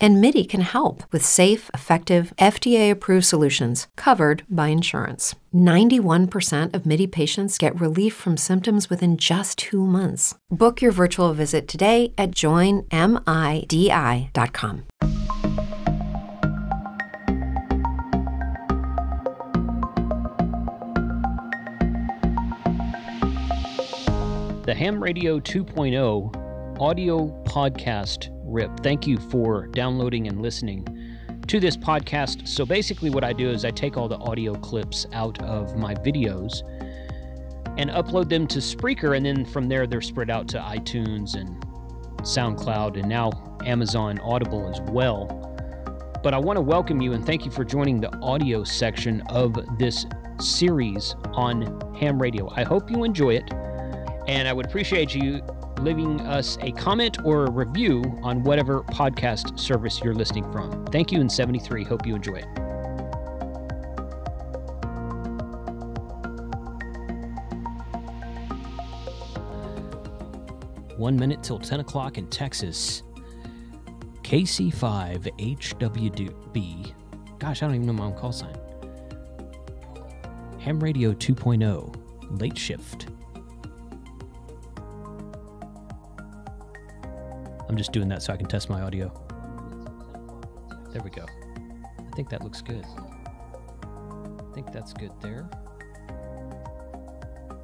And MIDI can help with safe, effective, FDA approved solutions covered by insurance. 91% of MIDI patients get relief from symptoms within just two months. Book your virtual visit today at joinmidi.com. The Ham Radio 2.0 audio podcast rip. Thank you for downloading and listening to this podcast. So basically, what I do is I take all the audio clips out of my videos and upload them to Spreaker, and then from there, they're spread out to iTunes and SoundCloud and now Amazon Audible as well. But I want to welcome you and thank you for joining the audio section of this series on ham radio. I hope you enjoy it, and I would appreciate you leaving us a comment or a review on whatever podcast service you're listening from. Thank you in 73. Hope you enjoy it. One minute till 10 o'clock in Texas. KC5HWB. Gosh, I don't even know my own call sign. Ham Radio 2.0, late shift. I'm just doing that so I can test my audio. There we go. I think that looks good. I think that's good there.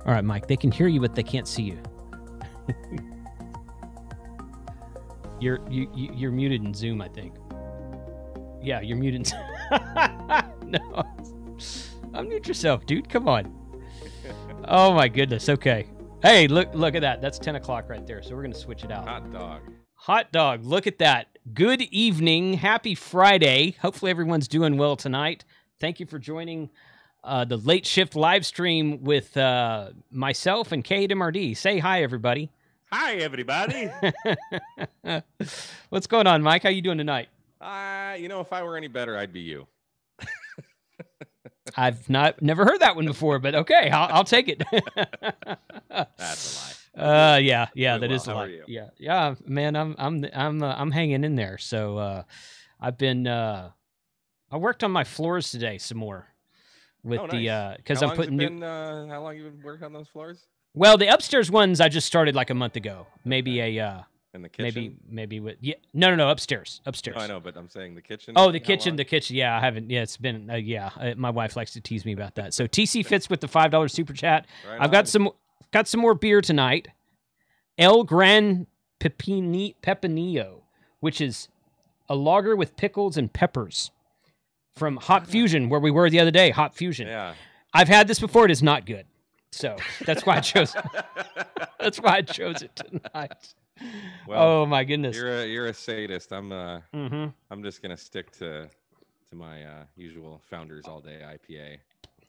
All right, Mike, they can hear you, but they can't see you. you're you, you you're muted in Zoom, I think. Yeah, you're muted. no, unmute yourself, dude. Come on. Oh my goodness. Okay. Hey, look look at that. That's ten o'clock right there. So we're gonna switch it out. Hot dog. Hot dog. Look at that. Good evening. Happy Friday. Hopefully everyone's doing well tonight. Thank you for joining uh, the late shift live stream with uh, myself and KMRD. Say hi, everybody. Hi, everybody. What's going on, Mike? How you doing tonight? uh, you know, if I were any better, I'd be you. I've not never heard that one before, but okay, I'll, I'll take it. That's a lie. Uh, yeah, yeah, that well. is a How lot. are you? Yeah, yeah, man, I'm, I'm, I'm, uh, I'm hanging in there. So, uh, I've been, uh, I worked on my floors today some more with Oh, the, uh, because How I'm putting new. uh, how long you been working on those floors? Well, the upstairs ones I just started like a month ago. Maybe a, uh, In the kitchen? maybe, maybe with, yeah, no, no, no, upstairs, upstairs. No, I know, but I'm saying the kitchen. Oh, the kitchen, long? the kitchen. Yeah, I haven't. Yeah, it's been. Uh, yeah, uh, my wife likes to tease me about that. So TC Fitz with the five dollars super chat. Right I've got some got some more beer tonight. El Gran Pepini, Pepinillo, which is a lager with pickles and peppers from Hop Fusion, where we were the other day. Hop Fusion. Yeah. I've had this before. It is not good. So that's why I chose. that's why I chose it tonight. Well, oh my goodness. You're a you're a sadist. I'm uh hmm I'm just gonna stick to to my uh, usual Founders All Day IPA.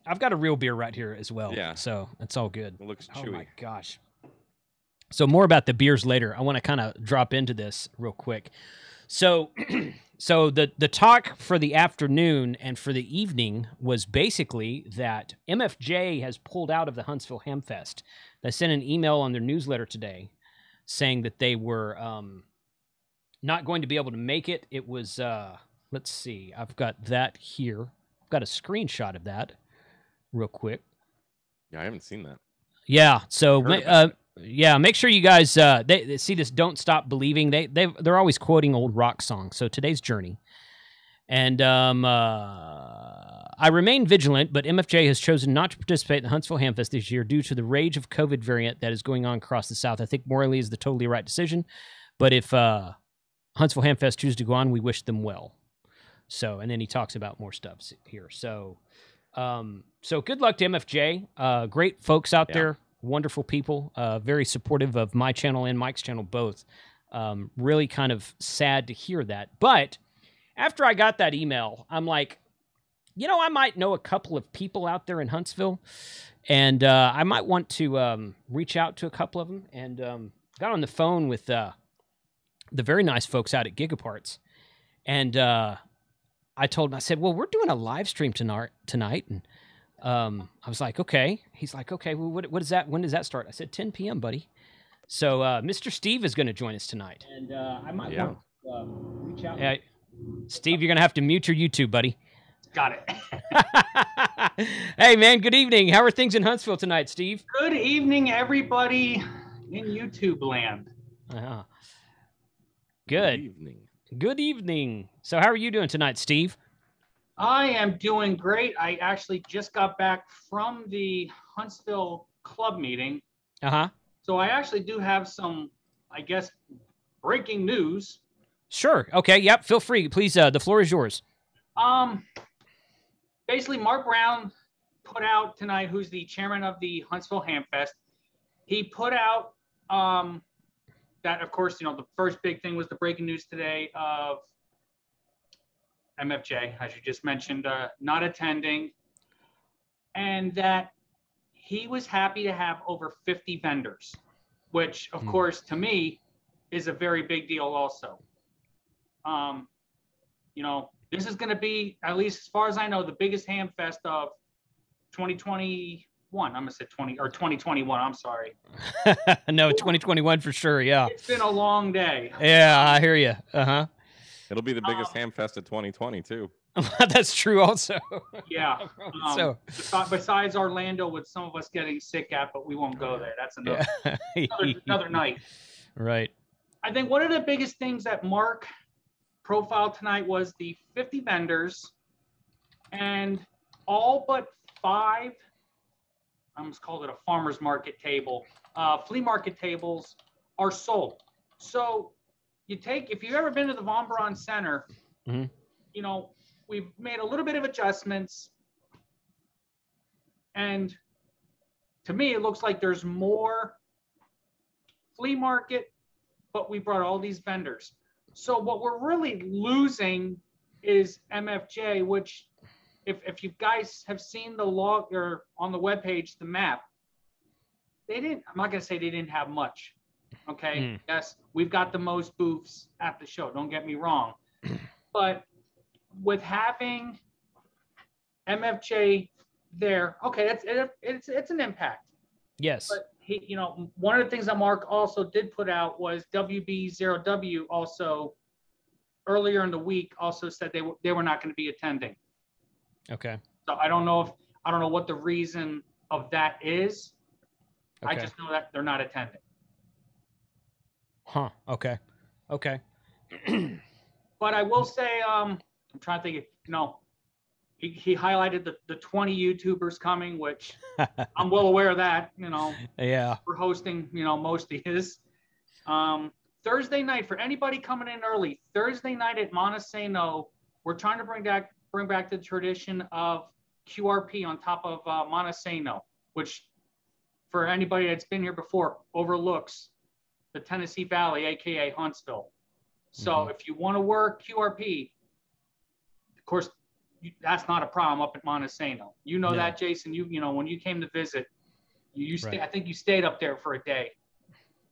I've got a real beer right here as well. Yeah. So it's all good. It looks Oh chewy. my gosh. So more about the beers later. I want to kind of drop into this real quick. So so the the talk for the afternoon and for the evening was basically that MFJ has pulled out of the Huntsville Hamfest. They sent an email on their newsletter today saying that they were um, not going to be able to make it. It was uh, let's see. I've got that here. I've got a screenshot of that real quick. Yeah, I haven't seen that. Yeah. So, Heard ma- about uh, yeah, make sure you guys uh, they, they see this. Don't stop believing. They they they're always quoting old rock songs. So today's journey, and um, uh, I remain vigilant. But MFJ has chosen not to participate in the Huntsville Hamfest this year due to the rage of COVID variant that is going on across the South. I think morally is the totally right decision. But if uh, Huntsville Hamfest chooses to go on, we wish them well. So, and then he talks about more stuff here. So, um, so good luck to MFJ. Uh, great folks out Yeah. there, wonderful people, uh, very supportive of my channel and Mike's channel both. Um, really kind of sad to hear that. But after I got that email, I'm like, you know, I might know a couple of people out there in Huntsville, and uh, I might want to um, reach out to a couple of them. And um, got on the phone with uh, the very nice folks out at Gigaparts, and uh, I told him, I said, "Well, we're doing a live stream tonight, tonight." And um, I was like, "Okay." He's like, "Okay, well, what, what is that? When does that start?" I said, "10 p.m., buddy." So uh, Mr. Steve is going to join us tonight, and uh, I might Yeah. want to uh, reach out. Yeah, Steve, you're going to have to mute your YouTube, buddy. Got it. hey, man. Good evening. How are things in Huntsville tonight, Steve? Good evening, everybody in YouTube land. Uh-huh. Good. evening. Good evening. So, how are you doing tonight, Steve? I am doing great. I actually just got back from the Huntsville club meeting. Uh huh. So I actually do have some, I guess, breaking news. Sure. Okay. Yep. Feel free. Please. Uh, the floor is yours. Um, basically, Mark Brown put out tonight, who's the chairman of the Huntsville Hamfest. He put out um, that, of course, you know, the first big thing was the breaking news today of MFJ, as you just mentioned, uh, not attending, and that he was happy to have over 50 vendors, which, of Hmm. course, to me, is a very big deal, also. Um, you know, this is going to be, at least as far as I know, the biggest ham fest of 2021. I'm going to say 20 or 2021. I'm sorry. no, 2021 for sure. Yeah. It's been a long day. Yeah. I hear you. Uh huh. It'll be the biggest Um, ham fest of 2020 too. That's true. Also. Yeah. Um, so. besi- besides Orlando, with some of us getting sick at, but we won't go there. That's another, Yeah. another, another night. right. I think one of the biggest things that Mark profiled tonight was the 50 vendors, and all but five, I almost called it a farmer's market table, uh, flea market tables are sold. So you take, if you've ever been to the Von Braun Center, Mhm. you know, we've made a little bit of adjustments. And to me, it looks like there's more flea market but we brought all these vendors. So what we're really losing is MFJ, which if, if you guys have seen the log or on the webpage, the map, they didn't, I'm not gonna say they didn't have much. Okay, Mm. yes, we've got the most booths at the show, don't get me wrong. But with having MFJ there, okay, it's, it, it's, it's an impact. Yes. But he, you know, one of the things that Mark also did put out was WB0W also earlier in the week also said they were they were not going to be attending. Okay. So I don't know if I don't know what the reason of that is. I just know that they're not attending. Huh. Okay. Okay. But I will say, um, I'm trying to think. You know, he, he highlighted the the 20 YouTubers coming, which I'm well aware of that. You know, yeah. We're hosting, you know, most of his. Um, Thursday night for anybody coming in early. Thursday night at Monte Sano, we're trying to bring back bring back the tradition of QRP on top of uh, Monte Sano, which for anybody that's been here before overlooks the Tennessee Valley, aka Huntsville. So Mhm. if you want to work QRP, of course, you, that's not a problem up at Monte Sano. You know No. that, Jason. You you know when you came to visit, you, you stay, Right. I think you stayed up there for a day,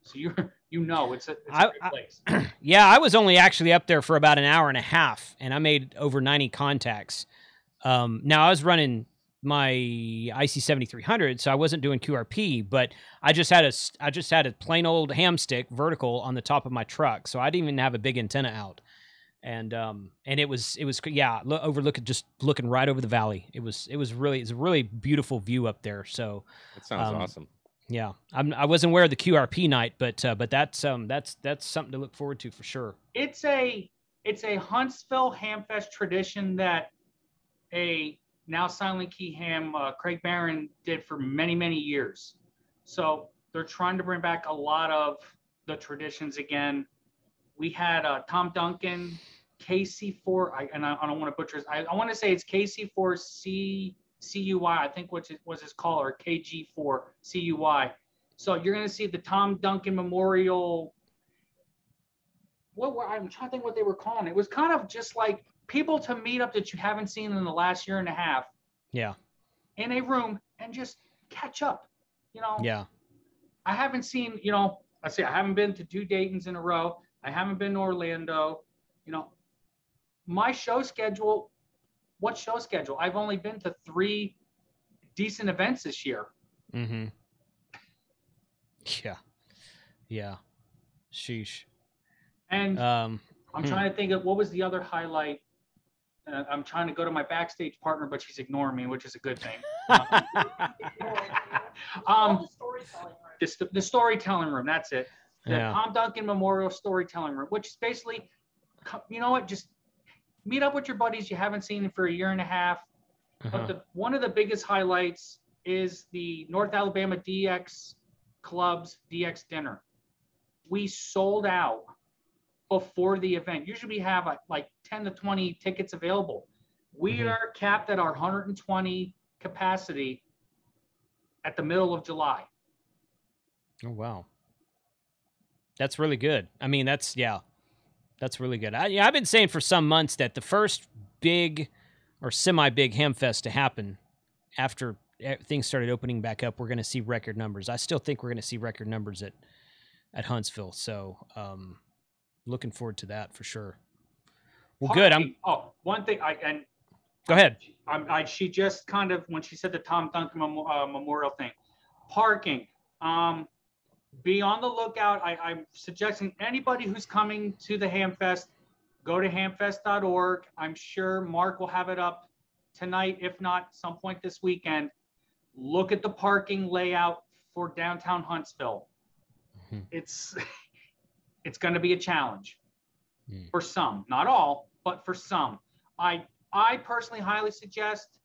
so you you know it's a, it's a I- great I- place. Yeah, I was only actually up there for about an hour and a half, and I made over 90 contacts. Um, now I was running my IC 7300, so I wasn't doing QRP, but I just had a s- I just had a plain old ham stick vertical on the top of my truck, so I didn't even have a big antenna out, and um, and it was it was yeah lo- overlooking just looking right over the valley. It was it was really it's a really beautiful view up there. So That sounds Um, awesome. Yeah, I'm, I wasn't aware of the QRP night, but uh, but that's um that's that's something to look forward to for sure. it's a it's a Huntsville Hamfest tradition that a now Silent Key Ham uh, Craig Barron did for many many years. So they're trying to bring back a lot of the traditions again. We had uh, Tom Duncan, KC4, I, and I, I don't want to butcher. His, I, I want to say it's KC4C CUI. I think which was his call or KG4 CUI. So you're going to see the Tom Duncan Memorial what were I'm trying to think what they were calling it. It was kind of just like people to meet up that you haven't seen in the last year and a half Yeah, in a room and just catch up. You know, yeah, I haven't seen, you know, I say I haven't been to two Dayton's in a row. I haven't been to Orlando. You know, my show schedule, what show schedule? I've only been to three decent events this year. Mm-hmm. Yeah. Yeah. Sheesh. And Um, I'm hmm. trying to think of what was the other highlight. Uh, I'm trying to go to my backstage partner, but she's ignoring me, which is a good thing. Um, the, st- the storytelling room, that's it. The Yeah. Tom Duncan Memorial Storytelling Room, which is basically, you know what, just meet up with your buddies you haven't seen for a year and a half. Uh-huh. But the, one of the biggest highlights is the North Alabama DX Club's DX dinner. We sold out before the event. Usually we have uh, like 10 to 20 tickets available. We Mhm. are capped at our 120 capacity at the middle of July. Oh wow, that's really good. I mean, that's yeah, that's really good. I, yeah, I've been saying for some months that the first big or semi-big Hamfest to happen after things started opening back up, we're going to see record numbers. I still think we're going to see record numbers at at Huntsville. So, um, looking forward to that for sure. Well, good. I'm Oh, one thing I and go ahead. I'm, I, she just kind of when she said the Tom Duncan Memo- uh, Memorial thing, parking. Um, be on the lookout. I, I'm suggesting anybody who's coming to the Hamfest, go to hamfest.org. I'm sure Mark will have it up tonight, if not some point this weekend. Look at the parking layout for downtown Huntsville. Mhm. It's it's going to be a challenge Mm. for some, not all, but for some. I I personally highly suggest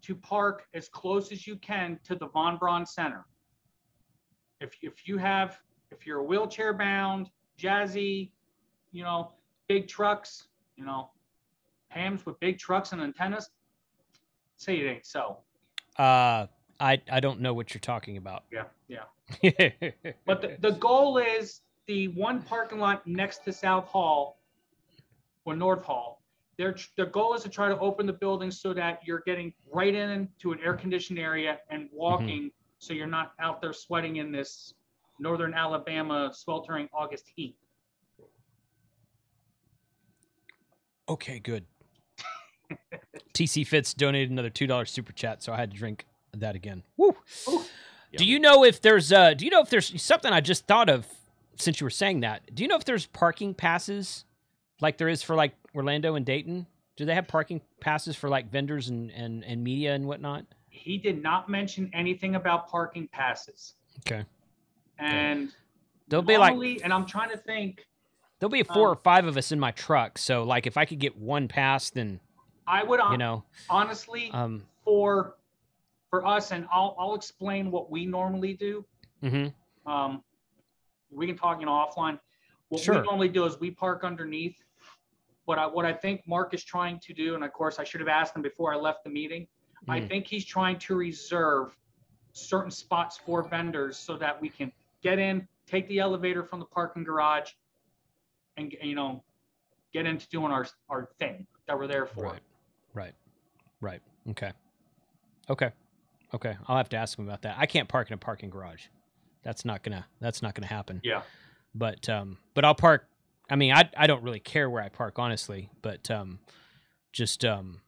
to park as close as you can to the Von Braun Center. If if you have if you're wheelchair bound, jazzy, you know, big trucks, you know, hams with big trucks and antennas, say it ain't so. Uh, I I don't know what you're talking about. Yeah, yeah. But the, the goal is the one parking lot next to South Hall or North Hall. Their, the goal is to try to open the building so that you're getting right into an air conditioned area and walking so you're not out there sweating in this northern Alabama sweltering August heat. Okay, good. TC Fitz donated another two dollars super chat, so I had to drink that again. Woo. Ooh. Do you know if there's uh do you know if there's something I just thought of since you were saying that? Do you know if there's parking passes like there is for like Orlando and Dayton? Do they have parking passes for like vendors and and, and media and whatnot? He did not mention anything about parking passes. Okay. And There'll be like and I'm trying to think, there'll be four um, or five of us in my truck. So like if I could get one pass, then I would you know, honestly um, for for us, and I'll I'll explain what we normally do. mhm. Um, we can talk, you know, offline. What Sure. we normally do is we park underneath. What I what I think Mark is trying to do, and of course I should have asked him before I left the meeting. I Mm. think he's trying to reserve certain spots for vendors so that we can get in, take the elevator from the parking garage, and you know, get into doing our our thing that we're there for. Right. Right. Right. Okay. Okay. Okay. I'll have to ask him about that. I can't park in a parking garage. That's not gonna that's not gonna happen. Yeah. But um but I'll park I mean I I don't really care where I park honestly, but um just um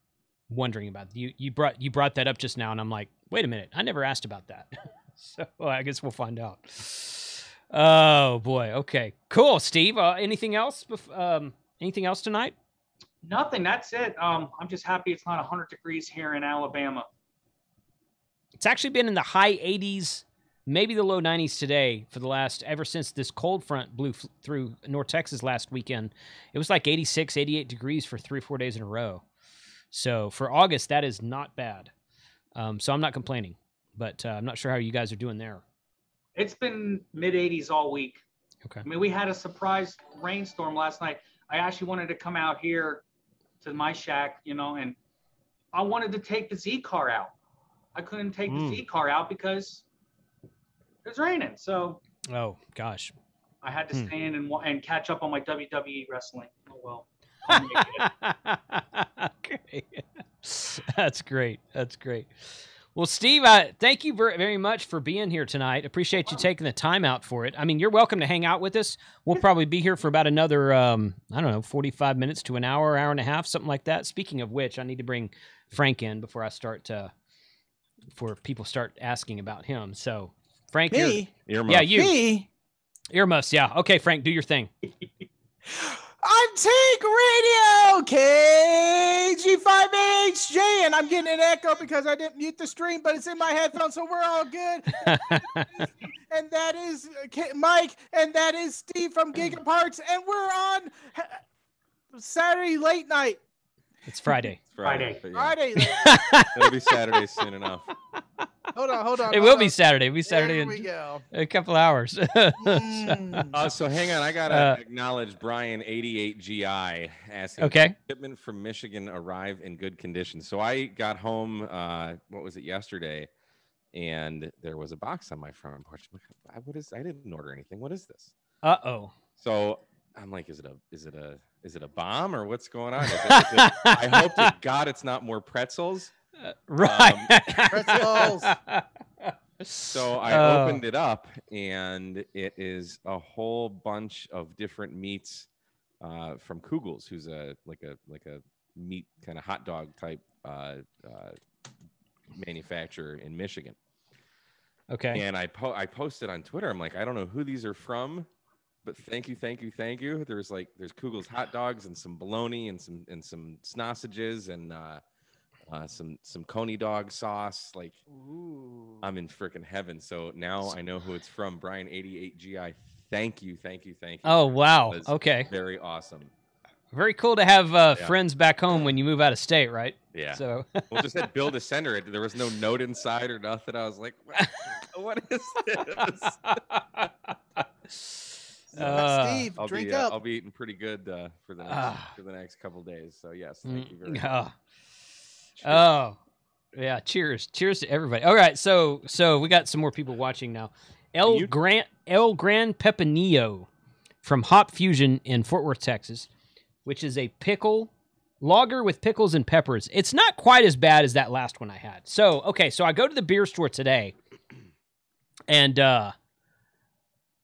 wondering about you you brought you brought that up just now and I'm like, wait a minute, I never asked about that. so I guess we'll find out. Oh boy. Okay. Cool, Steve. Uh, anything else bef- um anything else tonight? Nothing. That's it. Um, I'm just happy it's not 100 degrees here in Alabama. It's actually been in the high 80s, maybe the low 90s today for the last ever since this cold front blew f- through North Texas last weekend. It was like 86, 88 degrees for three or four days in a row. So for August, that is not bad. Um, so I'm not complaining, but uh, I'm not sure how you guys are doing there. It's been mid 80s all week. Okay. I mean, we had a surprise rainstorm last night. I actually wanted to come out here to my shack, you know, and I wanted to take the Z car out. I couldn't take Mm. the Z car out because it was raining. So Oh gosh. I had to Hmm. stand and and catch up on my WWE wrestling. Oh well. I'll make it. okay. That's great. That's great. Well, Steve, I, thank you very much for being here tonight. Appreciate you taking the time out for it. I mean, you're welcome to hang out with us. We'll probably be here for about another, um, I don't know, 45 minutes to an hour, hour and a half, something like that. Speaking of which, I need to bring Frank in before I start to, before people start asking about him. So, Frank, me, Earmuffs. yeah, you, me. earmuffs, yeah. Okay, Frank, do your thing. I'm Tank Radio KG5HJ, and I'm getting an echo because I didn't mute the stream, but it's in my headphones, so we're all good. and that is Mike, and that is Steve from Gigaparts, and we're on uh, Saturday late night. It's Friday. It's Friday. Friday. but yeah, Friday. It'll be Saturday soon enough. hold on, hold on. It hold will be. Saturday. It'll be Saturday There in we go. a couple hours. Mm. Uh, so hang on, I gotta Uh, acknowledge Brian 88GI asking okay. shipment from Michigan arrive in good condition. So I got home, uh, what was it yesterday, and there was a box on my front porch. I'm like, "Uh, What is? I didn't order anything. What is this? Uh oh. So I'm like, is it a is it a is it a bomb or what's going on? Is it- is it- I hope to God it's not more pretzels. Right. pretzels. So I Oh. opened it up, and it is a whole bunch of different meats uh, from Koegels, who's a like a like a meat kind of hot dog type uh, uh, manufacturer in Michigan. Okay. And I po- I posted on Twitter. I'm like, I don't know who these are from, but thank you, thank you, thank you. There's like there's Koegel's hot dogs and some bologna and some and some sausages and uh, uh, some some coney dog sauce. Like Ooh. I'm in freaking heaven. So now I know who it's from. Brian 88GI. Thank you, thank you, thank you. Oh wow. Okay. Very awesome. Very cool to have uh, Yeah. friends back home when you move out of state, right? Yeah. So We'll just had Bill to sender it. There was no note inside or nothing. I was like, what, what is this? Uh, Steve, I'll drink be, uh, up. I'll be eating pretty good uh, for the next, Ah. for the next couple days. So yes, thank you very mm, much. oh, Cheers. oh, yeah. Cheers. Cheers to everybody. All right. So so we got some more people watching now. El you- Grant El Gran Pepinillo from Hop Fusion in Fort Worth, Texas, which is a pickle lager with pickles and peppers. It's not quite as bad as that last one I had. So, okay, so I go to the beer store today and uh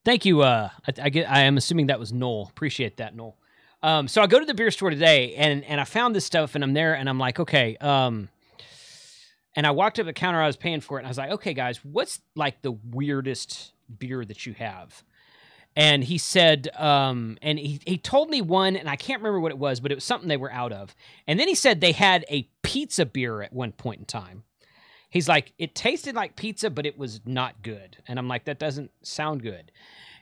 thank you uh I, I get I am assuming that was Noel. Appreciate that, Noel. Um so I go to the beer store today and and I found this stuff and I'm there and I'm like, okay, um and I walked up the counter I was paying for it and I was like, okay guys, what's like the weirdest beer that you have? and he said um and he, he told me one and i can't remember what it was but it was something they were out of and then he said they had a pizza beer at one point in time he's like it tasted like pizza but it was not good. And i'm like that doesn't sound good.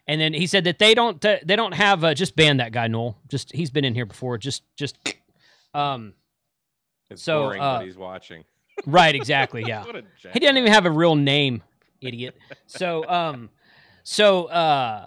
And then he said that they don't uh, they don't have uh, just ban that guy noel. Just he's been in here before. Just just um It's so, boring, uh, he's watching. right exactly yeah. He doesn't even have a real name idiot. So um so uh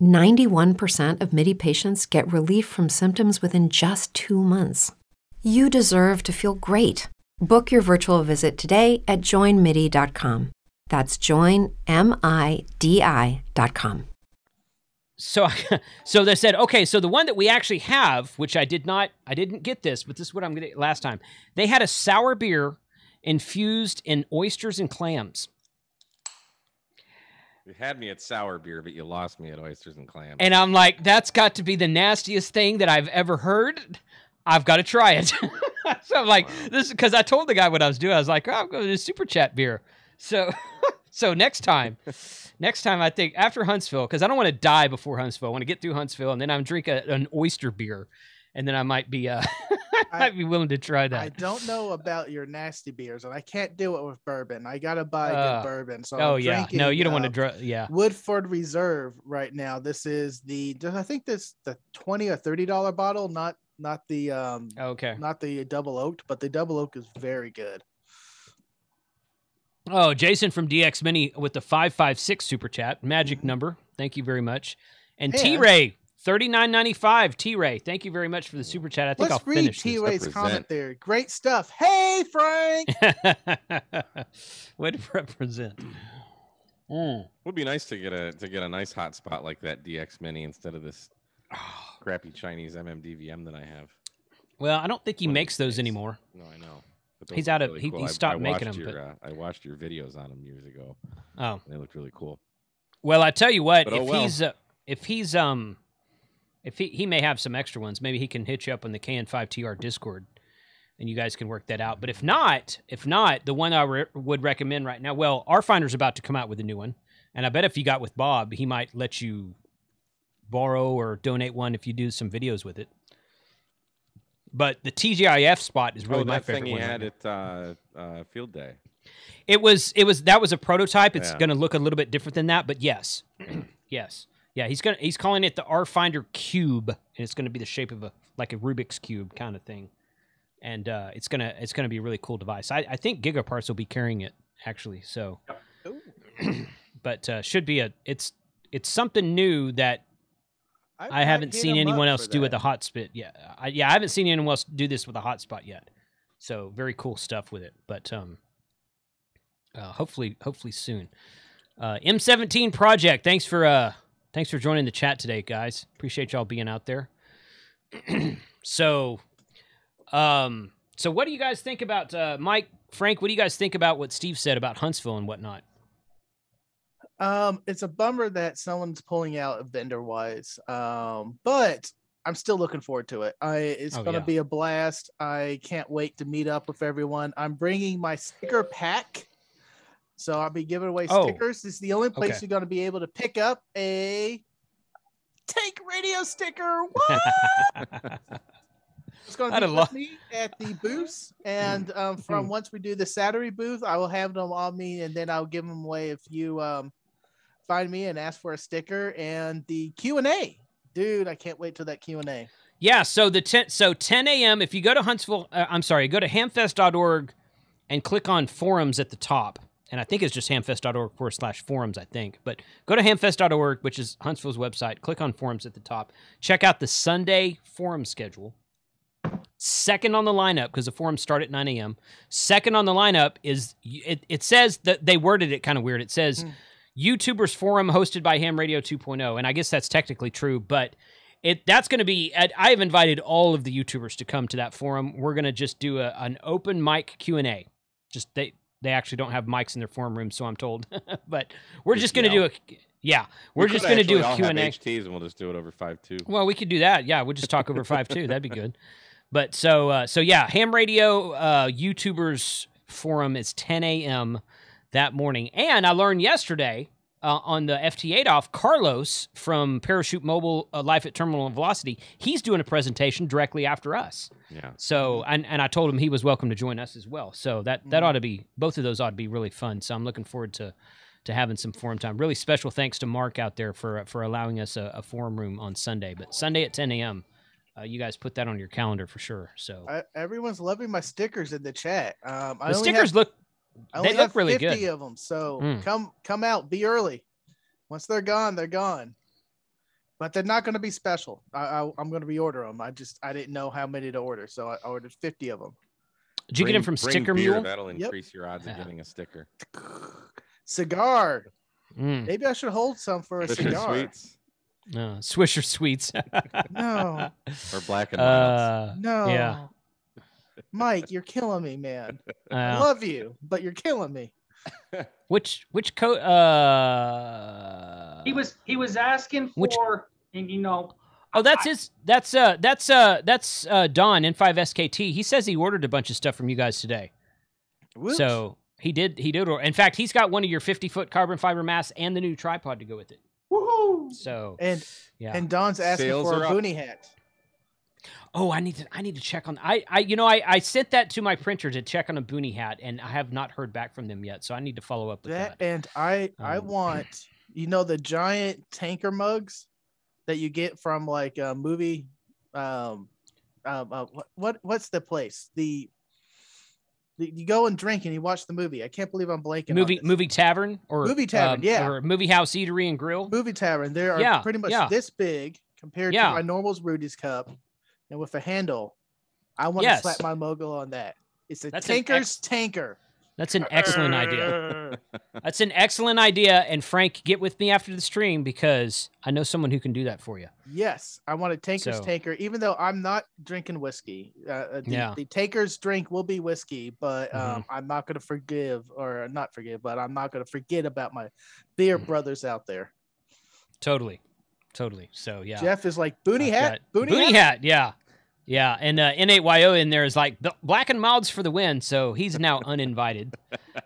91% of MIDI patients get relief from symptoms within just two months. You deserve to feel great. Book your virtual visit today at joinmidi.com. That's joinmidi.com. so so they said okay so the one that we actually have which i did not i didn't get this but this is what i'm gonna last time they had a sour beer infused in oysters and clams. You had me at sour beer, but you lost me at oysters and clams. And I'm like, that's got to be the nastiest thing that I've ever heard. I've got to try it. so I'm like, Wow. this because I told the guy what I was doing. I was like, oh, I'm going to do super chat beer. So, so next time, next time I think after Huntsville, because I don't want to die before Huntsville. I want to get through Huntsville and then I'm drink a, an oyster beer, and then I might be, uh, I I- might be willing to try that. I don't know about your nasty beers, and I can't do it with bourbon. I gotta buy Uh, good bourbon. So oh I'm yeah, no, you don't want to uh, draw. Yeah, Woodford Reserve right now. This is the I think this the twenty or thirty dollar bottle, not not the um okay. not the double oaked, but the double oak is very good. Oh, Jason from DX Mini with the 556 super chat. Magic Mhm. number. Thank you very much. And And- T Ray, 39.95. T Ray, thank you very much for the super chat. I think Let's I'll read finish T-Ray's Represent. comment there. Great stuff. Hey Frank. Way to represent. Mm. Would be nice to get a to get a nice hot spot like that DX Mini instead of this crappy Chinese MMDVM that I have. Well, I don't think he One makes those days. anymore. No, I know. He's out of- really he- cool. he I- stopped I making them. Your, but- uh, I watched your videos on them years ago. Oh. They looked really cool. Well, I tell you what, But oh if well. he's uh, if he's um if he he may have some extra ones, maybe he can hit you up on the KN5TR Discord and you guys can work that out. But if not, if not, the one I re- would recommend right now, well, RFinder's about to come out with a new one. And I bet if you got with Bob, he might let you borrow or donate one if you do some videos with it. But the TGIF spot is really oh, my favorite thing he one. had now. at uh, uh, Field Day. It was it was that was a prototype. It's Yeah. going to look a little bit different than that, but yes, yes, yeah. He's gonna he's calling it the RFinder Cube, and it's going to be the shape of a like a Rubik's cube kind of thing, and uh, it's gonna it's gonna be a really cool device. I, I think Gigaparts will be carrying it actually. So, but uh, should be a it's it's something new that I might haven't seen anyone else do with that. a hot spit yet. I, yeah, I haven't seen anyone else do this with a hotspot yet. So very cool stuff with it. But um, uh, hopefully, hopefully soon. Uh, M17 project. Thanks for uh, thanks for joining the chat today, guys. Appreciate y'all being out there. so, um, so what do you guys think about uh, Mike, Frank? What do you guys think about what Steve said about Huntsville and whatnot? Um, it's a bummer that someone's pulling out vendor wise. Um, but I'm still looking forward to it. I it's Oh, gonna yeah. be a blast. I can't wait to meet up with everyone. I'm bringing my sticker pack. So I'll be giving away Oh, stickers. This is the only place okay. you're gonna be able to pick up a take radio sticker. What? It's going to be with me at the booth, and um, from once we do the Saturday booth, I will have them on me, and then I'll give them away if you um, find me and ask for a sticker and the Q and A. Dude, I can't wait till that Q and A. Yeah, so the 10 so 10 a.m. If you go to Huntsville, uh, I'm sorry, go to hamfest.org and click on forums at the top, and I think it's just hamfest.org forward slash forums. I think, but go to hamfest.org, which is Huntsville's website. Click on forums at the top. Check out the Sunday forum schedule. Second on the lineup because the forums start at 9 a.m. Second on the lineup is it. It says that they worded it kind of weird. It says Hmm. YouTubers forum hosted by Ham Radio 2.0, and I guess that's technically true, but it that's going to be I- i've invited all of the youtubers to come to that forum we're going to just do a, an open mic q&a just they they actually don't have mics in their forum room so i'm told. But we're just Just going to do a yeah we're We just going to do actually a all have q&a HTs and we'll just do it over five two. well we could do that. Yeah we'll just talk over five too that'd be good. But so uh, so yeah ham radio uh, youtubers forum is 10 a.m that morning. And i learned yesterday uh, on the FT8 off, Carlos from Parachute Mobile uh, Life at Terminal and Velocity, he's doing a presentation directly after us. Yeah. So, and, and I told him he was welcome to join us as well. So that that Mhm. ought to be both of those ought to be really fun. So I'm looking forward to to having some forum time. Really special thanks to Mark out there for for allowing us a, a forum room on Sunday. But Sunday at 10 a.m. Uh, you guys put that on your calendar for sure. So I, everyone's loving my stickers in the chat. Um, the only stickers have, look I only they look have really 50 good. of them, so Mm. come come out, be early. Once they're gone, they're gone. But they're not going to be special. I, I, I'm going to reorder them. I just I didn't know how many to order, so I ordered 50 of them. Did you get them from Sticker beer, Mule? That'll Yep. increase your odds Yeah. of getting a sticker. Cigar. Mm. Maybe I should hold some for a Fisher cigar. Sweets Uh, Swisher Sweets. No. or Black and Milds. uh, No. Yeah. Mike, you're killing me, man. I love you, but you're killing me. which which co uh He was he was asking Which- for, and you know, Oh, that's I- his that's uh that's uh that's uh Don N5 SKT. He says he ordered a bunch of stuff from you guys today. Whoops. So he did he did order. In fact, he's got one of your 50 foot carbon fiber masts and the new tripod to go with it. woohoo! So and yeah. and Don's asking Sales for a are up. boonie hat. Oh, I need to I need to check on I I you know I I sent that to my printer to check on a boonie hat and I have not heard back from them yet. So I need to follow up with That that. and I I Um, want you know the giant tanker mugs that you get from like a movie um um uh, what, what what's the place the, the you go and drink and you watch the movie I can't believe I'm blanking on movie this. movie tavern or Movie tavern, um, yeah. or movie house eatery and grill. movie tavern they are Yeah, pretty much yeah. this big compared Yeah. to my normal's Rudy's cup and with a handle I want Yes. to slap my logo on that it's a That's tanker's ex- tanker That's an excellent idea. That's an excellent idea. And Frank, get with me after the stream because I know someone who can do that for you. Yes, I want a Tanker's So- Tanker, even though I'm not drinking whiskey. Uh, uh, the, Yeah. the Tanker's drink will be whiskey, but Mm-hmm. um, I'm not going to forgive or not forgive, but I'm not going to forget about my beer Mm-hmm. brothers out there. Totally. Totally. So yeah. Jeff is like, Boonie I've hat, got- Boonie, hat. hat. Yeah. Yeah. And uh, N8YO in there is like black and milds for the win. So he's now uninvited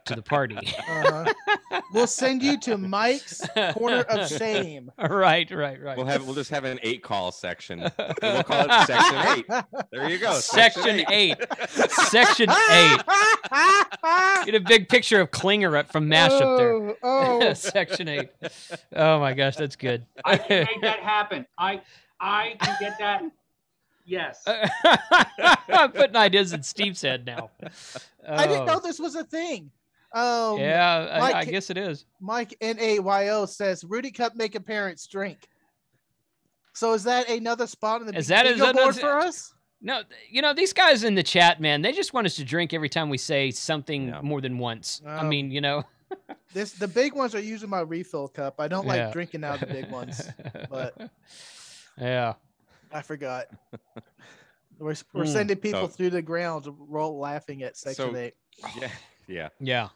to the party. Uh-huh. we'll send you to Mike's corner of shame. right. Right. Right. We'll have we'll just have an eight call section. We'll call it section eight. There you go. Section eight. Section eight. Get a big picture of Klinger up from MASH up there. Oh, oh. Section eight. Oh my gosh, that's good. I can make that happen. I I can get that. Yes. I'm putting ideas in Steve's head now. I didn't know Oh, this was a thing. Um, Yeah, I, I guess it is. Mike N A Y O says Rudy Cup make a parents drink. So is that another spot in the Is that- is bingo that- board is- for us? No, you know these guys in the chat, man. They just want us to drink every time we say something Yeah. more than once. I Um, mean, you know. This the big ones are using my refill cup. I don't like Yeah. drinking out of the big ones. but- yeah, I forgot. We're, we're Mm. sending people So- through the ground, roll laughing at section So- eight. Yeah, yeah. yeah,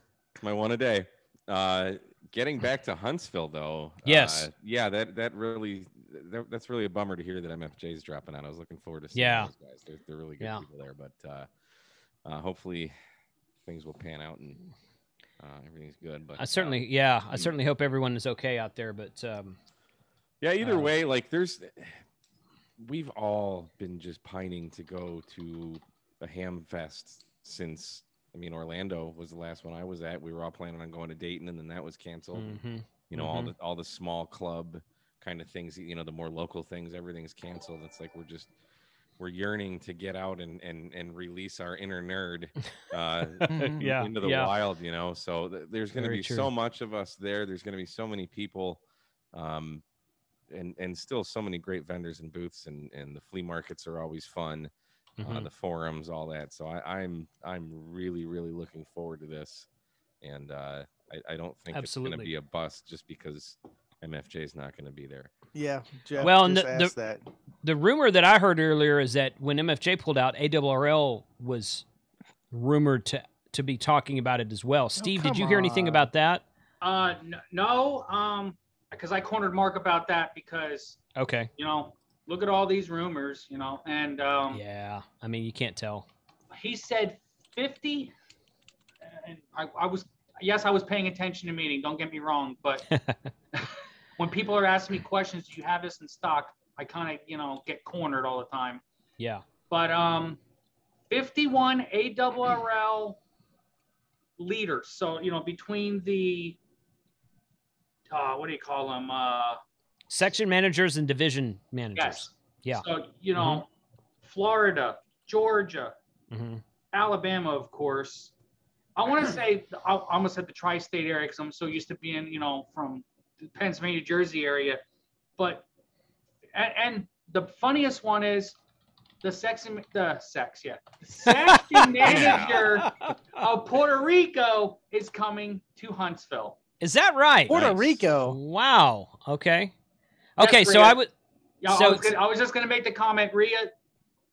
My one a day. Uh, getting back to Huntsville though. Yes. Uh, yeah, that that really that, that's really a bummer to hear that MFJ's dropping out. I was looking forward to seeing Yeah. those guys. They're, they're really good Yeah. people there, but uh, uh, hopefully things will pan out and uh, everything's good. But I uh, certainly, yeah, I certainly hope everyone is okay out there. But um, Yeah, either Uh, way, like there's we've all been just pining to go to a ham fest since I mean Orlando was the last one I was at. We were all planning on going to Dayton and then that was canceled. mhm. You know, all mhm. the all the small club kind of things, you know, the more local things, everything's canceled. It's like we're just we're yearning to get out and and and release our inner nerd uh yeah, into the yeah, wild, you know. So th- there's going to be true. so much of us there. There's going to be so many people, um, and and still so many great vendors and booths, and and the flea markets are always fun. Uh, Mhm. the forums, all that. So I, I'm I'm really really looking forward to this, and uh, I, I don't think it's going to be a bust just because MFJ is not going to be there. Yeah, Jeff Well, and just the- the- that. the rumor that I heard earlier is that when MFJ pulled out, ARRL was rumored to to be talking about it as well. Steve, did come you hear anything about that? Uh, n- no, um, because I cornered Mark about that because Okay. you know, look at all these rumors, you know, and um, Yeah. I mean, you can't tell. he said 50 and I, I was yes i was paying attention to meeting don't get me wrong but when people are asking me questions do you have this in stock i kind of you know get cornered all the time Yeah. but um 51 ARRL leaders so you know between the uh what do you call them uh Section managers and division yes managers. Yeah. so you know florida georgia hmm Alabama, of course. I want to say I I almost said the tri-state area because I'm so used to being, you know, from the Pennsylvania, Jersey area. But and, and the funniest one is the sex the sex, yeah, the section manager of Puerto Rico is coming to Huntsville. Is that right? Puerto Nice. Rico. Wow. Okay. That's Okay. So I would. Yeah, So I, was gonna, I was just going to make the comment, Ria.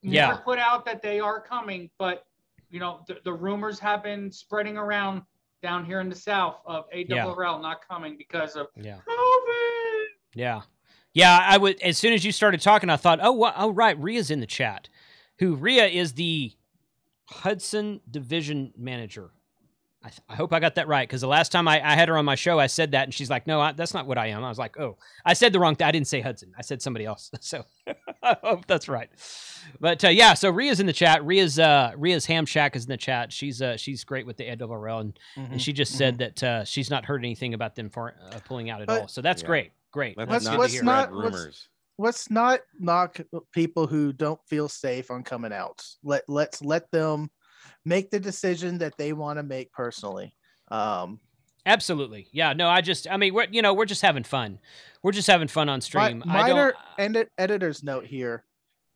Yeah. Put out that they are coming, but you know, the, the rumors have been spreading around down here in the South of ARRL not coming because of Yeah. COVID. Yeah. Yeah, I would as soon as you started talking, I thought, oh, wha- oh right, Ria's in the chat. Who Ria is the Hudson Division Manager. I, th- I hope I got that right because the last time I, I had her on my show, I said that, and she's like, "No, I, that's not what I am." I was like, "Oh, I said the wrong thing. I didn't say Hudson. I said somebody else." So I hope that's right. But uh, yeah, so Ria's in the chat. Ria's uh, Ria's Ham Shack is in the chat. She's uh, she's great with the ARRL, and, Mm-hmm. and she just said that uh, she's not heard anything about them for uh, pulling out at But- all. So that's Yeah. great. Great. Let's, Let's- not let's spread not- let's- let's not knock people who don't feel safe on coming out. Let let's let them make the decision that they want to make personally. Um, Absolutely. Yeah. No, I just, I mean, we're, you know, we're just having fun. We're just having fun on stream. I minor edit, editor's note here.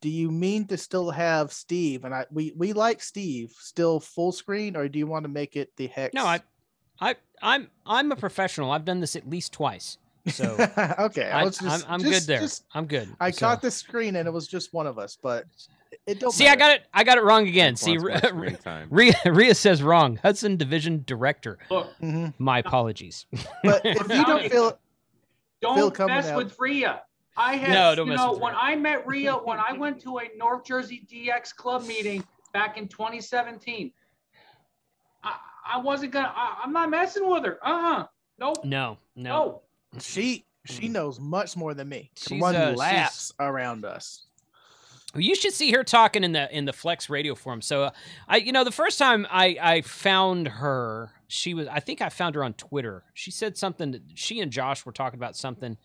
Do you mean to still have Steve and I? We we like Steve still full screen, or do you want to make it the hex? no, I, I, I'm, I'm a professional. I've done this at least twice. So okay, I, I, was just, I'm, I'm just- good there. just- I'm good. I So- caught the screen and it was just one of us, but it don't. See, I got it. I got it wrong again. Wants See, more Ria, screen. Ria, Ria says wrong. Hudson Division Director. Look, Mhm. My apologies. But if you don't feel don't coming mess out. with Ria. I had, No, don't you mess know, with when Ria. I met Ria, when I went to a North Jersey DX club meeting back in 2017, I, I wasn't gonna, I, I'm not messing with her. Uh huh. Nope. No, no. No. she she Mm. knows much more than me. Can She's, run uh, she's- laps around us. You should see her talking in the in the Flex Radio forum. So, uh, I you know the first time I I found her, she was I think I found her on Twitter. She said something. That, she and Josh were talking about something,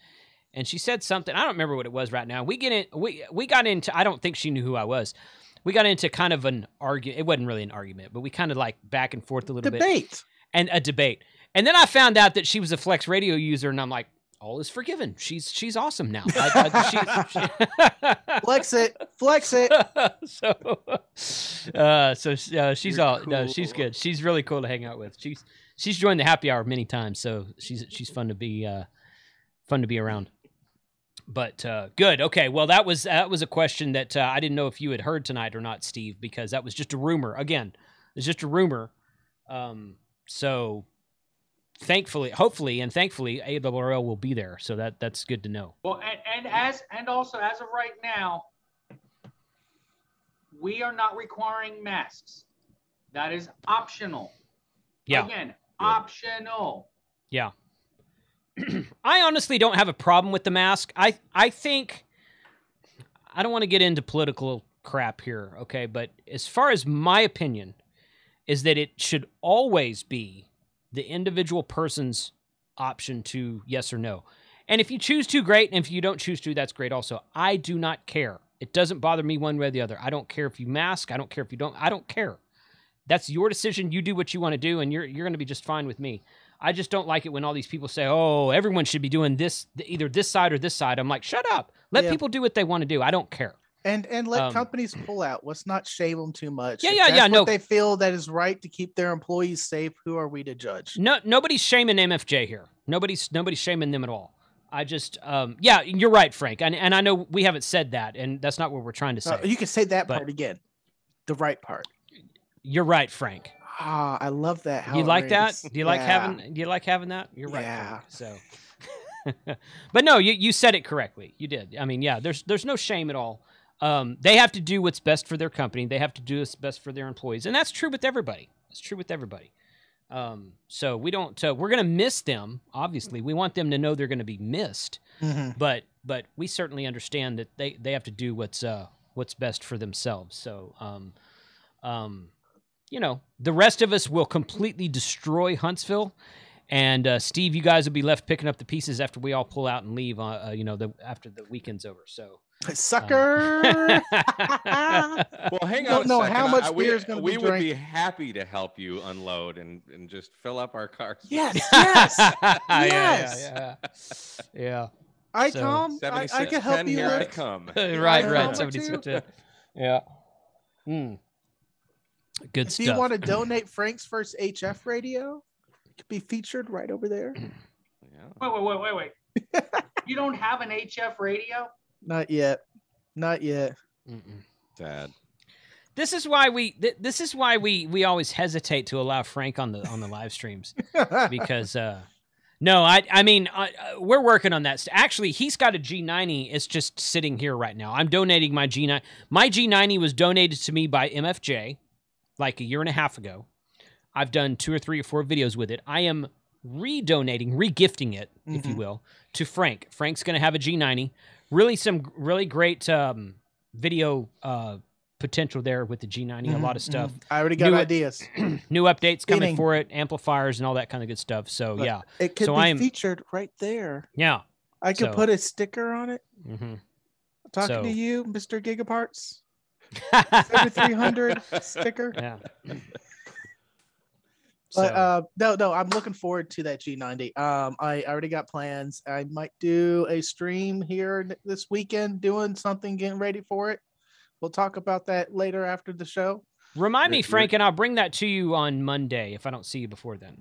and she said something. I don't remember what it was right now. We get in. We we got into. I don't think she knew who I was. We got into kind of an argument. It wasn't really an argument, but we kind of like back and forth a little bit Debate. and a debate. And then I found out that she was a Flex Radio user, and I'm like, all is forgiven. She's she's awesome now. I, I, she, she- Flex it. Flex it. so, uh, so uh, she's You're all no, she's good. She's really cool to hang out with. She's she's joined the happy hour many times, so she's she's fun to be uh, fun to be around. But uh, good. Okay. Well, that was that was a question that uh, I didn't know if you had heard tonight or not, Steve, because that was just a rumor. Again, it's just a rumor. Um, so thankfully, hopefully, and thankfully, ARRL will be there. So that that's good to know. Well, and, and as, and also as of right now, we are not requiring masks. That is optional. Yeah. Again, optional. Yeah. I honestly don't have a problem with the mask. I I think I don't want to get into political crap here, okay? But as far as my opinion is that it should always be the individual person's option to yes or no. And if you choose to, great. And if you don't choose to, that's great also. I do not care. It doesn't bother me one way or the other. I don't care if you mask. I don't care if you don't. I don't care. That's your decision. You do what you want to do, and you're you're going to be just fine with me. I just don't like it when all these people say, "Oh, everyone should be doing this, either this side or this side." I'm like, "Shut up! Let Yeah. people do what they want to do. I don't care." And and let Um, companies pull out. Let's not shame them too much. Yeah, yeah, yeah, what no. They feel that is right to keep their employees safe. Who are we to judge? No, nobody's shaming MFJ here. Nobody's nobody's shaming them at all. I just, um, yeah, you're right, Frank, and and I know we haven't said that, and that's not what we're trying to say. Uh, you can say that but- part again. The right part. you're right, Frank. Ah, I love that. How you like that? Do you like having? Do you like having that? You're right. Yeah. Frank, so, but no, you you said it correctly. You did. I mean, yeah. There's there's no shame at all. Um, they have to do what's best for their company. They have to do what's best for their employees, and that's true with everybody. It's true with everybody. Um, so we don't. Uh, we're gonna miss them. Obviously, we want them to know they're gonna be missed. Mhm. But but we certainly understand that they they have to do what's uh what's best for themselves. So um um you know the rest of us will completely destroy Huntsville. And uh, Steve, you guys will be left picking up the pieces after we all pull out and leave. Uh, uh, you know, the after the weekend's over. So, Sucker. Well, hang don't on. a know second. how much I- we, beer is gonna be We would drank. be happy to help you unload and, and just fill up our cars. yes, yes. yeah, Yes. yeah, yeah, I So- come. I, I can help you here I come. right, right. number Somebody two. switch it. Yeah. Hmm. Good If stuff. you want to donate Frank's first HF radio, it could be featured right over there. Yeah. Wait, wait, wait, wait, wait. you don't have an HF radio? Not yet. Not yet. Mm-mm. Sad. this is why we th- this is why we we always hesitate to allow Frank on the on the live streams because uh no, I I mean uh, uh, we're working on that. Actually, he's got a G90. It's just sitting here right now. I'm donating my G9. My G90 was donated to me by MFJ like a year and a half ago. I've done two or three or four videos with it. I am redonating, regifting it, if you Mhm. will, to Frank. Frank's going to have a G90. Really, some really great um, video uh, potential there with the G90. A lot of stuff. mhm. I already got New- ideas. New updates coming Meaning- for it, amplifiers and all that kind of good stuff. So But yeah, It could So be I'm- featured right there. yeah. I could So- put a sticker on it. hmm Talking So- to you, Mr. Gigaparts. 7300 sticker. yeah. But So, uh, no, no, I'm looking forward to that G90. Um, I already got plans. I might do a stream here this weekend, doing something, getting ready for it. We'll talk about that later after the show. remind me, you're- Frank, and I'll bring that to you on Monday if I don't see you before then.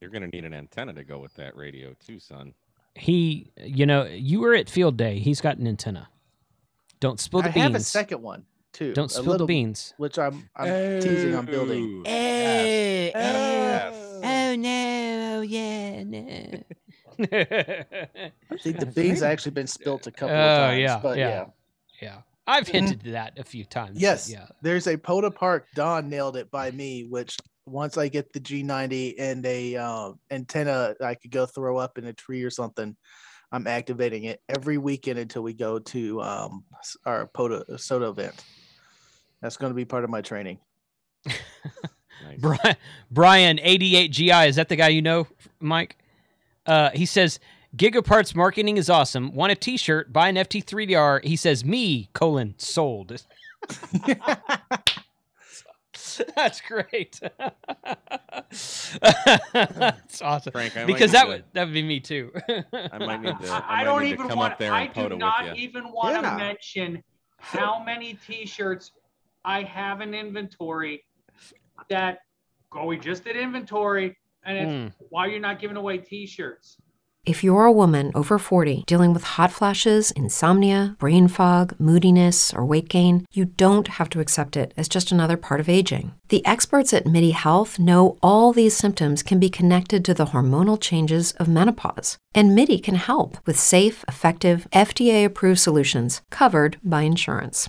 You're gonna need an antenna to go with that radio too, son. He, you know, you were at field day. He's got an antenna. Don't spill the I beans. I have a second one too. Don't a spill the beans. Which I'm I'm teasing on building. Oh, Oh, Yes. oh no, yeah, no. I think the beans have actually been spilt a couple Oh, of times. yeah, but yeah. yeah. yeah, I've hinted to that a few times. Yes. yeah. There's a POTA Park. Don nailed it by me, which once I get the G90 and a uh, antenna I could go throw up in a tree or something, I'm activating it every weekend until we go to um, our POTA SOTA event. That's going to be part of my training. Nice. Brian, Brian 88GI, is that the guy you know, Mike? Uh, he says, Gigaparts marketing is awesome. Want a t-shirt, buy an FT3DR. He says, me, colon, sold. That's great. That's awesome. Frank, I because that to- would that would be me too. I might need to. I, I, I might don't need to even come want. I do not even want to mention how many T-shirts I have an inventory. That go. We just did inventory, and it's Mm. why you're not giving away T-shirts. If you're a woman over 40 dealing with hot flashes, insomnia, brain fog, moodiness, or weight gain, you don't have to accept it as just another part of aging. The experts at MIDI Health know all these symptoms can be connected to the hormonal changes of menopause. And MIDI can help with safe, effective, FDA approved solutions covered by insurance.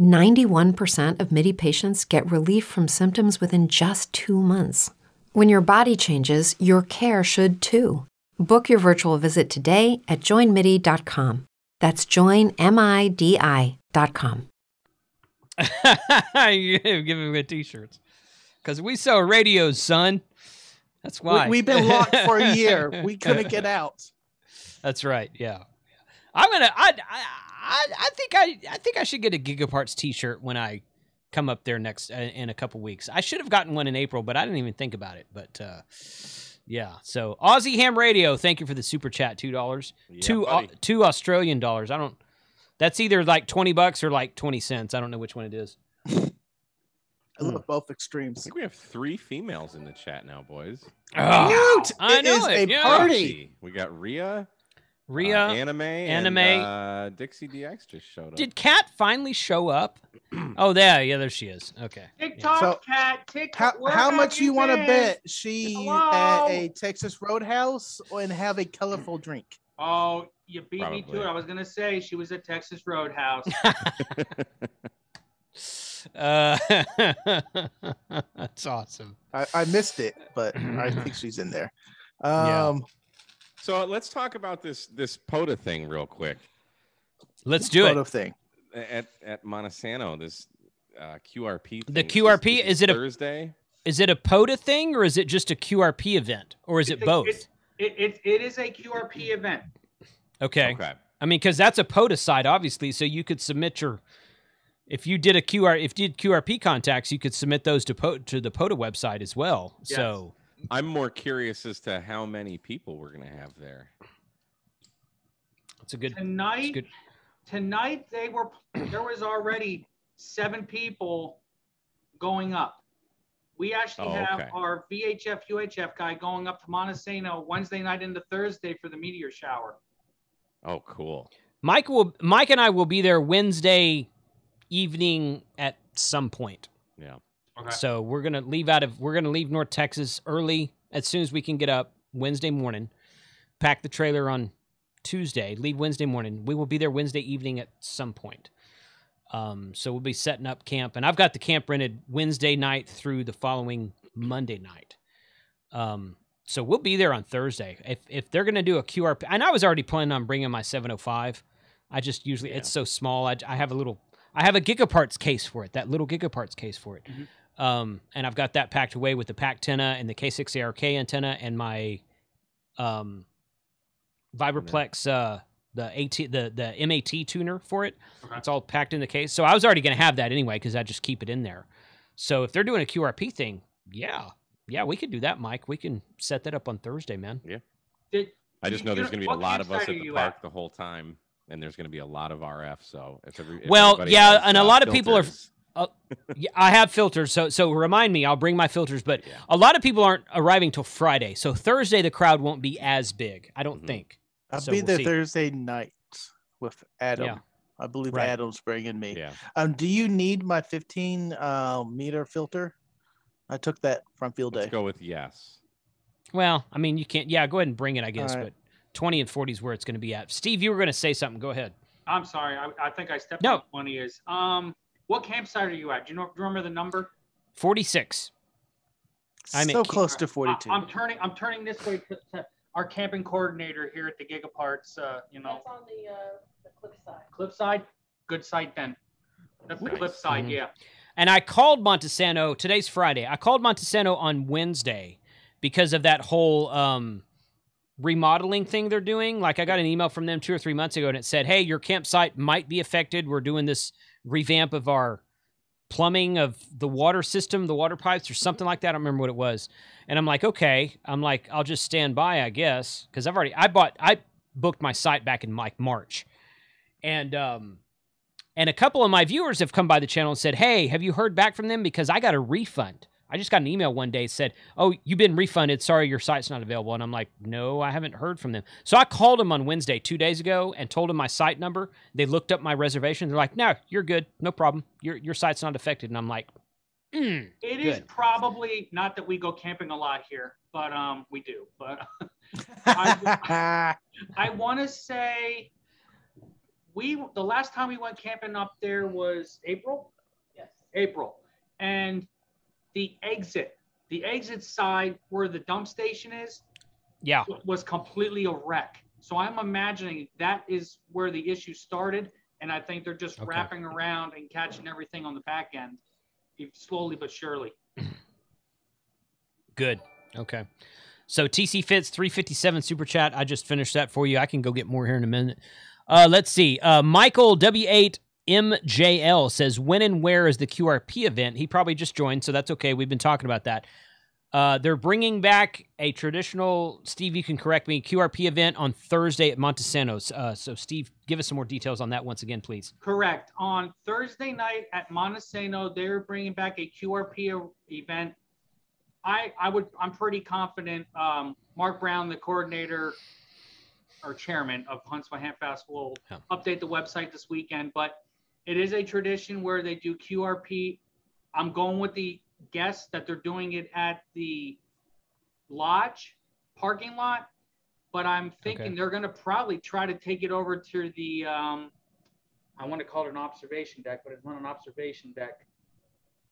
91% of MIDI patients get relief from symptoms within just two months. When your body changes, your care should too. Book your virtual visit today at joinmidi.com. That's joinmidi.com. you give him t-shirts because we sell radios, son. That's why We, have been locked for a year. We couldn't get out. That's right. Yeah, I'm gonna. I, I I I think I I think I should get a Gigaparts T-shirt when I come up there next uh, in a couple weeks. I should have gotten one in April, but I didn't even think about it. But uh, yeah, so Aussie Ham Radio, thank you for the super chat, two dollars, Yeah, two uh, two Australian dollars. I don't. That's either like twenty bucks or like twenty cents. I don't know which one it is. I Hmm. love both I extremes. think we have three females in the chat now, boys. Oh, Cute! I It know is it, a yeah. party. We got Ria, Ria, uh, anime, Anime. and, uh, Dixie DX just showed up. did Kat finally show up? oh, there, yeah, there she is. Okay. yeah. TikTok So, cat. TikTok. How, how much you want to bet she at a Texas Roadhouse and have a colorful drink? Oh, you beat me to it. I was gonna say she was at Texas Roadhouse. Uh, that's awesome. I, I missed it, but I think she's in there. Yeah. So let's talk about this this POTA thing real quick. Let's do photo it. thing. At at Monte Sano, this uh, QRP. The QRP, is it a- Thursday? Is it a POTA thing or is it just a QRP event or is it a- both? It, it, it, it is a QRP event. Okay. Okay. I mean, because that's a POTA site, obviously. So you could submit your, if you did a QR, if you did QRP contacts, you could submit those to po- to the POTA website as well. Yes. So I'm more curious as to how many people we're gonna have there. it's a good. It's Tonight, good. tonight they were there was already seven people going up. We actually Oh, have okay. our VHF UHF guy going up to Monte Sano Wednesday night into Thursday for the meteor shower. Oh, cool. Mike will. Mike and I will be there Wednesday evening at some point. Yeah. Okay. So we're gonna leave out of. We're gonna leave North Texas early as soon as we can get up Wednesday morning. Pack the trailer on Tuesday. Leave Wednesday morning. We will be there Wednesday evening at some point. Um, so we'll be setting up camp, and I've got the camp rented Wednesday night through the following Monday night. Um, so we'll be there on Thursday. If if they're gonna do a QRP, and I was already planning on bringing my 705. I just usually it's so small. I, I have a little. I have a gigaparts case for it. That little gigaparts case for it. Um, and I've got that packed away with the PAC antenna and the K6ARK antenna and my um, Vibraplex, uh, the AT, the the MAT tuner for it. Okay. It's all packed in the case. So I was already going to have that anyway because I just keep it in there. So if they're doing a QRP thing, yeah, yeah, we could do that, Mike. We can set that up on Thursday, man. Did, I just know there's gonna be a lot of us at the park at? the whole time, and there's gonna be a lot of RF. So if every if Well, yeah, and a uh, lot of people are- filters- Yeah, I have filters, so so remind me. I'll bring my filters, but Yeah. a lot of people aren't arriving till Friday, so Thursday the crowd won't be as big. I don't Mhm. think. I'll So be we'll there see. Thursday night with Adam. Yeah. I believe Right. Adam's bringing me. Yeah. Um, do you need my 15 uh, meter filter? I took that from field Let's day. go with yes. Well, I mean, you can't. Yeah, go ahead and bring it, I guess. right. But twenty and forty is where it's going to be at. Steve, you were going to say something. Go ahead. I'm sorry. I, I think I stepped No. on one of yours. Um, what campsite are you at? Do you know? Do you remember the number? Forty-six. I'm so Ke- close to 42. I, 42. am turning. I'm turning this way to, to our camping coordinator here at the Gigaparts. Uh, you know, That's on the, uh, the cliff side. Cliffside. Good site then. That's the Nice. Cliffside. Mhm. Yeah. And I called Monte Sano. Today's Friday. I called Monte Sano on Wednesday because of that whole um, remodeling thing they're doing. Like I got an email from them two or three months ago, and it said, "Hey, your campsite might be affected. We're doing this revamp of our plumbing of the water system, the water pipes, or something like that. I don't remember what it was." And I'm like, "Okay." I'm like, "I'll just stand by, I guess," because I've already I bought I booked my site back in like March, and um, and a couple of my viewers have come by the channel and said, "Hey, have you heard back from them? Because I got a refund." I just got an email one day said, "Oh, you've been refunded. Sorry, your site's not available." And I'm like, "No, I haven't heard from them." So I called them on Wednesday, two days ago, and told them my site number. They looked up my reservation. They're like, "No, you're good. No problem. Your your site's not affected." And I'm like, mm. It is Good. probably not that we go camping a lot here, but um, we do. But I want to say we the last time we went camping up there was April. Yes. April, and the exit, the exit side where the dump station is, "Yeah, was completely a wreck. So I'm imagining that is where the issue started, and I think they're just Okay. wrapping around and catching everything on the back end, slowly but surely. good. Okay." So TC Fitz 357 super chat. I just finished that for you. I can go get more here in a minute. Uh, let's see. Uh, Michael W8 MJL says, when and where is the QRP event? He probably just joined, so that's okay. We've been talking about that. Uh, they're bringing back a traditional, Steve, you can correct me, QRP event on Thursday at Monte Sano's. Uh, so, Steve, give us some more details on that once again, please. Correct. On Thursday night at Monte Sano, they're bringing back a QRP event. I, I would, I'm pretty confident. Um, Mark Brown, the coordinator or chairman of Huntsville Ham Fest, will update the website this weekend. But it is a tradition where they do QRP. I'm going with the guess that they're doing it at the lodge parking lot, but I'm thinking Okay. they're going to probably try to take it over to the um, I want to call it an observation deck, but it's not an observation deck.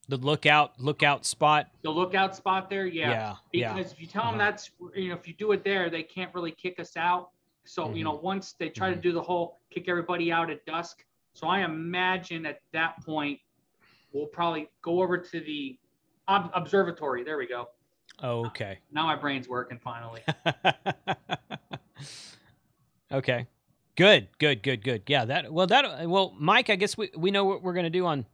The lookout lookout spot. The lookout spot there, yeah. Yeah. Yeah. Because if you tell them Uh-huh. that's you know if you do it there, they can't really kick us out. So Mm-hmm. you know once they try to do the whole kick everybody out at dusk. So I imagine at that point we'll probably go over to the ob- observatory. There we go. Oh, okay. Now my brain's working finally. okay. Good. Good. Good. Good. Yeah. That. Well. That. Well, Mike. I guess we we know what we're gonna do on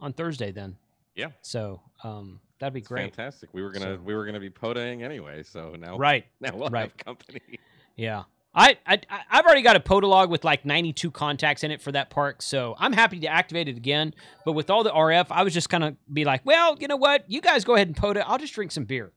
on Thursday then. Yeah. So um that'd be It's great. fantastic. We were gonna So- we were gonna be POTAing anyway, so now Right. now we'll right. have company. Yeah. I, I I- I've already got a podalog with like 92 contacts in it for that park, so I'm happy to activate it again. But with all the RF, I was just kind of be like, well, you know what? You guys go ahead and POTA. I'll just drink some beer,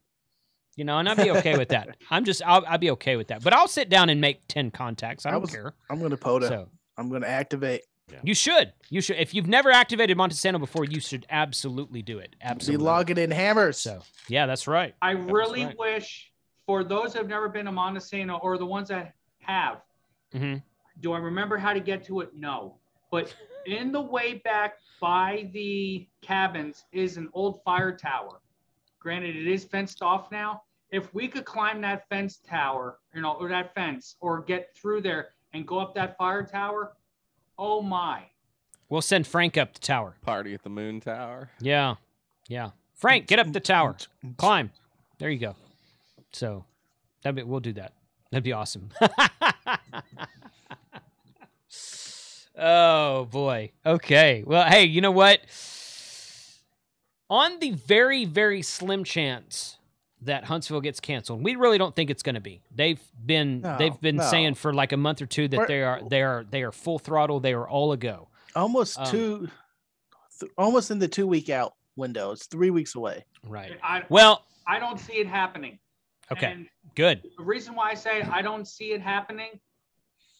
you know, and I'd be okay with that. I'm just I'll, I'll be okay with that. But I'll sit down and make 10 contacts. I I don't was- care. I'm gonna POTA. So I'm gonna activate. you should you should if you've never activated Monte Sano before, you should absolutely do it. Be Absolutely. logging in hammers. So yeah, that's right. I That's really right. wish for those who have never been to Monte Sano or the ones that have, hmm do I remember how to get to it? No. But in the way back by the cabins is an old fire tower. Granted, it is fenced off now. If we could climb that fence tower, you know, or that fence, or get through there and go up that fire tower, oh my. We'll send Frank up the tower. Party at the Moon Tower. Yeah, yeah. Frank, get up the tower. Climb. There you go. So that be we'll do that. That'd be awesome. oh boy. Okay. Well, hey, you know what? On the very, very slim chance that Huntsville gets canceled, we really don't think it's going to be. They've been No, they've been no. saying for like a month or two that We're- they are they are they are full throttle. They are all a go. Almost Um, two, th- almost in the two week out window. It's three weeks away. Right. I, Well. I don't see it happening. Okay. And Good. the reason why I say I don't see it happening,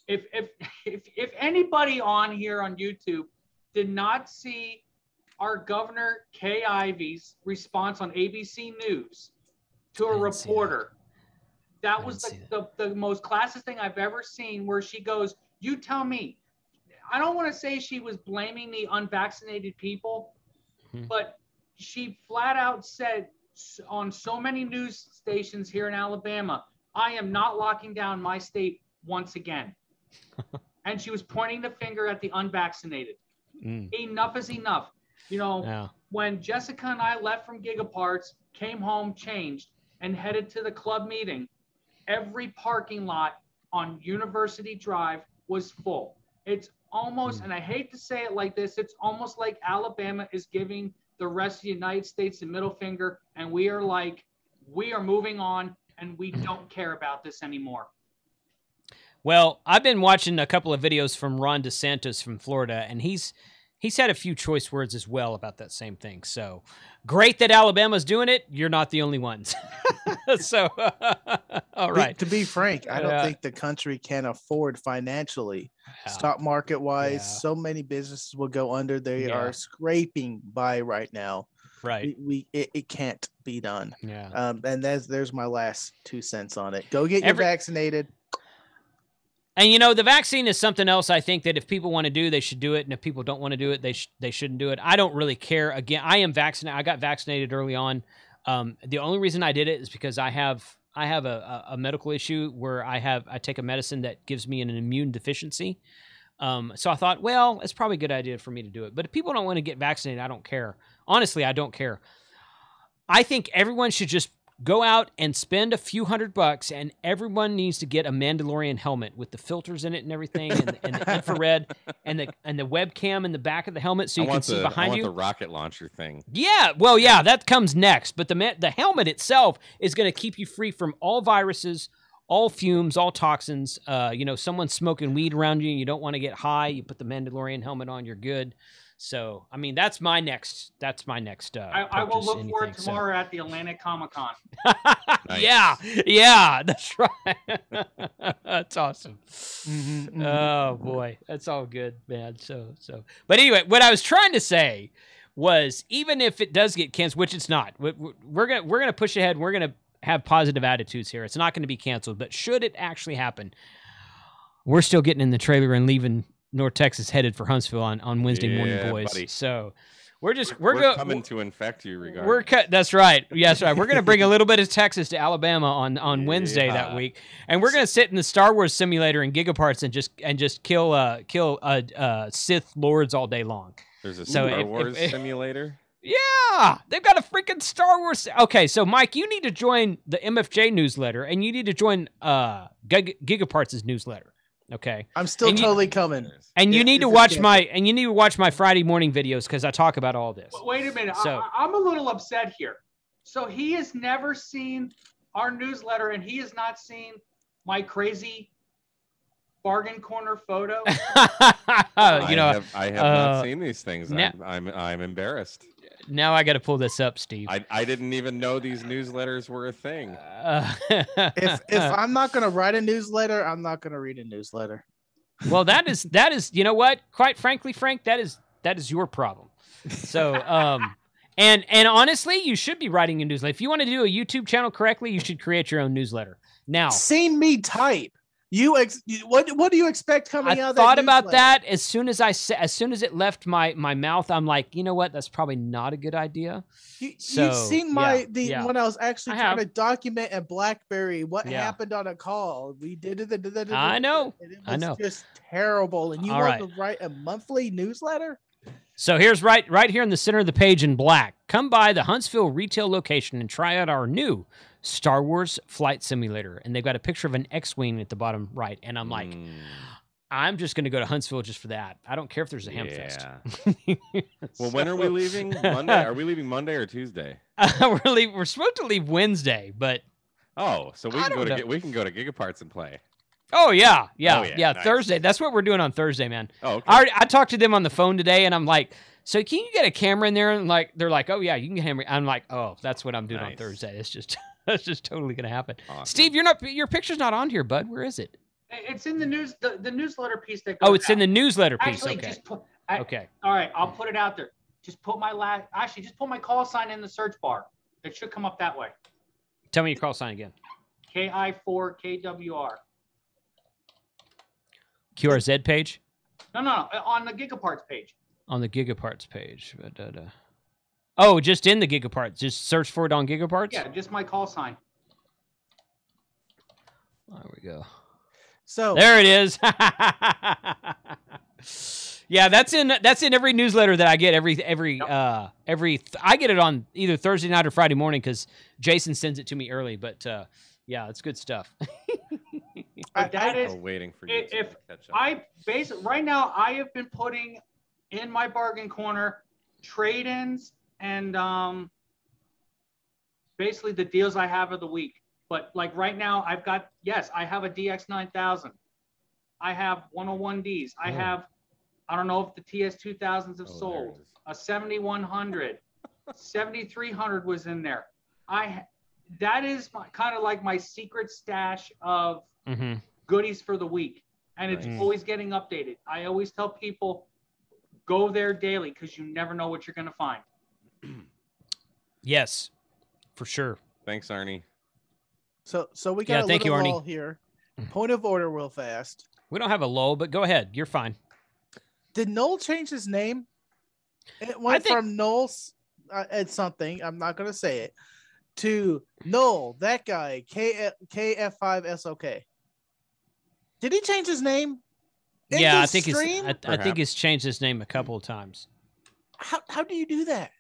if if if if anybody on here on YouTube did not see our governor Kay Ivey's response on ABC News to a didn't that. reporter, that, was the, see the, the most classist thing I've ever seen where she goes, You tell me. I don't want to say she was blaming the unvaccinated people, Mhm. but she flat out said on so many news stations here in Alabama, I am not locking down my state once again. and she was pointing the finger at the unvaccinated. Mm, Enough is enough. You know, yeah. when Jessica and I left from Gigaparts, came home, changed, and headed to the club meeting, every parking lot on University Drive was full. It's almost, Hmm. and I hate to say it like this, it's almost like Alabama is giving the rest of the United States the middle finger, and we are like, we are moving on and we don't care about this anymore. Well, I've been watching a couple of videos from Ron DeSantis from Florida, and he's he's had a few choice words as well about that same thing. So great that Alabama's doing it. You're not the only ones. so all Be- to be frank, I don't think the country can afford financially, Yeah. stock market wise. Yeah. So many businesses will go under. They Yeah. are scraping by right now. Right. We, we it, it can't be done. Yeah. Um, and that's there's my last two cents on it. Go get Every- your vaccinated. And you know, the vaccine is something else. I think that if people want to do, they should do it, and if people don't want to do it, they sh- they shouldn't do it. I don't really care. Again, I am vaccinated. I got vaccinated early on. Um, the only reason I did it is because I have I have a, a, medical issue where I have I take a medicine that gives me an immune deficiency. Um, so I thought, well, it's probably a good idea for me to do it. But if people don't want to get vaccinated, I don't care. Honestly, I don't care. I think everyone should just go out and spend a few hundred bucks, and everyone needs to get a Mandalorian helmet with the filters in it and everything, and, and the infrared, and the and the webcam in the back of the helmet so I you can see the I behind want you. the rocket launcher thing. Yeah, well, yeah, that comes next. But the the helmet itself is going to keep you free from all viruses, all fumes, all toxins. Uh, you know, someone's smoking weed around you, and you don't want to get high. You put the Mandalorian helmet on, you're good. So, I mean, that's my next. That's my next. Uh, I, I will purchase, look for anything, it so. tomorrow at the Atlantic Comic Con. Nice. Yeah, yeah, that's right. that's awesome. Mhm, mhm. Oh boy, that's all good, man. So so, but anyway, what I was trying to say was, even if it does get canceled, which it's not, we- we- we're gonna we're gonna push ahead. We're gonna have positive attitudes here. It's not going to be canceled, but should it actually happen, we're still getting in the trailer and leaving North Texas, headed for Huntsville on on Wednesday morning, boys. buddy. So we're just we're, We're go- coming to infect you, regardless. We're cut. That's right. Yes, right. We're going to bring a little bit of Texas to Alabama on on Wednesday that week, and we're going to sit in the Star Wars simulator in Gigaparts and just and just kill uh kill uh, uh Sith lords all day long. There's a So Star if- if- Wars if- simulator. Yeah, they've got a freaking Star Wars. Okay, so Mike, you need to join the MFJ newsletter, and you need to join uh Gig- Gigaparts' newsletter. Okay, I'm still And you- totally coming. and you Yeah, need to watch schedule. my and you need to watch my Friday morning videos because I talk about all this. Wait a minute. So- I, I'm a little upset here. So he has never seen our newsletter and he has not seen my crazy bargain corner photo. you I know, have, I have uh, not seen these things. now- I'm, I'm I'm embarrassed. Now I got to pull this up, Steve. I, I didn't even know these newsletters were a thing. Uh, If if I'm not gonna write a newsletter, I'm not gonna read a newsletter. well, that is that is you know what? Quite frankly, Frank, that is that is your problem. So, um, and and honestly, you should be writing a newsletter. If you want to do a YouTube channel correctly, you should create your own newsletter. Now, Seen me type. You ex- what what do you expect coming I out? of that? I thought about that as soon as I sa- as soon as it left my my mouth. I'm like, you know what? That's probably not a good idea. You, So, you've seen my yeah, the yeah. when I was actually I trying have. to document in BlackBerry what Yeah. happened on a call. We did it. I know, it I was know. Just terrible. And you All want right. to write a monthly newsletter? So here's right right here in the center of the page in black. Come by the Huntsville retail location and try out our new Star Wars flight simulator. And they've got a picture of an X-wing at the bottom right. And I'm like, Mm, I'm just going to go to Huntsville just for that. I don't care if there's a ham fest. yeah. Well, when are we leaving? Monday? Are we leaving Monday or Tuesday? we're leave, we're supposed to leave Wednesday, but Oh, so we I can go to know. We can go to Gigaparts and play. oh yeah, yeah, Oh, yeah. yeah, nice. Thursday. That's what we're doing on Thursday, man. Oh, okay. I already, I talked to them on the phone today, and I'm like, so can you get a camera in there? And like, they're like, oh yeah, you can get a camera. I'm like, oh, that's what I'm doing on Thursday. It's just that's just totally gonna happen. Awesome. Steve, you're not your picture's not on here, bud. Where is it? it's in the news, the, the newsletter piece that goes Oh, it's in the newsletter piece. Actually, okay. just put, I, Okay. all right, I'll put it out there. Just put my last, actually, just put my call sign in the search bar. It should come up that way. Tell me your call sign again. KI4KWR. QRZ page No, no, no, on the Gigaparts page. on the Gigaparts page. But, uh, uh, Oh, just in the Gigaparts. Just search for it on Gigaparts. Yeah, just my call sign. There we go. So There it is. yeah, that's in that's in every newsletter that I get every every Yep. uh every th- I get it on either Thursday night or Friday morning cuz Jason sends it to me early, but uh yeah, it's good stuff. I- But that I- is, waiting for i- you to if catch up. I base right now, I have been putting in my bargain corner trade-ins and um, basically the deals I have of the week. But like right now, I've got yes, I have a DX 9000. I have 101Ds. I Oh. have I don't know if the TS 2000s have Oh, sold. A 7100, 7300 was in there. I that is my, kind of like my secret stash of mhm. goodies for the week and it's Right. always getting updated i always tell people go there daily because you never know what you're going to find Yes. For sure. Thanks, Arnie. so so we got Yeah, a thank you, little Arnie. lull here. Point of order, real fast. We don't have a lull, but go ahead. You're fine. Did Noel change his name? It went think- from Noel s- uh, at something. I'm not gonna say it. To Noel, that guy, K KF5SOK. Did he change his name? In yeah, I this think he's? I, I think he's changed his name a couple of times. How how do you do that?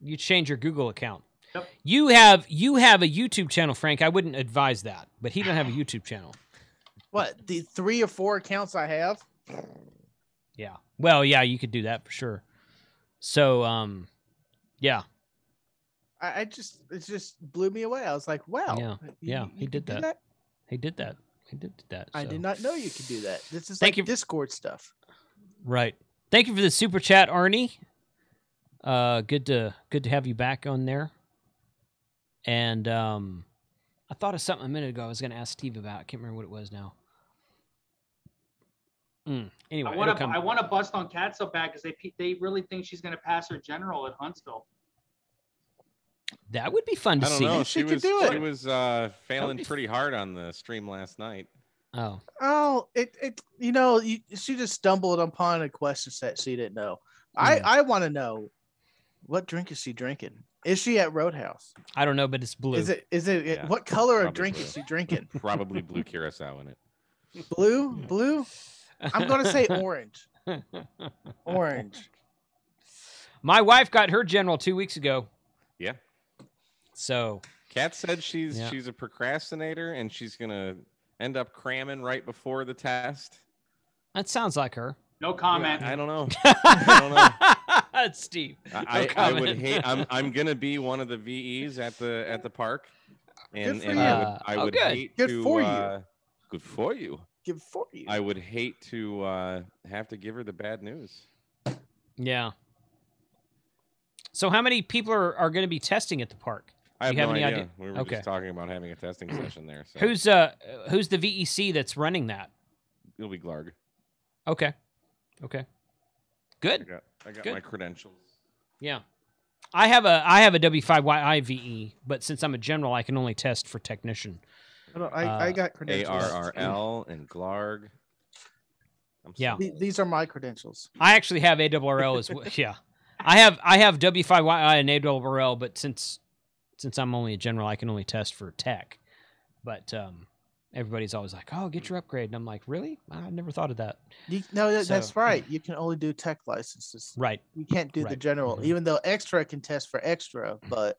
You change your Google account. Yep. You have you have a YouTube channel, Frank. I wouldn't advise that, but he don't have a YouTube channel. What the three or four accounts I have? Yeah. Well, yeah, you could do that for sure. So, um, yeah, I, I just it just blew me away. I was like, wow. Yeah, you- yeah, you he can did do that. he did that. He did that. I did not know you could do that. This is Thank like you. Discord stuff. Right. Thank you for the super chat, Arnie. Uh, good to good to have you back on there. And um, I thought of something a minute ago. I was going to ask Steve about. I can't remember what it was now. Mm, Anyway, i want to i want to bust on Kat so bad because they they really think she's going to pass her general at huntsville that would be fun to I don't see. know. She She could was do she was uh, failing be- pretty hard on the stream last night. Oh, Oh, it it you know you, she just stumbled upon a question set she didn't know. I Mm. I want to know what drink is she drinking? Is she at Roadhouse? I don't know, but it's blue. Is it is it Yeah, what color of drink blue. is she drinking? Probably blue curacao in it. Blue, blue. I'm gonna say orange. Orange. My wife got her general two weeks ago. Yeah. So Kat said she's Yeah. she's a procrastinator and she's gonna end up cramming right before the test. that sounds like her. No comment. I don't know. I don't know. Steve. I, no I, I would hate. I'm I'm gonna be one of the VEs at the at the park, and for and you. I would Uh, I oh, would good. hate Good to. for you. Uh, good for you. Give for you. I would hate to uh, have to give her the bad news. Yeah. So how many people are, are going to be testing at the park? I have you have no any idea. idea? We were Okay. just talking about having a testing session there. So Who's uh who's the VEC that's running that? it'll be GLAARG. Okay. Okay. I Good. got I got Good. my credentials. Yeah. I have a I have a W5YI VE, E, but since I'm a general, I can only test for technician. I, don't- I, I uh, got credentials. R R L and GLAARG. I'm Yeah. sorry. These are my credentials. I actually have ARRL as well. Yeah. I have I have W5YI and ARRL, but since since I'm only a general, I can only test for tech. But um everybody's always like, "Oh, get your upgrade." And I'm like, "Really? I never thought of that." You, no, that, that's right. You can only do tech licenses. Right. You can't do the Right. general, Mhm. even though extra can test for extra. But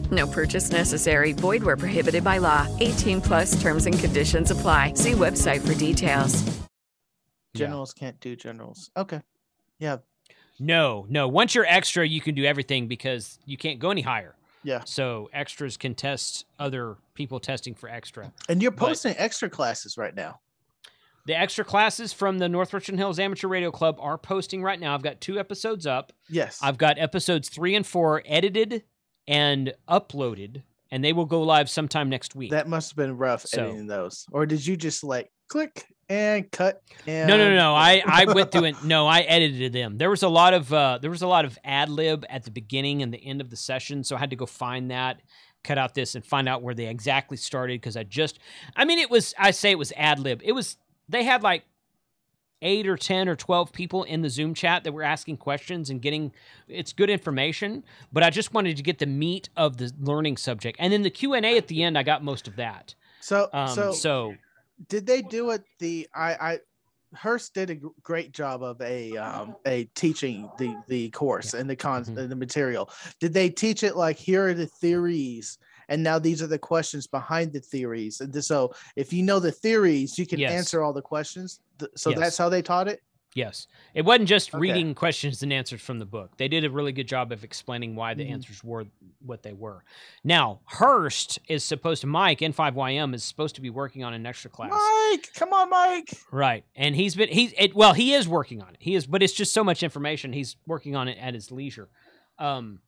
No purchase necessary. Void where prohibited by law. 18 plus terms and conditions apply. See website for details. Yeah. generals can't do generals. Okay. Yeah. No, no. Once you're extra, you can do everything because you can't go any higher. Yeah. So extras can test other people testing for extra. And you're But- posting extra classes right now. The extra classes from the North Richland Hills Amateur Radio Club are posting right now. I've got two episodes up. Yes. I've got episodes three and four edited and uploaded, and they will go live sometime next week. that must have been rough So- editing those. Or did you just like click and cut and no, no, no, no. I, I went through it. No, I edited them. There was a lot of uh, there was a lot of ad lib at the beginning and the end of the session, so I had to go find that, cut out this, and find out where they exactly started because I just, I mean, it was I say it was ad lib. It was they had like eight or ten or twelve people in the Zoom chat that were asking questions and getting it's good information, but I just wanted to get the meat of the learning subject, and then the Q and A at the end. I got most of that. So Um, so, so did they do it the I I Hearst did a great job of a um a teaching the the course and the cons Mhm. and the material. Did they teach it like here are the theories and now these are the questions behind the theories and so if you know the theories you can Yes. answer all the questions. So Yes. that's how they taught it. Yes. It wasn't just Okay. reading questions and answers from the book. They did a really good job of explaining why the Mhm. answers were what they were. Now, Hurst is supposed to, Mike, N5YM, is supposed to be working on an extra class. Mike, come on, Mike. Right. And he's been, he's, it, well, he is working on it. He is, but it's just so much information. He's working on it at his leisure. Um,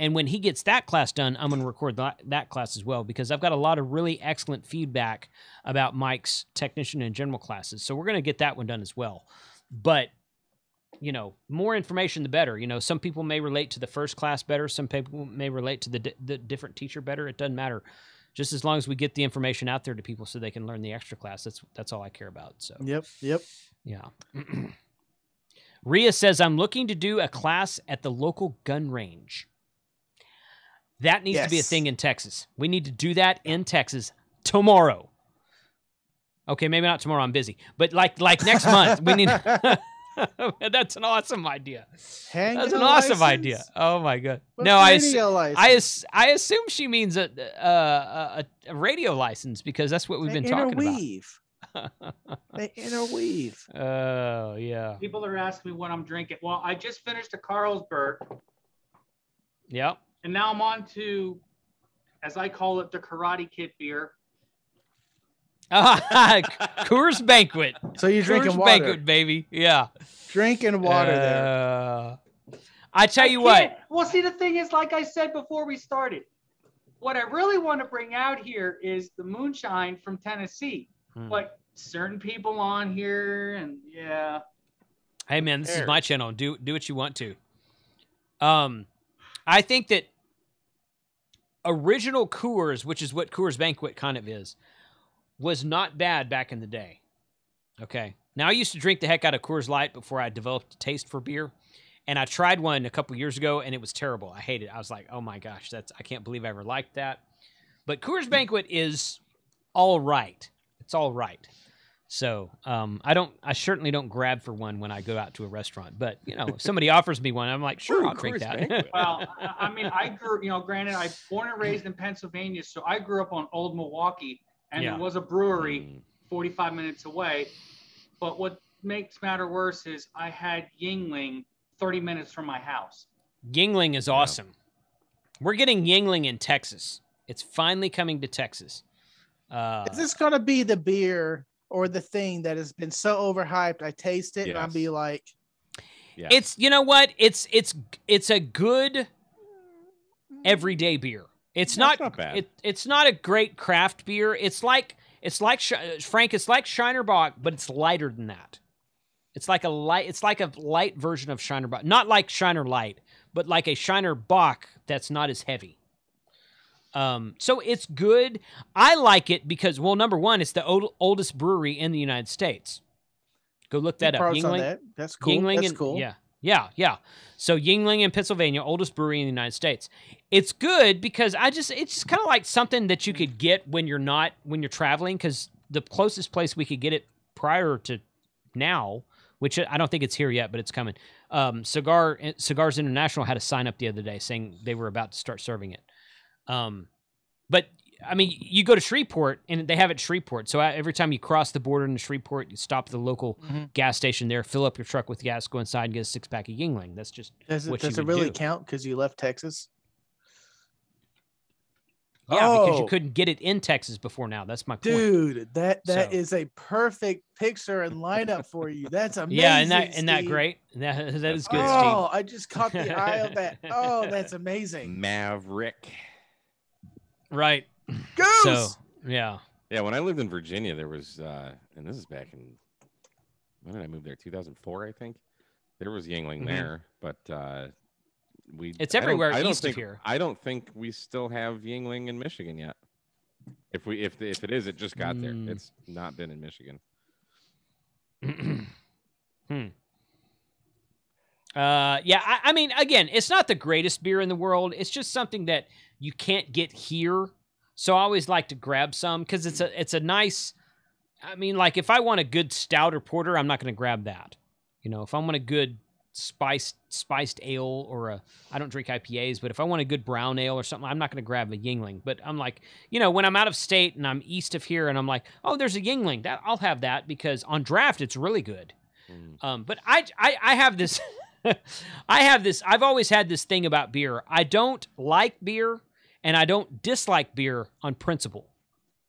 and when he gets that class done, I'm going to record that, that class as well because I've got a lot of really excellent feedback about Mike's technician and general classes. So we're going to get that one done as well. But, you know, more information, the better. You know, some people may relate to the first class better. Some people may relate to the, di- the different teacher better. It doesn't matter. Just as long as we get the information out there to people so they can learn the extra class, that's that's all I care about. So Yep, yep. yeah. Ria says, I'm looking to do a class at the local gun range. That needs to be a thing in Texas. We need to do that in Texas tomorrow. Okay, maybe not tomorrow. I'm busy, but like like next month, we need. That's an awesome idea. Hang That's a an awesome license? idea. Oh my god. What's no, I, ass- radio license? I, ass- I assume she means a, a, a, a radio license because that's what we've They been talking about. interweave. about. They interweave. Oh yeah. People are asking me what I'm drinking. Well, I just finished a Carlsberg, Yep. And now I'm on to, as I call it, the Karate Kid beer. Coors Banquet. So you're drinking Coors water. Banquet, baby. Yeah. Drinking water there. Uh, I tell I you what. Well, see, the thing is, like I said before we started, what I really want to bring out here is the moonshine from Tennessee. Hmm. But certain people on here, and yeah, Hey man, this is my channel. Do do what you want to. Um, I think that original Coors, which is what Coors Banquet kind of is, was not bad back in the day. Okay. Now I used to drink the heck out of Coors Light before I developed a taste for beer, and I tried one a couple years ago, and it was terrible. I hated. it. I was like, oh my gosh, that's I can't believe I ever liked that. But Coors Banquet is all right. It's all right. So um, I don't. I certainly don't grab for one when I go out to a restaurant. But you know, if somebody offers me one, I'm like, sure, Ooh, I'll drink that. Well, I, I mean, I grew, you know, granted, I born and raised in Pennsylvania, so I grew up on Old Milwaukee, and Yeah. there was a brewery Mm. 45 minutes away. But what makes matter worse is I had Yuengling 30 minutes from my house. Yuengling is awesome. We're getting Yuengling in Texas. It's finally coming to Texas. Uh, Is this gonna be the beer or the thing that has been so overhyped? I taste it and I'll be like, Yeah. it's you know what? It's it's it's a good everyday beer. It's That's not, not bad. It, it's not a great craft beer. It's like it's like uh, Frank. It's like Shiner Bock, but it's lighter than that. It's like a light. It's like a light version of Shiner Bock. Not like Shiner Light, but like a Shiner Bock that's not as heavy. Um, so it's good. I like it because, well, number one, it's the old, oldest brewery in the United States. Go look that up. Yuengling, that. That's cool. Yuengling That's and, cool. Yeah, yeah, yeah. So Yuengling in Pennsylvania, oldest brewery in the United States. It's good because I just it's just kind of like something that you could get when you're not when you're traveling because the closest place we could get it prior to now, which I don't think it's here yet, but it's coming. Um, Cigar Cigars International had a sign up the other day saying they were about to start serving it. Um, but I mean, you go to Shreveport and they have it at Shreveport. So every time you cross the border into Shreveport, you stop at the local Mhm. gas station there, fill up your truck with gas, go inside and get a six pack of Yuengling. That's just Does it, what does you it really do. count because you left Texas? yeah, because you Oh. couldn't get it in Texas before now. That's my point. Dude, that that So- is a perfect picture and lineup for you. That's amazing. yeah, and that isn't that Steve. great? That that is good, oh, I just caught the eye of that. Oh, that's amazing. Maverick. Steve. Right. Goose. So yeah. Yeah, when I lived in Virginia, there was, uh, and this is back in when did I move there? 2004, I think. There was Yuengling Mhm. there, but uh, we. It's I don't- everywhere I don't east of think, here. I don't think we still have Yuengling in Michigan yet. If we, if if it is, it just got Mm. there. It's not been in Michigan. hmm. Uh, yeah, I, I mean, again, it's not the greatest beer in the world. It's just something that you can't get here. So I always like to grab some because it's a it's a nice. I mean, like if I want a good stout or porter, I'm not going to grab that. You know, if I want a good spiced spiced ale or a I don't drink IPAs, but if I want a good brown ale or something, I'm not going to grab a Yuengling. But I'm like, you know, when I'm out of state and I'm east of here and I'm like, oh, there's a Yuengling, that I'll have that because on draft it's really good. Mm. Um, but I, I, I have this, I have this. I've always had this thing about beer. I don't like beer, and I don't dislike beer on principle.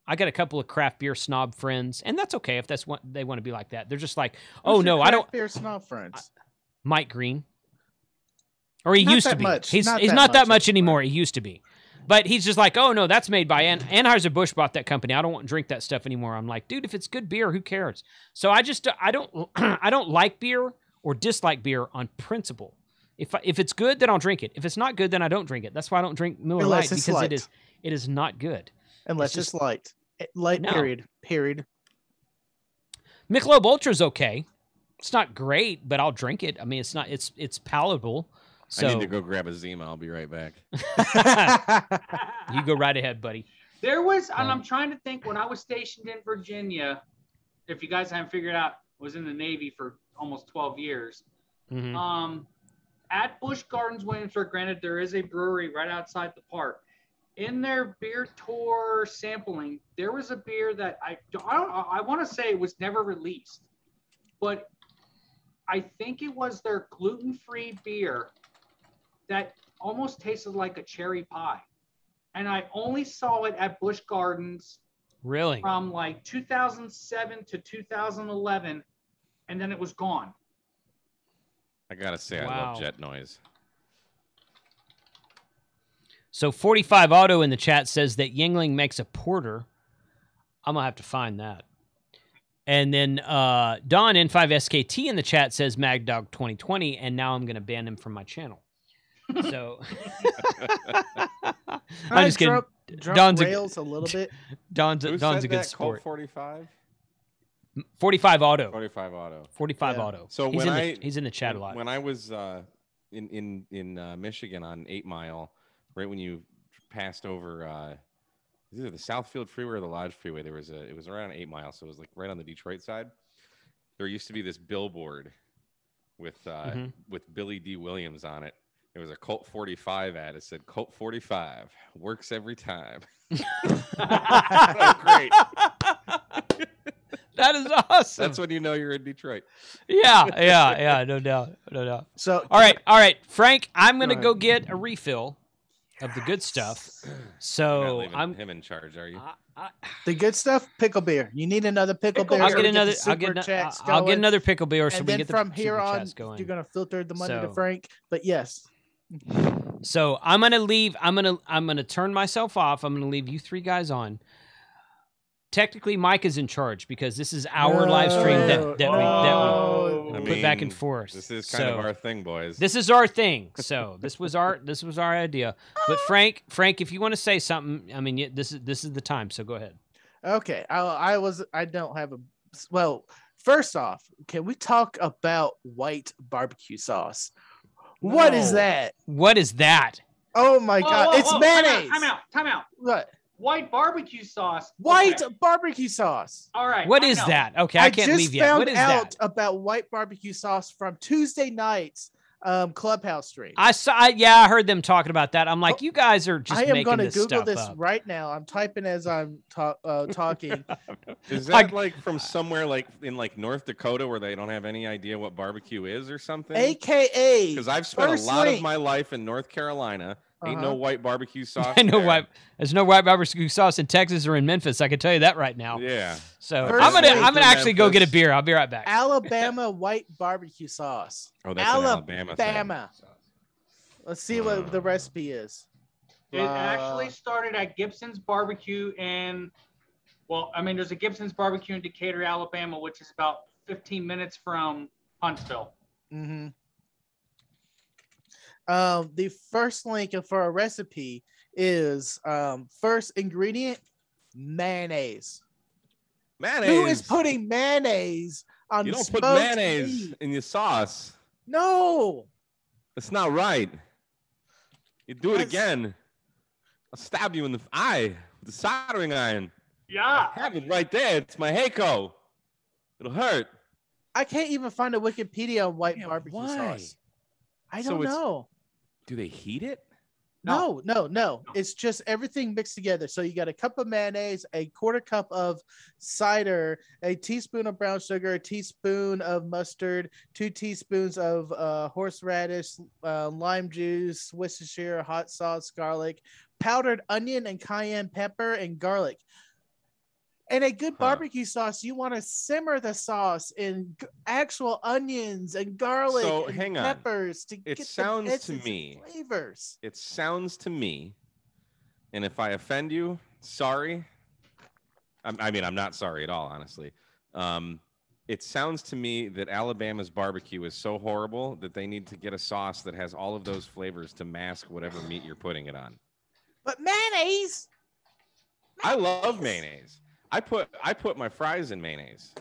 I got a couple of craft beer snob friends, and that's okay if that's what they want to be like that. They're just like, oh Who's no, I don't. craft Beer snob friends. Mike Green, or he Not used to be. much, He's not he's that not that much much anymore. He used to be. But he's just like, oh no, that's made by An- Anheuser Busch bought that company. I don't want to drink that stuff anymore. I'm like, dude, if it's good beer, who cares? So I just I don't I don't like beer or dislike beer on principle. If I, if it's good, then I'll drink it. If it's not good, then I don't drink it. That's why I don't drink Miller Unless Lite it's because light. it is it is not good. Unless it's it's, light. Eh, Light No. period. Period. Michelob Ultra's okay. It's not great, but I'll drink it. I mean, it's not it's it's palatable. So I need to go grab a Zima. I'll be right back. you go right ahead, buddy. There was, and Um, I'm trying to think when I was stationed in Virginia, if you guys haven't figured out, was in the Navy for almost 12 years. Mhm. Um, at Busch Gardens, Williamsburg, granted, there is a brewery right outside the park. In their beer tour sampling, there was a beer that I don't, I, don't, I want to say it was never released, but I think it was their gluten-free beer that almost tasted like a cherry pie. And I only saw it at Busch Gardens Really? from like 2007 to 2011, and then it was gone. I gotta say, I Wow. love jet noise. So 45 Auto in the chat says that Yuengling makes a porter. I'm gonna have to find that. And then uh, Don N5SKT in the chat says Mad Dog 2020, and now I'm gonna ban him from my channel. So I'm I just kidding. drunk, drunk Don's a- rails a, little bit. Don's Who a, Don's said a good that? Sport. 45? 45 Auto. 45 auto. 45 Yeah. Auto. So he's when in I the, he's in the chat a lot. when I was uh, in in in uh, Michigan on Eight Mile, right when you passed over uh, either the Southfield Freeway or the Lodge Freeway, there was a it was around Eight Mile, so it was like right on the Detroit side. There used to be this billboard with uh, Mhm. with Billy Dee Williams on it. There was a Colt 45 ad. It said Colt 45 works every time. Great. That is awesome. That's when you know you're in Detroit. yeah, yeah, yeah. No doubt. No doubt. So All right, all right, Frank. I'm gonna Go go get a refill of the good stuff. You're not So I'm. him in charge, are you? I, I, the good stuff, pickle beer. You need another pickle, Pickle beer. I'll get another. the I'll get. super ano- I'll get another pickle beer so and we then get the from here on, going. you're gonna filter the money So- to Frank. But yes, So I'm gonna leave. I'm gonna. I'm gonna turn myself off. I'm gonna leave you three guys on. Technically, Mike is in charge because this is our live stream that oh, that we, that we oh. I put back and forth. This is kind of our thing, boys. This is our thing. So this was our this was our idea. But Frank, Frank, if you want to say something, I mean, this is this is the time. So go ahead. Okay, I, I was I don't have a well. First off, can we talk about white barbecue sauce? What is No. that? What is that? Oh my Whoa, god, whoa, it's whoa, time out, mayonnaise. Time out, time out. What? White barbecue sauce. White Okay, barbecue sauce. All right. What I is know. that? Okay, I, can't leave yet. found What is out that? about white barbecue sauce from Tuesday night's um, clubhouse stream. I saw. I, yeah, I heard them talking about that. I'm like, you guys are just I am going to Google this up. right now. I'm typing as I'm ta- uh, talking. Is I- that like from somewhere like in like North Dakota where they don't have any idea what barbecue is or something? AKA Because I've spent a lot Link. of my life in North Carolina. Ain't no Uh-huh. white barbecue sauce. I know there. white. There's no white barbecue sauce in Texas or in Memphis. I can tell you that right now. Yeah. So First I'm gonna I'm gonna in actually go get a beer. I'll be right back. Alabama white barbecue sauce. Oh, that's an Alabama thing. Alabama. Let's see what the recipe is. It Uh, actually started at Gibson's Barbecue in, well, I mean, there's a Gibson's Barbecue in Decatur, Alabama, which is about 15 minutes from Huntsville. Mm-hmm. Um, the first link for a recipe is um, first ingredient mayonnaise. Mayonnaise. Who is putting mayonnaise on You don't put mayonnaise meat? in your sauce. No. That's not right. You do it That's- again. I'll stab you in the eye with the soldering iron. Yeah. I have it right there. It's my Hakko. It'll hurt. I can't even find a Wikipedia on white Yeah, barbecue why? sauce. I don't it's- know. Do they heat it? No, no, no. It's just everything mixed together. So you got a cup of mayonnaise, a quarter cup of cider, a teaspoon of brown sugar, a teaspoon of mustard, two teaspoons of uh, horseradish, uh, lime juice, Worcestershire, hot sauce, garlic, powdered onion and cayenne pepper, and garlic. And a good Huh. barbecue sauce, you want to simmer the sauce in actual onions and garlic So, and hang on. peppers to It get sounds the to me- flavors. It sounds to me, and if I offend you, sorry. I'm, I mean, I'm not sorry at all, honestly. Um, it sounds to me that Alabama's barbecue is so horrible that they need to get a sauce that has all of those flavors to mask whatever meat you're putting it on. But mayonnaise. I love mayonnaise. I put I put my fries in mayonnaise.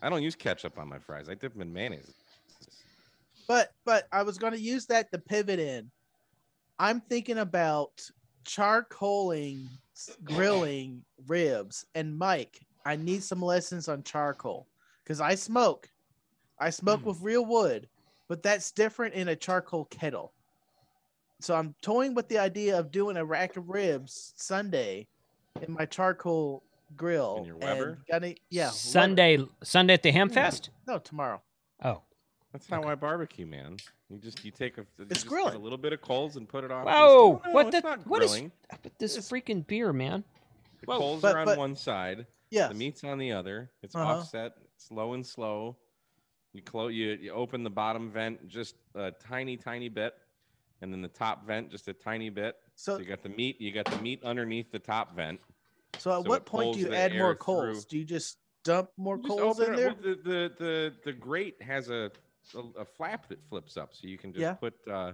I don't use ketchup on my fries. I dip them in mayonnaise. But but I was going to use that to pivot in. I'm thinking about charcoaling, grilling ribs. And Mike, I need some lessons on charcoal because I smoke. I smoke hmm. with real wood, but that's different in a charcoal kettle. So I'm toying with the idea of doing a rack of ribs Sunday in my charcoal grill. In your and Weber? Gonna, yeah. Weber. Sunday Sunday at the Hamfest. No, tomorrow. Oh, That's not why barbecue, man. You just you take a you just get grilling. a little bit of coals and put it on. Oh, No, what it's the? not What is grilling. with this It's- freaking beer, man? The Whoa. coals But- are on but- one side. Yeah. The meat's on the other. It's Uh-huh. offset. It's low and slow. You close. You, you open the bottom vent just a tiny, tiny bit, and then the top vent just a tiny bit. So So, you got the meat. You got the meat underneath the top vent. So at so what point do you add more coals? through. Do you just dump more You coals in there? the, the the the grate has a, a a flap that flips up, so you can just Yeah. put uh,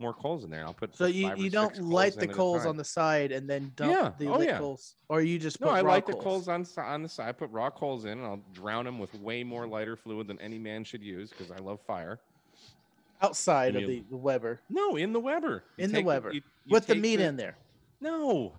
more coals in there. I'll put So you, you don't light in the coals on the side and then dump Yeah. the Oh, yeah. coals, or you just put No, I light the coals? coals on on the side. I put raw coals in, and I'll drown them with way more lighter fluid than any man should use because I love fire. outside And of the, you- the Weber No, in the Weber. You in the take Weber you- with the meat in there. No,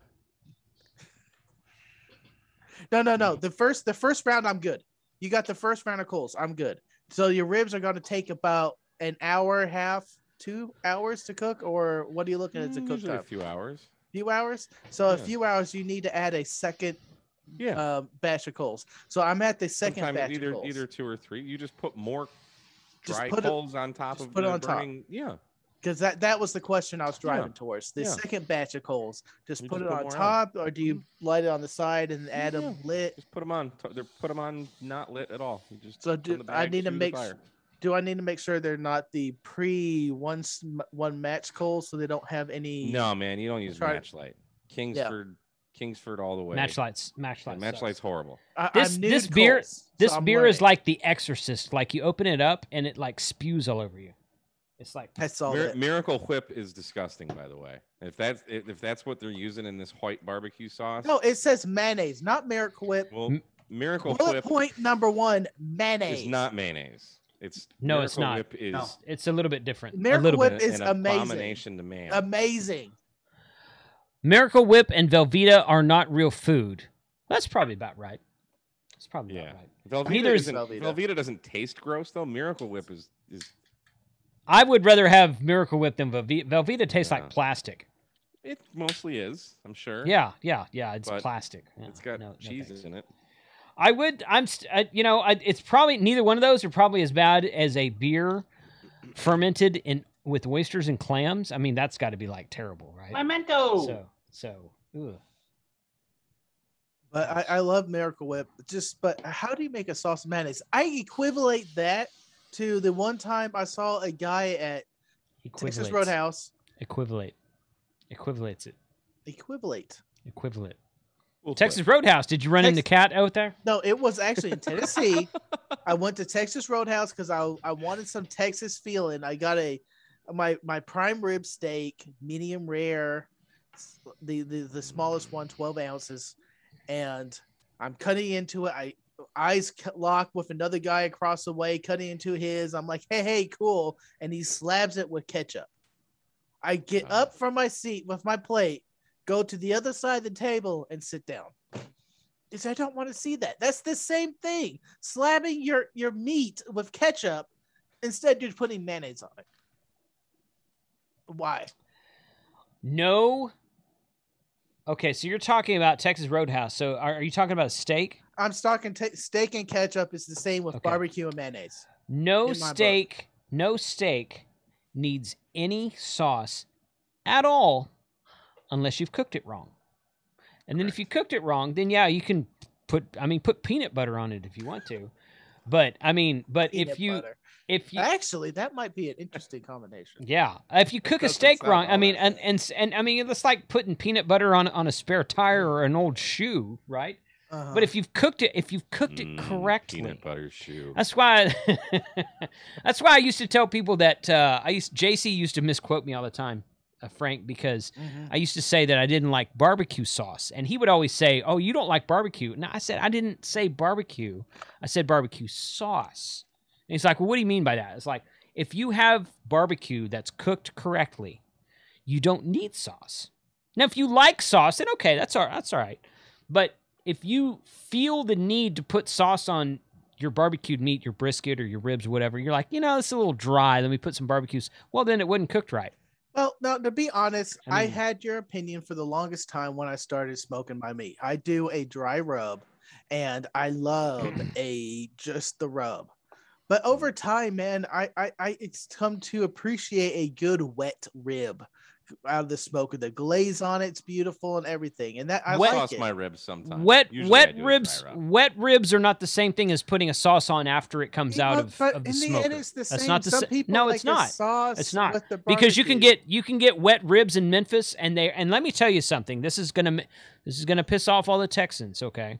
No, no, no. The first the first round, I'm good. You got the first round of coals. I'm good. So your ribs are going to take about an hour, half, two hours to cook, or what are you looking at Mm, cook usually time? a few hours. few hours. So a few hours, you need to add a second Yeah, um, batch of coals. So I'm at the second sometimes batch either of coals. either two or three. You just put more Just dry put it- coals on top just of put it the on top. Yeah, because that that was the question I was Yeah. driving towards. The Yeah. second batch of coals, just You put just it put on more on. top, or do you mm-hmm. light it on the side and add Yeah. them lit? just put them on. They're put them on not lit at all. You just So put 'em in do I need to make fire. do I need to make sure they're not the pre one one match coals so they don't have any? No, man, you don't use Try- matchlight. Kingsford, Kingsford all the way. Matchlights, matchlights. Yeah, sucks. matchlight's horrible. I, This this beer coals, this I'm beer is like The Exorcist. Like you open it up and it like spews all over you. It's like that's all. Mir- it- Miracle Whip is disgusting, by the way. If that's if if that's what they're using in this white barbecue sauce, No, it says mayonnaise, not Miracle Whip. well, M- Miracle Bullet Whip point number one: mayonnaise. is not mayonnaise. It's No, it's Miracle not. Whip is No. it's a little bit different. Miracle a little Whip bit. is an amazing. abomination to man. amazing. Miracle Whip and Velveeta are not real food. That's probably about right. That's probably yeah, about right. Velveeta, Neither is isn't, Velveeta. Velveeta. doesn't taste gross though. Miracle Whip is is I would rather have Miracle Whip than Velveeta. Velveeta tastes Yeah. like plastic. it mostly is. I'm sure. Yeah, yeah, yeah. It's But plastic. Yeah, it's got no- no cheese thanks. in it. I would. I'm. St- I, you know, I, it's probably neither one of those are probably as bad as a beer fermented in with oysters and clams. I mean, that's got to be like terrible, right? Memento. So, so. Ugh. But I, I love Miracle Whip. Just, but how do you make a sauce of mayonnaise? I equivalent that to the one time I saw a guy at Texas Roadhouse. Equivalate. Equivalates it. Equivalent. Equivalent. We'll Texas Roadhouse. Did you run into Kat out there? No, it was actually in Tennessee. I went to Texas Roadhouse because I I wanted some Texas feeling. I got a my my prime rib steak, medium rare, the the, the smallest one, 12 ounces, and I'm cutting into it. I eyes lock with another guy across the way, cutting into his. I'm like, hey, hey, cool, and he slabs it with ketchup. I get up from my seat with my plate, go to the other side of the table, and sit down is I don't want to see that. That's the same thing. Slabbing your your meat with ketchup instead you're putting mayonnaise on it. Why? No. Okay, so you're talking about Texas Roadhouse. So are, are you talking about steak? I'm talking t- steak and ketchup is the same with Okay. barbecue and mayonnaise. No my book. steak, no steak needs any sauce at all unless you've cooked it wrong. And then if you cooked it wrong, then yeah, you can put I mean put peanut butter on it if you want to. But I mean, but Peanut if you butter. if you Actually, that might be an interesting combination. yeah, if you cook a steak wrong, I mean, and, and and I mean, it's like putting peanut butter on on a spare tire or an old shoe, right? Uh-huh. But if you've cooked it, if you've cooked it Mm, correctly, Peanut butter shoe. that's why. that's why I used to tell people that uh, I used JC used to misquote me all the time, Frank, because Mhm. I used to say that I didn't like barbecue sauce, and he would always say, "Oh, you don't like barbecue." No, I said I didn't say barbecue. I said barbecue sauce. And he's like, "Well, what do you mean by that?" It's like if you have barbecue that's cooked correctly, you don't need sauce. Now, if you like sauce, then okay, that's all. That's all right. But if you feel the need to put sauce on your barbecued meat, your brisket or your ribs, or whatever. You're like, you know, it's a little dry. Let me put some barbecues. Well, then it wasn't cooked right. Well, no, to be honest, I I, had your opinion for the longest time when I started smoking my meat. I do a dry rub and I love a just the rub. But over time, man, I, I I it's come to appreciate a good wet rib out of the smoke with the glaze on it. It's beautiful and everything. And that I Wet- like sauce it. my ribs sometimes. Wet Usually wet do a dry ribs wet ribs are not the same thing as putting a sauce on after it comes out Well, of, but of the in the smoker. end, it's the That's same. not the Some sa- people no, like it's not. Sauce It's not with the because you can get you can get wet ribs in Memphis, and they and let me tell you something. This is gonna this is gonna piss off all the Texans. Okay,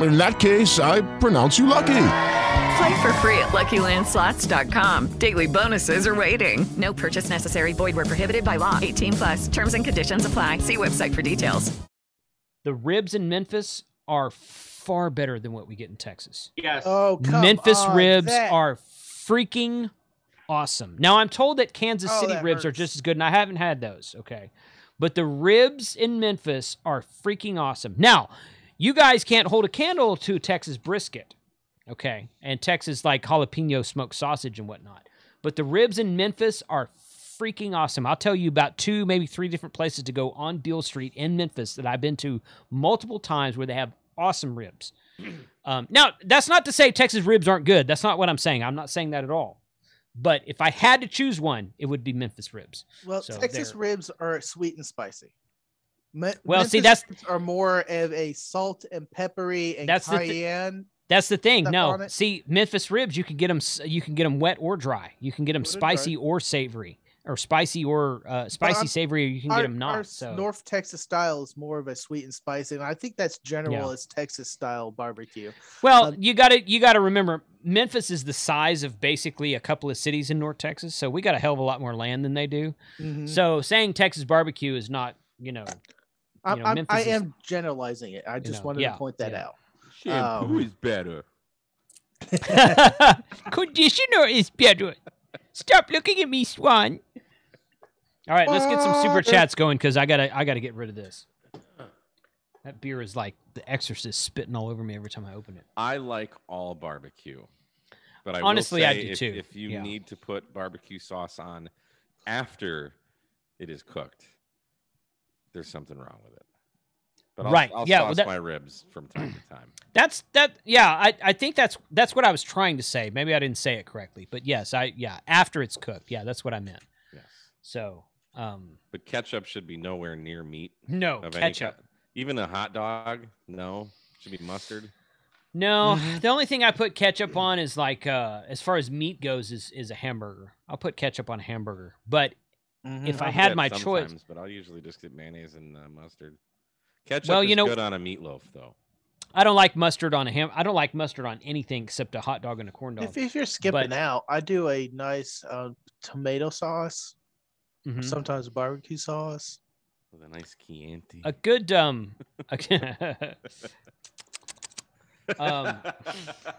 In that case, I pronounce you lucky. Play for free at LuckyLandSlots.com. Daily bonuses are waiting. No purchase necessary. Void where prohibited by law. 18 plus. Terms and conditions apply. See website for details. the ribs in Memphis are far better than what we get in Texas. Yes. Oh, come Memphis on, ribs that- are freaking awesome. Now I'm told that Kansas Oh, City that ribs are just as good, and I haven't had those. Okay, but the ribs in Memphis are freaking awesome. Now, you guys can't hold a candle to Texas brisket, okay, and Texas like jalapeno smoked sausage and whatnot. But the ribs in Memphis are freaking awesome. I'll tell you about two, maybe three different places to go on Beale Street in Memphis that I've been to multiple times where they have awesome ribs. Um, now, that's not to say Texas ribs aren't good. That's not what I'm saying. I'm not saying that at all. But if I had to choose one, it would be Memphis ribs. Well, So Texas ribs are sweet and spicy. Me- Well, see, that's- are more of a salt and peppery and That's the thi- cayenne. That's the thing. No, see, Memphis ribs, you can get them. You can get them wet or dry. You can get them spicy or savory, or spicy or uh, spicy savory. Or you can our, get them not. So North Texas style is more of a sweet and spicy, and I think that's general Yeah. as Texas style barbecue. Well, Um, you got to you got to remember Memphis is the size of basically a couple of cities in North Texas, so we got a hell of a lot more land than they do. Mhm. So saying Texas barbecue is not, you know, I'm, know, I'm, Memphis I is- am generalizing it. I just know, wanted yeah, to point that yeah. out. Shampoo Um, is better. conditioner is better. Stop looking at me, Swan. All right, let's get some super chats going because I gotta I gotta get rid of this. That beer is like the Exorcist spitting all over me every time I open it. I like all barbecue, but I Honestly, will I do if, too. If you Yeah. need to put barbecue sauce on after it is cooked, there's something wrong with it. But I'll, Right, I'll yeah, well, that- my ribs from time to time. That's that. Yeah, I, I think that's that's what I was trying to say. Maybe I didn't say it correctly, but yes, I yeah after it's cooked. Yeah, that's what I meant. Yes, So um but ketchup should be nowhere near meat. no ketchup. Even a hot dog, no, should be mustard. No, the only thing I put ketchup on is like uh as far as meat goes is is a hamburger. I'll put ketchup on a hamburger. But Mhm. if I I'll do had my choice, but I'll usually just get mayonnaise and uh, mustard. Ketchup Well, is you know- good on a meatloaf, though. I don't like mustard on a ham. I don't like mustard on anything except a hot dog and a corn dog. If, if you're skipping But- out, I do a nice uh, tomato sauce, Mhm. sometimes barbecue sauce. With a nice Chianti. A good um, a- um,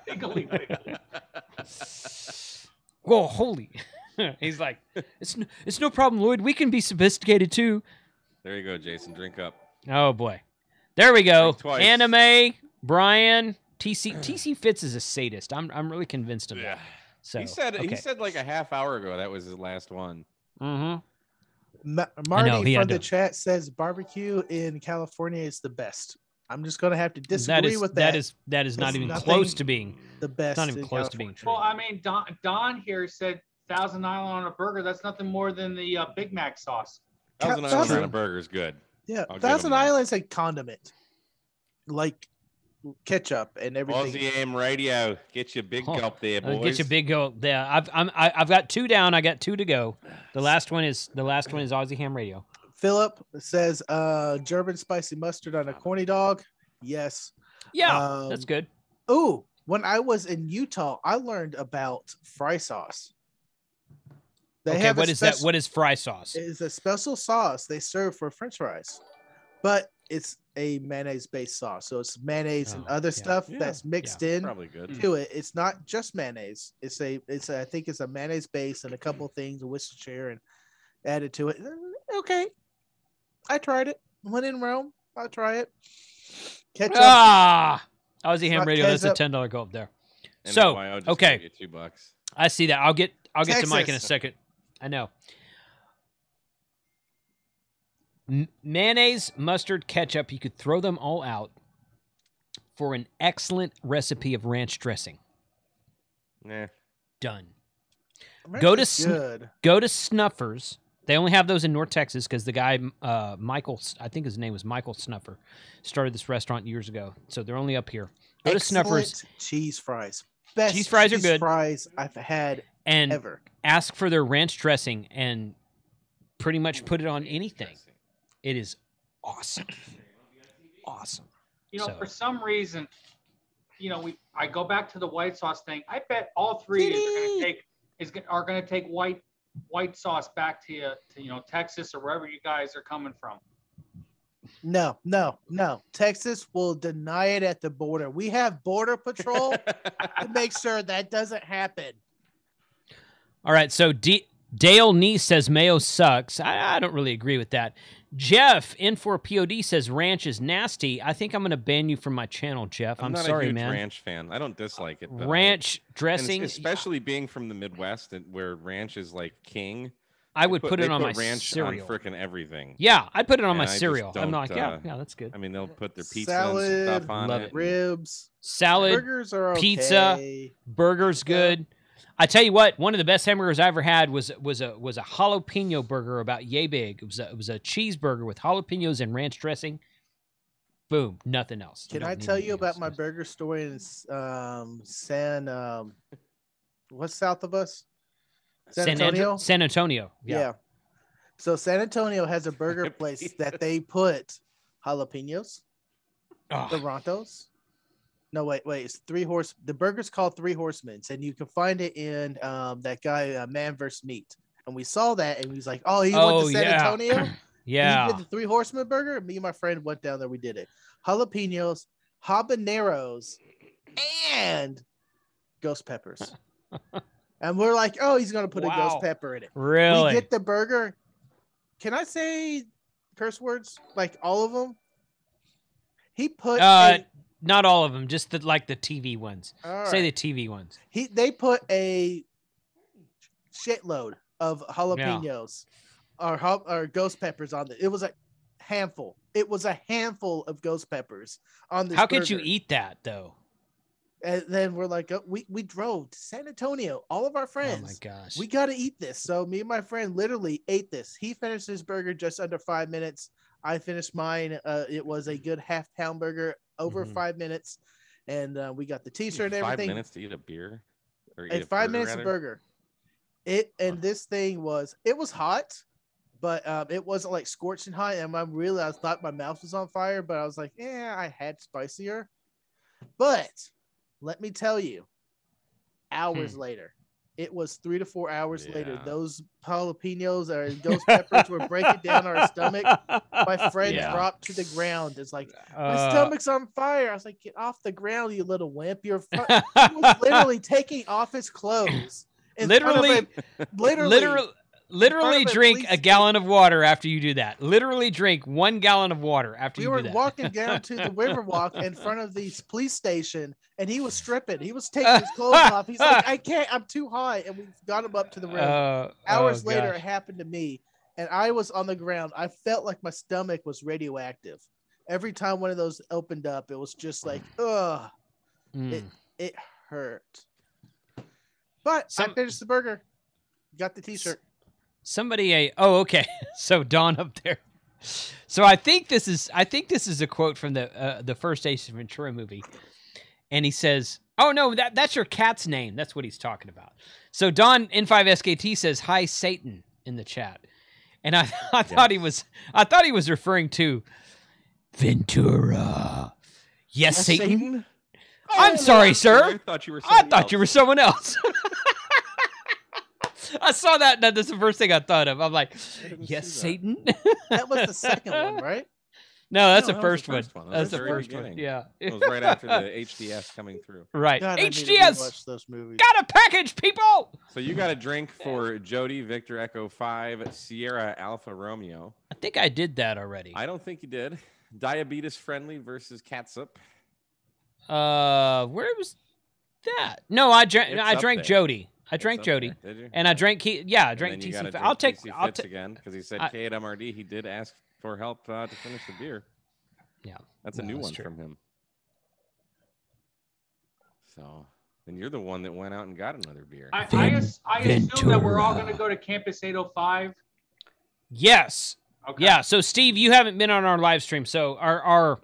Wiggly wiggly. whoa, holy! He's like, it's no, it's no problem, Lloyd. We can be sophisticated too. there you go, Jason. Drink up. Oh boy, there we go. Anime, Brian, TC TC Fitz is a sadist. I'm I'm really convinced of that. So he said okay. he said like a half hour ago that was his last one. Mhm. Ma- Marty he from the to- chat says barbecue in California is the best. I'm just gonna have to disagree is with that. that is that is not even close to being. the best. It's not even in close to being true. Well, I mean, Don, Don here said Thousand Island on a burger. That's nothing more than the uh, Big Mac sauce. Ca- Thousand Island Thousand- on a burger is good. Yeah, I'll Thousand that. Island's a condiment. like ketchup and everything. Aussie Ham Radio, get your big Oh, gulp there, boys. Get your big gulp there. I've I'm, I, I've got two down. I got two to go. The last one is the last one is Aussie Ham Radio. Philip says, uh, German spicy mustard on a corny dog. Yes. Yeah, that's Um, good. Ooh, when I was in Utah, I learned about fry sauce. They okay, have a what is that? What is fry sauce? It's a special sauce they serve for French fries, but it's a mayonnaise based sauce. So it's mayonnaise and Oh, other yeah. stuff Yeah, that's mixed yeah, in probably good. to it. It's not just mayonnaise. It's a it's a, I think it's a mayonnaise base and a couple things, a Worcestershire and added to it. Uh, Okay, I tried it. When in Rome, I'll try it. Ketchup. Ah, Aussie Ham not Radio. That's a ten dollar go up there. And So NYO just okay, you two bucks. I see that. I'll get I'll get to Mike in a second. I know. M- mayonnaise, mustard, ketchup. You could throw them all out for an excellent recipe of ranch dressing. Nah. Done. Ranch Go to is Sn- go to Snuffers. They only have those in North Texas because the guy, uh, Michael, I think his name was Michael Snuffer, started this restaurant years ago. So they're only up here. Go to Snuffers cheese fries. Best Cheese fries are good. Fries I've had and ever. ask for their ranch dressing and pretty much put it on anything. It is awesome. Awesome. You know, So- for some reason, you know, we I go back to the white sauce thing. I bet all three is going to take is are going to take white white sauce back to you to you know Texas or wherever you guys are coming from. No, no, no. Texas will deny it at the border. We have border patrol to make sure that doesn't happen. All right. So D- Dale Neese says mayo sucks. I, I don't really agree with that. Jeff N4POD says ranch is nasty. I think I'm going to ban you from my channel, Jeff. I'm, not sorry, a huge man. ranch fan. I don't dislike it. but I- Ranch and dressing. especially being from the Midwest, where ranch is like king. I would put it they on my ranch cereal. on frickin' everything. Yeah, I'd put it on And my I cereal. I'm don't, like, yeah, uh, yeah, that's good. I mean, they'll put their pizza Salad, and stuff on Love it. it. Ribs, Salad, burgers are okay. pizza, burgers good. I tell you what, one of the best hamburgers I ever had was was a was a jalapeno burger about yay big. It was a, it was a cheeseburger with jalapenos and ranch dressing. Boom, nothing else. Can I tell you about else. my burger story in um, San? Um, what's south of us? San, San Andrew- Antonio. San Antonio. yeah. Yeah. So San Antonio has a burger place that they put jalapenos, Oh, Torontos. No, wait, wait. It's three horse. The burger's called Three Horsemen, and you can find it in um, that guy uh, Man vs. Meat. And we saw that, and he's like, "Oh, he went Oh, to San yeah. Antonio." Yeah. He did the Three Horsemen burger. Me and my friend went down there. We did it. Jalapenos, habaneros, and ghost peppers. and we're like, "Oh, he's gonna put a ghost pepper in it." Really? We get the burger. Can I say curse words? Like all of them? He put uh, a- not all of them, just the like the TV ones. All Say the. TV ones. he they put a shitload of jalapenos or or ghost peppers on it. It was a handful. It was a handful of ghost peppers on this. How could you eat that though? And then we're like, oh, we we drove to San Antonio. All of our friends. Oh my gosh. We got to eat this. So me and my friend literally ate this. He finished his burger just under five minutes. I finished mine. Uh, it was a good half pound burger over Mhm. five minutes, and uh, we got the T-shirt and everything. Five minutes to eat a beer. Or eat and a five burger, minutes rather? of burger. It and this thing was it was hot, but um, it wasn't like scorching hot. And I really I thought my mouth was on fire, but I was like, yeah, I had spicier. But let me tell you, hours Hmm. later, it was three to four hours later. Those jalapenos or ghost peppers were breaking down our stomach. My friend Yeah. dropped to the ground. It's like my Uh, stomach's on fire. I was like, get off the ground, you little wimp. You're fu-" he was literally taking off his clothes. Literally- a- literally, literally, literally drink a gallon of water after you do that. Literally drink one gallon of water after we you were do that. We were walking down to the Riverwalk in front of the police station, and he was stripping. He was taking his clothes off. He's like, I can't. I'm too high. And we got him up to the room. Uh, Hours oh, later, gosh. it happened to me, and I was on the ground. I felt like my stomach was radioactive. Every time one of those opened up, it was just like, ugh, Mm. it it hurt. But Some- I finished the burger. Got the T-shirt. Somebody a oh okay. So Don up there. so I think this is I think this is a quote from the uh, the first Ace Ventura movie, and he says, "Oh no, that that's your cat's name." That's what he's talking about. So Don N5SKT says, "Hi Satan" in the chat, and I I thought he was I thought he was referring to Ventura. Yes, Yes, Satan. Satan? I'm Oh, sorry, sir. I thought you were I thought you were someone else. I saw that. that- That's the first thing I thought of. I'm like, yes, Satan. That was the second one, right? No, that's No, the that first, the first one. one. That That's the the very first one. Yeah. It was right after the HDS coming through. Right. God, I need to HDS. those movies. Got a package, people. So you got a drink for Jody Victor Echo Five Sierra Alpha Romeo. I think I did that already. I don't think you did. Diabetes friendly versus catsup. Uh, where was that? No, I drank. It's I drank there. Jody. I drank Jody, there, did you? and I drank. Ke- yeah, I And drank then you TC. Drink I'll take. TC I'll Fitz take. again because he said I- K at MRD. He did ask for help uh, to finish the beer. Yeah, that's a No, new that's one true. from him. So, and you're the one that went out and got another beer. I, I, I assume that we're all going to go to Campus 805. Yes. Okay. Yeah. So Steve, you haven't been on our live stream. So our our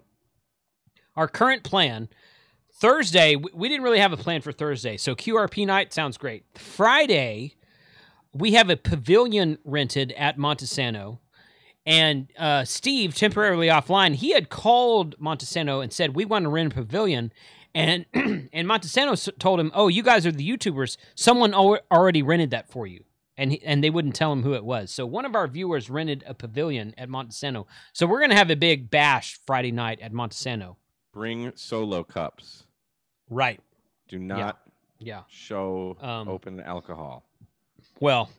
our current plan Thursday, we, didn't really have a plan for Thursday. So QRP night sounds great. Friday, we have a pavilion rented at Monte Sano. And uh, Steve, temporarily offline, he had called Monte Sano and said, We want to rent a pavilion. And and Monte Sano told him, Oh, you guys are the YouTubers. Someone al- already rented that for you. And, he, and they wouldn't tell him who it was. So one of our viewers rented a pavilion at Monte Sano. So we're going to have a big bash Friday night at Monte Sano. Bring solo cups. Right. Do not Yeah. show Um, open alcohol. Well,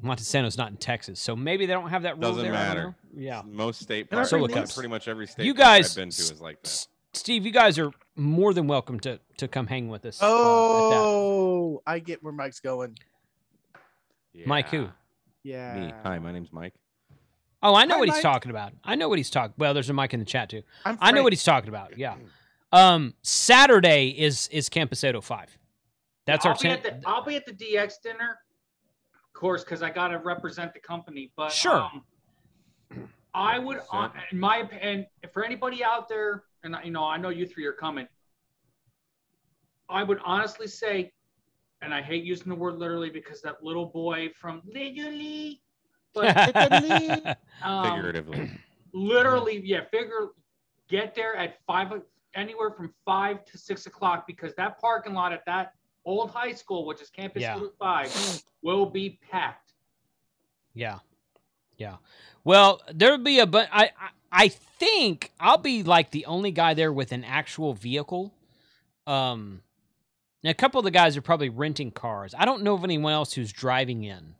Monte Sano's not in Texas, so maybe they don't have that rule Doesn't there. I don't matter. know. Yeah. Most state parks, bring pretty- these? pretty much every state You park guys, I've been to is like that. S- Steve, you guys are more than welcome to to come hang with us. uh, at Oh, I get where Mike's going. that. Mike, who? Yeah. Me. Hi, my name's Mike. Oh, I know Hi, what he's Mike. talking about. I know what he's talking. Well, there's a mic in the chat too. I'm I know Frank. what he's talking about. Yeah. Um, Saturday is is Campus 805. That's I'll our be ten- the I'll be at the DX dinner, of course, because I got to represent the company. But Sure. um, I would, uh, in my opinion, for anybody out there, and you know, I know you three are coming. I would honestly say, and I hate using the word literally because that little boy from literally, but um, Figuratively. literally, yeah, figure get there at five, anywhere from five to six o'clock because that parking lot at that old high school, which is Campus Yeah. 5, will be packed. Yeah, yeah. Well, there'll be a but I, I I think I'll be like the only guy there with an actual vehicle. Um, and a couple of the guys are probably renting cars. I don't know of anyone else who's driving in.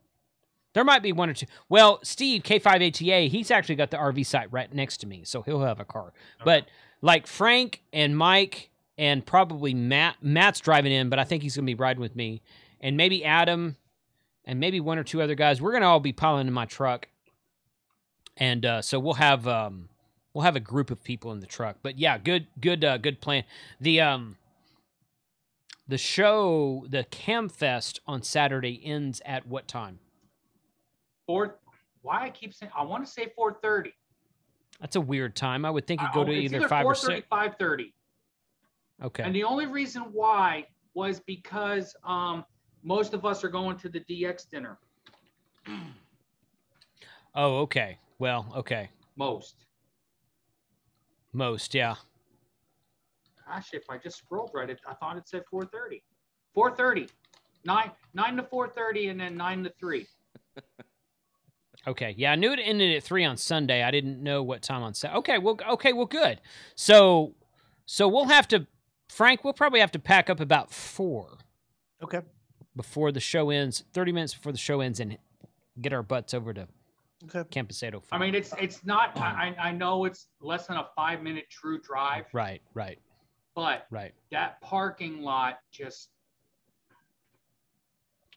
There might be one or two. Well, Steve K5ATA, he's actually got the RV site right next to me, so he'll have a car. But like Frank and Mike and probably Matt, Matt's driving in, but I think he's gonna be riding with me, and maybe Adam, and maybe one or two other guys. We're gonna all be piling in my truck, and uh, so we'll have um, we'll have a group of people in the truck. But yeah, good, good, uh, good plan. The um, the show, the Hamfest on Saturday ends at what time? Four. Why I keep saying I want to say 4:30. That's a weird time. I would think it'd go to Oh, it's either five or 4:30, six. 5:30. Okay. And the only reason why was because um, most of us are going to the DX dinner. Oh, okay. Well, okay. Most. Most, yeah. Actually, if I just scrolled right, it, I thought it said 4:30. 4:30. Nine nine to 4:30, and then nine to three. Okay. Yeah, I knew it ended at three on Sunday. I didn't know what time on Saturday. Okay. Well. Okay. Well. Good. So, so we'll have to, Frank. We'll probably have to pack up about four. Okay. Before the show ends, thirty minutes before the show ends, and get our butts over to Okay. Campus I mean, it's it's not. I I I know it's less than a five minute true drive, Right. Right. but Right. that parking lot just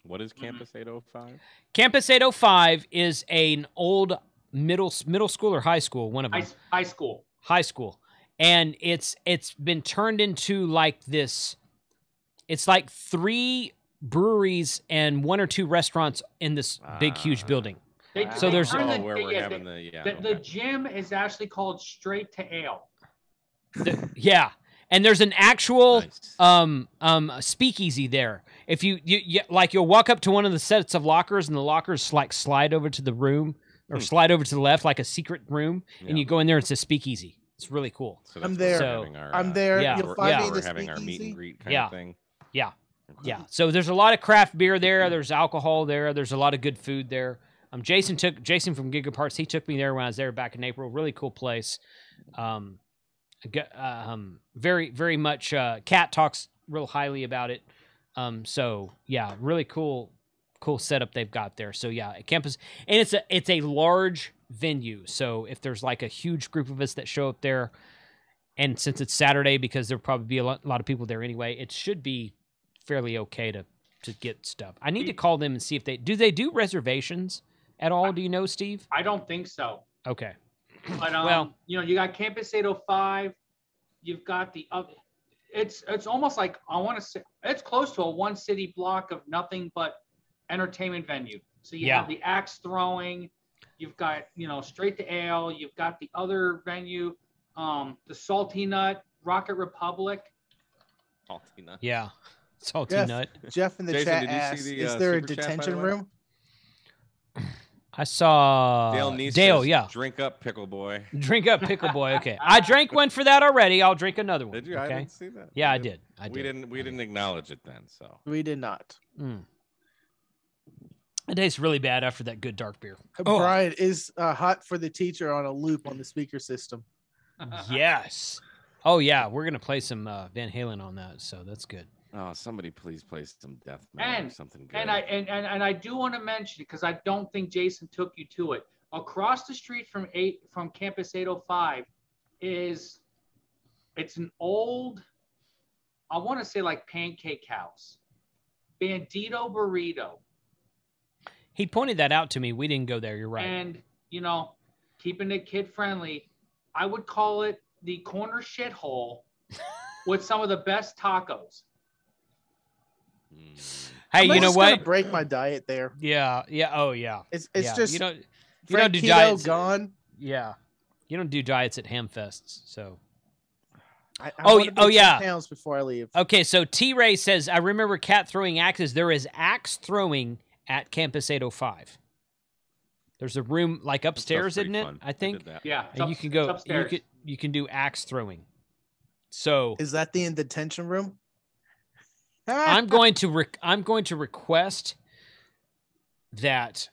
What is mm-hmm. Campus 805? Campus 805 is an old middle middle school or high school, one of them. high, high school. high school and it's it's been turned into like this it's like three breweries and one or two restaurants in this big huge ah. building They, So they there's- Oh, the, where we're yeah, having they- the yeah. the, the gym is actually called Straight to Ale. The- yeah, and there's an actual Nice. um um speakeasy there. If you, you you like you'll walk up to one of the sets of lockers and the lockers like slide over to the room or Hmm. slide over to the left like a secret room and you go in there it's a speakeasy. It's really cool. So I'm that's where we're there. having our, I'm uh, there. Yeah. You'll find yeah. me in we're the having our meet and greet kind Yeah. of thing. Yeah. Yeah. So there's a lot of craft beer there. There's alcohol there. There's a lot of good food there. Um, Jason took Jason from Gigaparts. He took me there when I was there back in April. Really cool place. Um, I get- um, very very much. Uh, Kat talks real highly about it. Um, so yeah, really cool, cool setup they've got there. So yeah, at campus, and it's a it's a large venue. So if there's like a huge group of us that show up there, and since it's Saturday, because there'll probably be a lot, a lot of people there anyway, it should be fairly okay to to get stuff. I need to call them and see if they do they do reservations at all. Do you know, Steve? I don't think so. Okay. But um, Well- you know, you got Campus 805. You've got the other. It's it's almost like I want to say it's close to a one city block of nothing but entertainment venue. So you Yeah. have the axe throwing. You've got you know straight to ale. You've got the other venue, um, the Salty Nut, Rocket Republic. Salty Nut. Yeah. Salty Jeff, nut. Jeff in the Jason, chat did you see asks, the, "Is uh, there a super chat, detention room?" I saw Dale Neese Dale, says, yeah. Drink up, pickle boy. Drink up, pickle boy. Okay, I drank one for that already. I'll drink another one. Did you? I didn't see that. Yeah, I didn't- did. We did. didn't. We didn't acknowledge it then. So We did not. Mm. It tastes really bad after that good dark beer. Oh. Brian is uh, hot for the teacher on a loop on the speaker system. yes. Oh yeah, we're gonna play some uh, Van Halen on that, so that's good. Oh, somebody please play some death metal or And something good. and I and, and, and I do want to mention it because I don't think Jason took you to it. Across the street from eight from Campus 805 is it's an old I want to say like pancake house. Bandito burrito. He pointed that out to me. We didn't go there. You're right. And you know, keeping it kid friendly, I would call it the corner shithole with some of the best tacos. Mm. hey, I'm you know just gonna what? Break my diet there. Yeah, yeah. Oh yeah. It's it's yeah. just you don't you Frank don't do Keto diets. gone. Yeah, you don't do diets at Hamfests. So I, I Oh, wanna oh, yeah. Pounds before I leave. okay, so T Ray says I remember Kat throwing axes. There is axe throwing at Campus 805. There's a room like upstairs, pretty isn't it? fun. I think. did that. Yeah, and you can go. You upstairs. could you can do axe throwing. So Is that the in detention room? I'm going to rec- I'm going to request that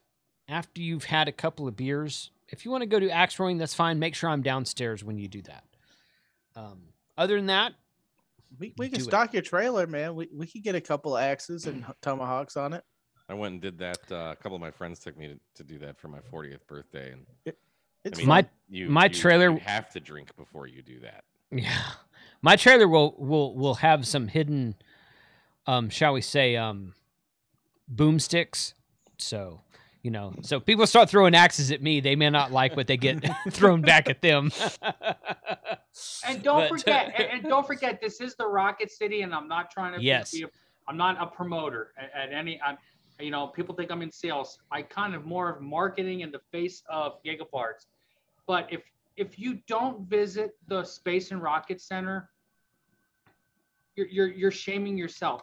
after you've had a couple of beers, if you want to go to axe throwing, that's fine. Make sure I'm downstairs when you do that. Um, other than that, We, we can do it. stock your trailer, man. We we could get a couple of axes and tomahawks on it. I went and did that. Uh, a couple of my friends took me to, to do that for my 40th birthday, and It's I mean, My- you, my you- trailer- you have to drink before you do that. yeah, my trailer will will will have some hidden, um, shall we say, um, boomsticks. So. You know, so people start throwing axes at me. They may not like what they get thrown back at them. And don't But- forget, and, and don't forget, this is the Rocket City, and I'm not trying to. be- Yes. Be a, I'm not a promoter at, at any. I'm, you know, people think I'm in sales. I kind of more of marketing in the face of Gigaparts. But if if you don't visit the Space and Rocket Center, you're you're, you're shaming yourself.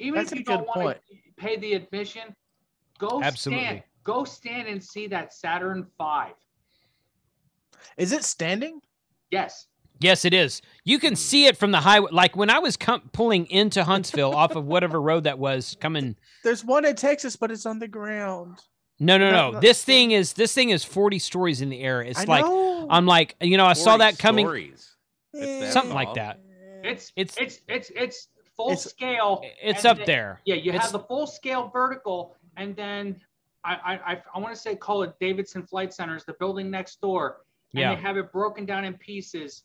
Even That's if you don't want to pay the admission, go Absolutely. stand. Go stand and see that Saturn Five. Is it standing? Yes. Yes, it is. You can hmm. see it from the highway. Like when I was com- pulling into Huntsville off of whatever road that was coming. There's one in Texas, but it's on the ground. No, no, No, no. no. This thing is this thing is forty stories in the air. It's I like know. I'm like you know I saw that coming. stories. It's that eh. Something like that. It's It's- it's it's it's full It's- scale. It's up then- there. Yeah, you It's- have the full scale vertical, and then I I I, I want to say call it Davidson Flight Centers, the building next door, and Yeah. they have it broken down in pieces.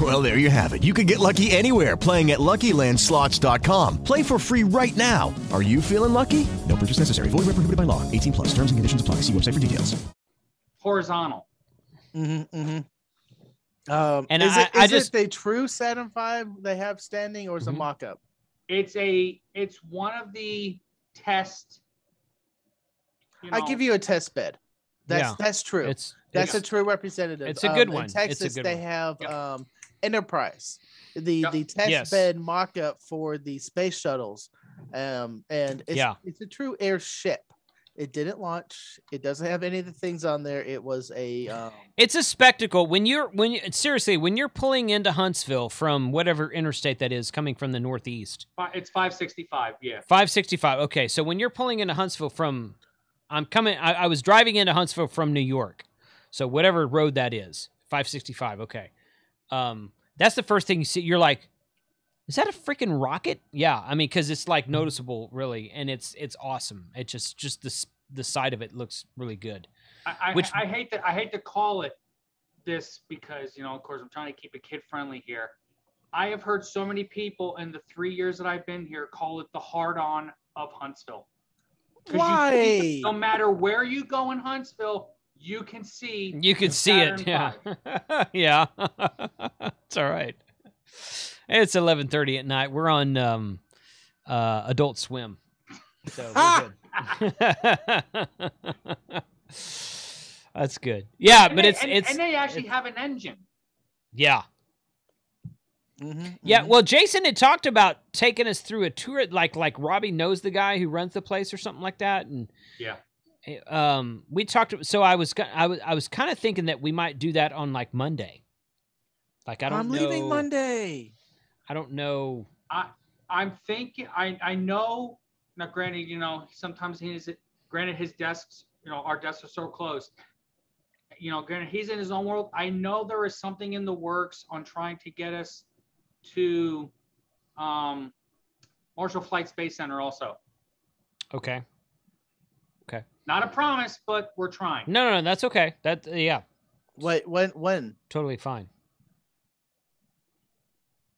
Well, there you have it. You can get lucky anywhere playing at LuckyLandSlots.com. Play for free right now. Are you feeling lucky? No purchase necessary. Void where prohibited by law. 18 plus. Terms and conditions apply. See website for details. Horizontal. Mm-hmm, mm-hmm. Um, And is I- it, I is just- it the true Saturn Five they have standing, or is it Mhm. a mock-up? It's a it's one of the test. You I give you a test bed. That's Yeah. that's true. It's that's it's, a true representative. it's a good Um, one. In It's a Texas, good they one. have Yep. um, Enterprise, the Yep. the test Yes. bed mock-up for the space shuttles, um, and it's Yeah. it's a true airship. It didn't launch. It doesn't have any of the things on there. It was a um, it's a spectacle when you're when you, seriously when you're pulling into Huntsville from whatever interstate that is coming from the northeast. it's 565. Yeah. 565. Okay, so when you're pulling into Huntsville from, I'm coming. I, I was driving into Huntsville from New York, so whatever road that is, 565. Okay, um, that's the first thing you see. You're like, is that a freaking rocket? Yeah, I mean, because it's like noticeable, really, and it's it's awesome. It just just the the side of it looks really good. I, I, Which- I hate to I hate to call it this because you know of course I'm trying to keep it kid friendly here. I have heard so many people in the three years that I've been here call it the hard on of Huntsville. Why? see- no matter where you go in Huntsville, you can see You can the see it. Saturn Yeah. Yeah. it's all right. It's 11:30 at night. We're on um uh Adult Swim. So we're good. That's good. Yeah, And but they- it's and, it's and they actually have an engine. yeah. mhm, Yeah, mhm. well Jason had talked about taking us through a tour like like Robbie knows the guy who runs the place or something like that and Yeah. Um we talked so I was I was I was kind of thinking that we might do that on like Monday. Like I don't I'm know leaving Monday. I don't know I I'm thinking I I know now granted you know sometimes he is granted his desks you know our desks are so close you know granted he's in his own world I know there is something in the works on trying to get us to um Marshall Flight Space Center also Okay. Okay. not a promise but we're trying No, no, no, that's okay. That yeah, Wait, when when? totally fine.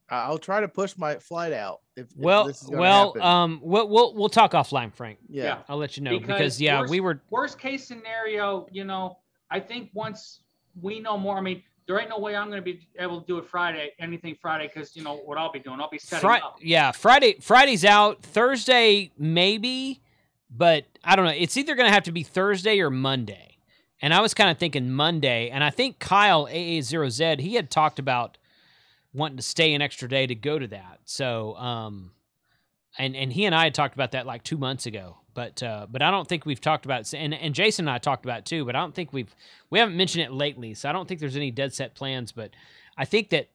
I- I'll try to push my flight out. If, if Well, this is well, happen. um, we'll we'll we'll talk offline, Frank. yeah. yeah. I'll let you know because, yeah, worst, we were worst case scenario, you know, I think once we know more, I mean, there ain't no way I'm going to be able to do it Friday, anything Friday, because you know what I'll be doing. I'll be setting Fri- up. yeah, Friday Friday's out. Thursday maybe, but I don't know. It's either gonna have to be Thursday or Monday. And I was kind of thinking Monday, and I think Kyle AA0Z he had talked about wanting to stay an extra day to go to that. So, um, and and he and I had talked about that like two months ago, but uh, but I don't think we've talked about it. And and Jason and I talked about it too, but I don't think we've we haven't mentioned it lately. So I don't think there's any dead set plans. But I think that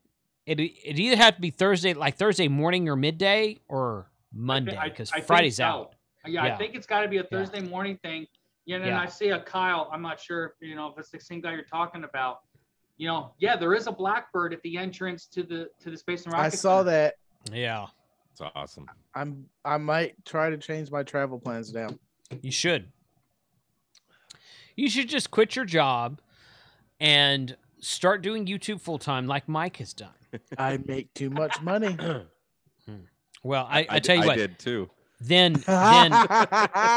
it it either have to be Thursday, like Thursday morning or midday, or Monday because Friday's so. out. Yeah, Yeah. I think it's got to be a Thursday morning thing. Yeah, and then Yeah. I see a Kyle. I'm not sure, if, you know, if it's the same guy you're talking about. You know, yeah, there is a Blackbird at the entrance to the to the Space and Rocket. I saw Center. that. Yeah, It's awesome. I'm I might try to change my travel plans now. you should. You should just quit your job and start doing YouTube full time, like Mike has done. I make too much money. Hmm. Well, I, I, I, tell you I what. did too. Then then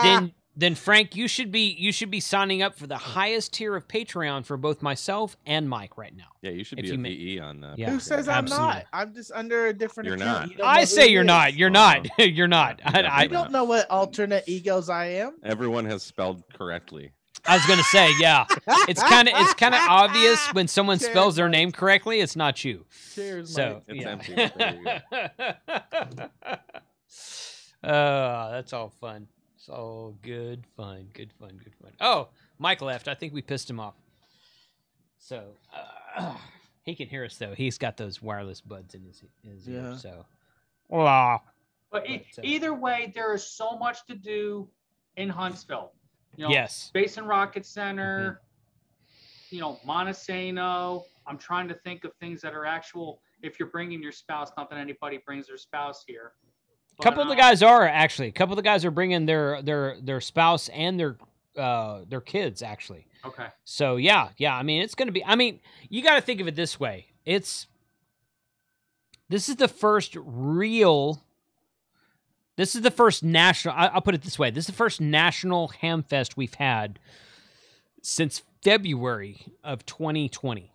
then then Frank, you should be you should be signing up for the highest tier of Patreon for both myself and Mike right now. Yeah, you should be you a ma- VE on uh, Yeah. Who says I'm absolutely. not? I'm just under a different You're account. not. You don't know I who say you're is. not. You're not. you're not. I, I, don't know what alternate egos I am. Everyone has spelled correctly. I was gonna say, yeah. It's kind of it's kind of obvious when someone Cheers, spells their name correctly. It's not you. Cheers, So Mike. It's yeah. empty, you uh, that's all fun. It's all good fun. Good fun. Good fun. Oh, Mike left. I think we pissed him off. So uh, he can hear us though. He's got those wireless buds in his, in his ear. So, hola. But, e- either way, there is so much to do in Huntsville. You know, Yes. Space and Rocket Center, you know, Monte Sano. I'm trying to think of things that are actual. If you're bringing your spouse, not that anybody brings their spouse here. A couple of the guys are actually. A couple of the guys are bringing their their their spouse and their uh their kids actually. Okay. So yeah, yeah. I mean, it's going to be. I mean, you got to think of it this way. It's this is the first real. This is the first national. I, I'll put it this way. This is the first national ham fest we've had since February of 2020.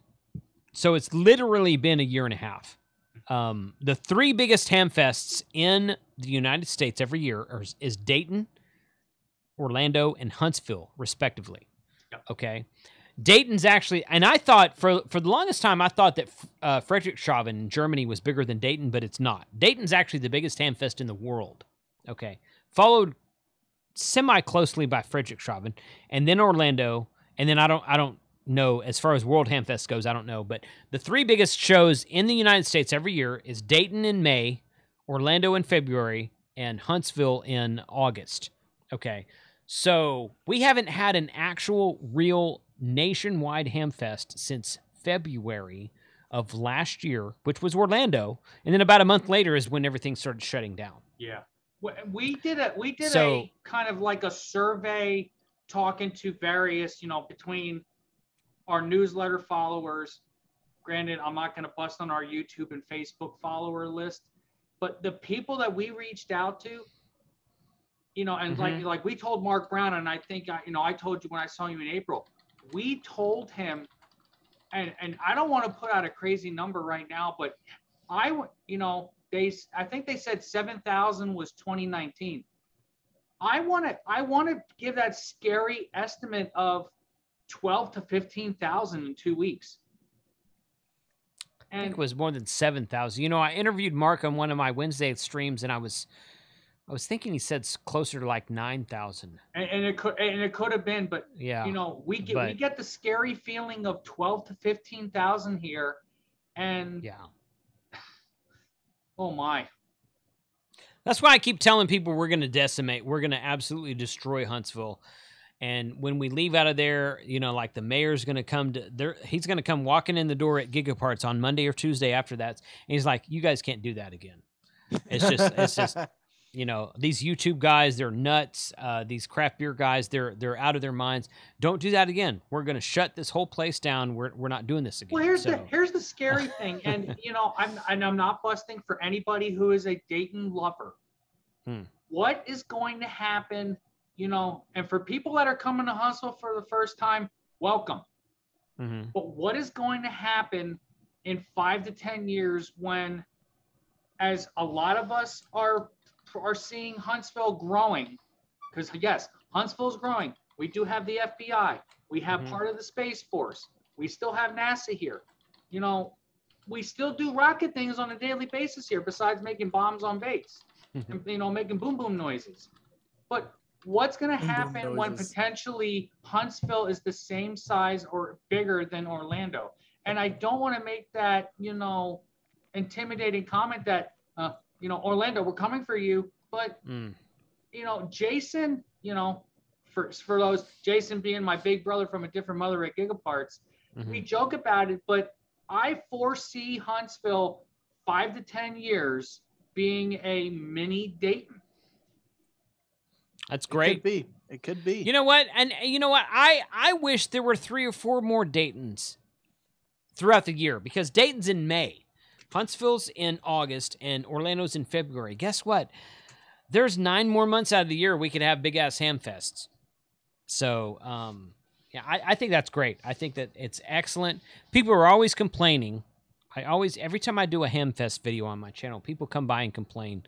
So it's literally been a year and a half. Um, the three biggest ham fests in the United States every year are, is Dayton, Orlando, and Huntsville, respectively. Okay. Dayton's actually, and I thought for for the longest time, I thought that uh, Friedrichshafen in Germany was bigger than Dayton, but it's not. Dayton's actually the biggest ham fest in the world. Okay, followed semi closely by Friedrichshafen, and then Orlando, and then I don't I don't know as far as World Ham Fest goes. I don't know, but the three biggest shows in the United States every year is Dayton in May, Orlando in February, and Huntsville in August. Okay. So we haven't had an actual real nationwide hamfest since February of last year, which was Orlando. And then about a month later is when everything started shutting down. Yeah. We- did a we did So- a kind of like a survey talking to various, you know, between our newsletter followers. Granted, I'm not going to bust on our YouTube and Facebook follower list, but the people that we reached out to, you know, and like Mhm. like we told Mark Brown, and I think I, you know I told you when I saw you in April, we told him, and and I don't want to put out a crazy number right now, but I you know they I think they said seven thousand was 2019. I want to I want to give that scary estimate of 12 to 15,000 in two weeks. I think it mm. was more than seven thousand. You know, I interviewed Mark on one of my Wednesday streams, and I was, I was thinking he said closer to like nine thousand. and, and it could and it could have been, but Yeah, you know, we get we get the scary feeling of twelve to fifteen thousand here, and yeah, oh my, That's why I keep telling people we're going to decimate. We're going to absolutely destroy Huntsville. And when we leave out of there, you know, like the mayor's going to come to there, he's going to come walking in the door at Gigaparts on Monday or Tuesday after that. And he's like, "You guys can't do that again." It's just, it's just, you know, these YouTube guys, they're nuts. Uh, these craft beer guys, they're they're out of their minds. Don't do that again. We're going to shut this whole place down. We're we're not doing this again. Well, here's So- the here's the scary thing, and you know, I'm and I'm not busting for anybody who is a Dayton lover. Hmm. What is going to happen? You know, and for people that are coming to Huntsville for the first time, welcome. Mhm. But what is going to happen in five to ten years when, as a lot of us are are seeing Huntsville growing, because yes, Huntsville's growing. We do have the FBI. We have Mhm. part of the Space Force. We still have NASA here. You know, we still do rocket things on a daily basis here, besides making bombs on base, and, you know, making boom boom noises. But what's going to happen when potentially Huntsville is the same size or bigger than Orlando? And I don't want to make that, you know, intimidating comment that, uh, you know, Orlando, we're coming for you, but Mm. you know, Jason, you know, for for those Jason being my big brother from a different mother at Gigaparts, we joke about it, but I foresee Huntsville five to ten years being a mini Dayton. That's great. It could be. It could be. You know what? And you know what? I I wish there were three or four more Daytons throughout the year because Dayton's in May, Huntsville's in August, and Orlando's in February. Guess what? There's nine more months out of the year we could have big ass ham fests. So, um, yeah, I, I think that's great. I think that it's excellent. People are always complaining. I always, every time I do a ham fest video on my channel, people come by and complain,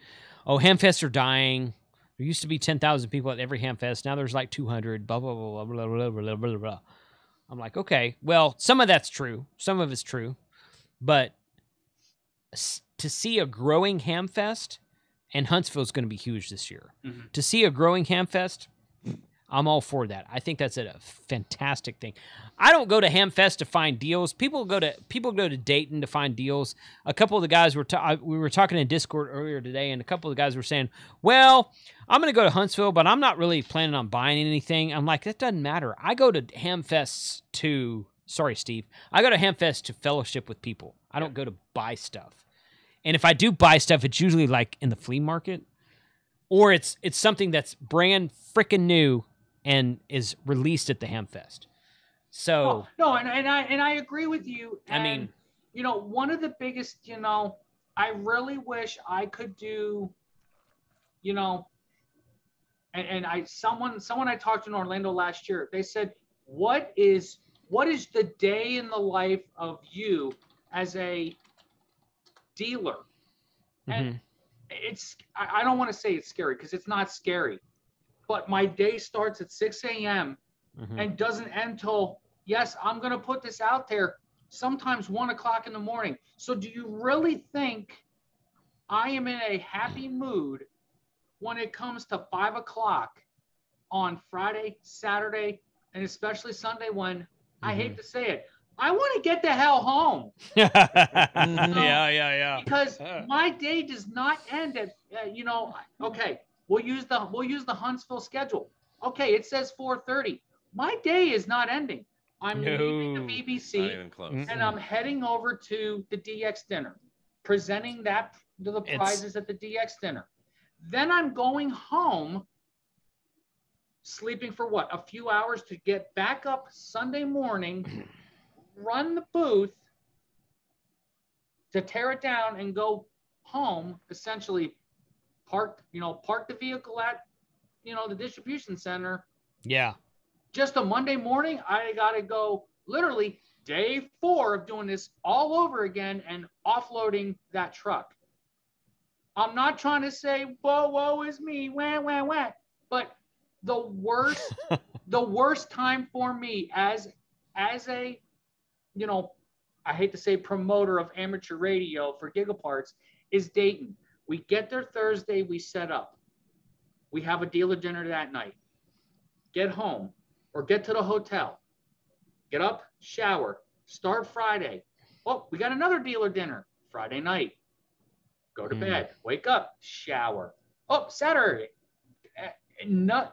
"Oh, ham fests are dying." There used to be 10,000 people at every ham fest. Now there's like 200, blah, blah, blah, blah, blah, blah, blah, blah, blah, blah. I'm like, okay, well, some of that's true. Some of it's true. But s- to see a growing ham fest, and Huntsville's going to be huge this year. Mhm. To see a growing ham fest, I'm all for that. I think that's a fantastic thing. I don't go to Hamfest to find deals. People go to people go to Dayton to find deals. A couple of the guys were ta- we were talking in Discord earlier today, and a couple of the guys were saying, "Well, I'm going to go to Huntsville, but I'm not really planning on buying anything." I'm like, that doesn't matter. I go to Hamfests to sorry, Steve. I go to Hamfest to fellowship with people. I don't go to buy stuff. And if I do buy stuff, it's usually like in the flea market, or it's it's something that's brand freaking new and is released at the Hamfest. So Oh, no, and, and I and I agree with you. I mean- you know, one of the biggest, you know, I really wish I could do, you know, and, and I someone someone I talked to in Orlando last year, they said, what is what is the day in the life of you as a dealer? mhm. it's I, I don't want to say it's scary because it's not scary, but my day starts at 6 a.m. Mhm. and doesn't end till yes, I'm gonna put this out there sometimes one o'clock in the morning. So do you really think I am in a happy mood when it comes to five o'clock on Friday, Saturday, and especially Sunday when I hate to say it, I want to get the hell home yeah, yeah, yeah. because my day does not end at uh, you know okay we'll use the we'll use the huntsville schedule. Okay it says 4.30 my day is not ending. I'm leaving the bbc Not even close. and i'm heading over to the dx dinner presenting that to the It's- prizes at the dx dinner. Then i'm going home sleeping for what a few hours to get back up sunday morning run the booth to tear it down and go home, essentially park, you know, park the vehicle at, you know, the distribution center. Yeah. Just a Monday morning, I got to go literally day four of doing this all over again and offloading that truck. I'm not trying to say, whoa, whoa is me, wah, wah, wah. But the worst, the worst time for me as, as a, you know, I hate to say promoter of amateur radio for Gigaparts is Dayton. We get there Thursday, we set up. We have a dealer dinner that night. Get home or get to the hotel. Get up, shower, start Friday. Oh, we got another dealer dinner Friday night. Go to Mm. bed, wake up, shower. Oh, Saturday. Eh, No,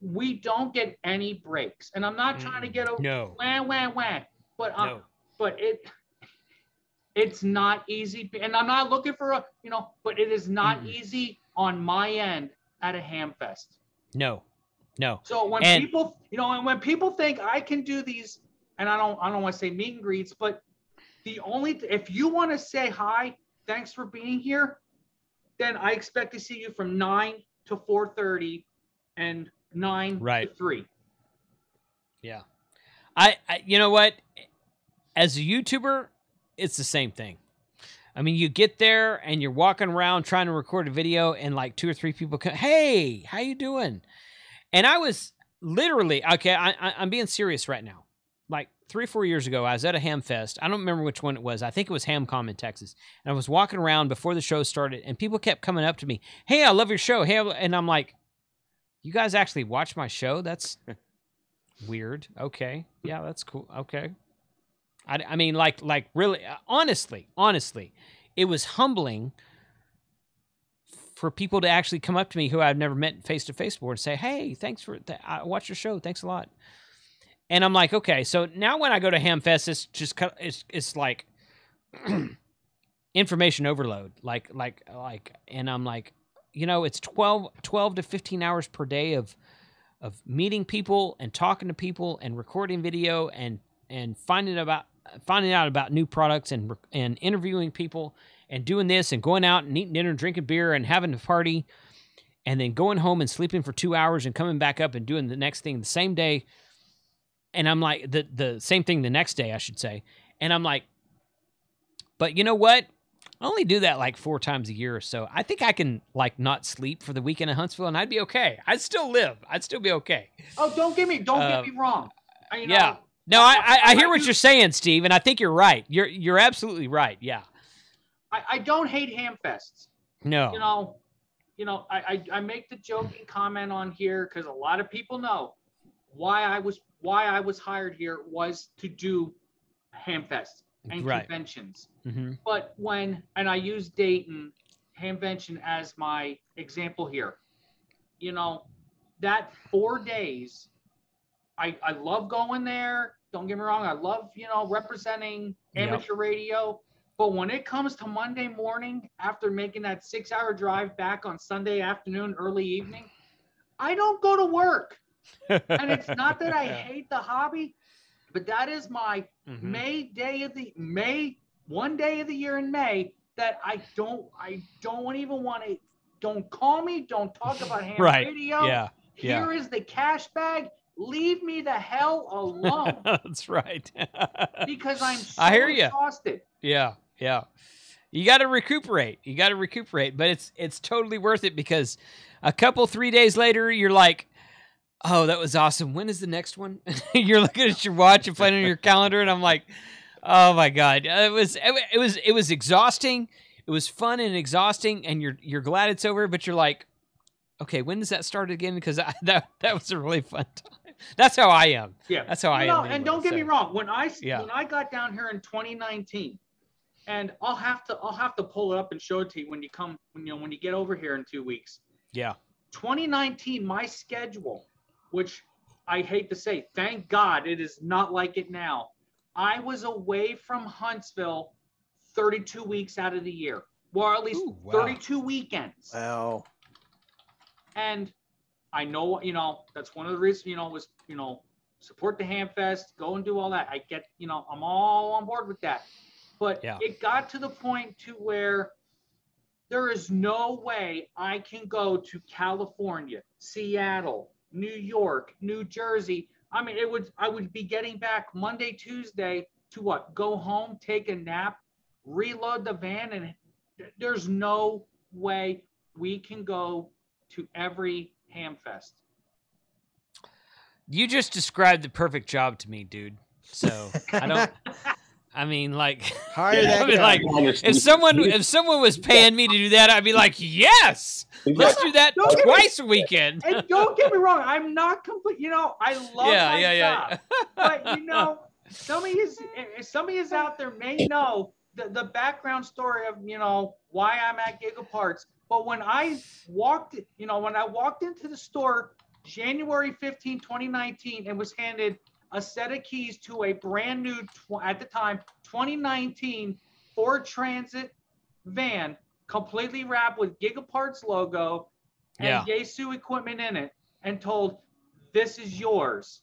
we don't get any breaks. And I'm not trying to get a No. wah, wah, wah. But um, No. but it it's not easy and i'm not looking for a you know but it is not easy on my end at a ham fest No. No. so when And- people you know and when people think i can do these and i don't i don't want to say meet and greets but the only if you want to say hi thanks for being here then i expect to see you from 9 to 4.30 and 9 Right. to 3 Yeah. I, I you know what? As a YouTuber, it's the same thing. I mean, you get there and you're walking around trying to record a video, and like two or three people come, "Hey, how you doing?" And I was literally okay. I, I, I'm being serious right now. Like three or four years ago, I was at a ham fest. I don't remember which one it was. I think it was Hamcom in Texas. And I was walking around before the show started, and people kept coming up to me, "Hey, I love your show." Hey, and I'm like, "You guys actually watch my show? That's weird. Okay, yeah, that's cool. Okay." I, I mean, like, like really, uh, honestly, honestly, it was humbling for people to actually come up to me who I've never met face to face before and say, "Hey, thanks for th- I watch your show. Thanks a lot." And I'm like, okay, so now when I go to Hamfest, it's just it's it's like information overload, like like like, and I'm like, you know, it's 12, 12 to fifteen hours per day of of meeting people and talking to people and recording video and and finding about finding out about new products and and interviewing people and doing this and going out and eating dinner, drinking beer and having a party and then going home and sleeping for 2 hours and coming back up and doing the next thing the same day and I'm like the the same thing the next day I should say and I'm like but you know what I only do that like four times a year or so. I think I can like not sleep for the weekend in Huntsville and I'd be okay. I'd still live. I'd still be okay. oh don't get me don't Uh, get me wrong I, you know, yeah. No, I, I, I hear what you're saying, Steve, and I think you're right. You're you're absolutely right. Yeah. I, I don't hate hamfests. No. you know, you know, I I, I make the joking comment on here because a lot of people know why I was why I was hired here was to do hamfests and Right. conventions. Mhm. But when and I use Dayton Hamvention as my example here, you know, that four days, I I love going there. Don't get me wrong, I love you know representing Yep. amateur radio. But when it comes to Monday morning after making that six-hour drive back on Sunday afternoon, early evening, I don't go to work. and it's not that I hate the hobby, but that is my Mhm. May day of the May one day of the year in May that I don't I don't even want to don't call me don't talk about ham Right. radio. Yeah. Yeah. Here is the cash bag. Leave me the hell alone That's right. because I'm so I hear ya. exhausted. Yeah, yeah. You got to recuperate. You got to recuperate, but it's it's totally worth it because a couple three days later, you're like, "Oh, that was awesome. When is the next one?" you're looking at your watch and playing on your calendar, and I'm like, "Oh my god, uh, it was it, it was it was exhausting. It was fun and exhausting, and you're you're glad it's over, but you're like, okay, when does that start again? Because that that was a really fun time. That's how I am. Yeah, that's how I You know, am. And don't get me wrong. When I Yeah. when I got down here in 2019, and I'll have to I'll have to pull it up and show it to you when you come when you know when you get over here in two weeks. Yeah. 2019, my schedule, which I hate to say, thank God it is not like it now. I was away from Huntsville 32 weeks out of the year, or at least 32 weekends. Wow. And I know, you know, that's one of the reasons, you know, was, you know, support the Hamfest, go and do all that. I get, you know, I'm all on board with that. But Yeah. it got to the point to where there is no way I can go to California, Seattle, New York, New Jersey. I mean, it would I would be getting back Monday, Tuesday to what? Go home, take a nap, reload the van, and there's no way we can go to every Hamfest. You just described the perfect job to me, dude. So I don't. I mean, like, Hire I mean, like, if someone if someone was paying me to do that, I'd be like, yes, let's do that Don't get me- twice a weekend. and don't get me wrong, I'm not complete. You know, I love Yeah, my yeah, yeah. but you know, some of you, some of you out there may know the, the background story of you know why I'm at Gigaparts. But when I walked, you know, when I walked into the store January 15, 2019, and was handed a set of keys to a brand new, tw- at the time, 2019 Ford Transit van, completely wrapped with Gigaparts logo and Yeah. Yaesu equipment in it, and told, "This is yours."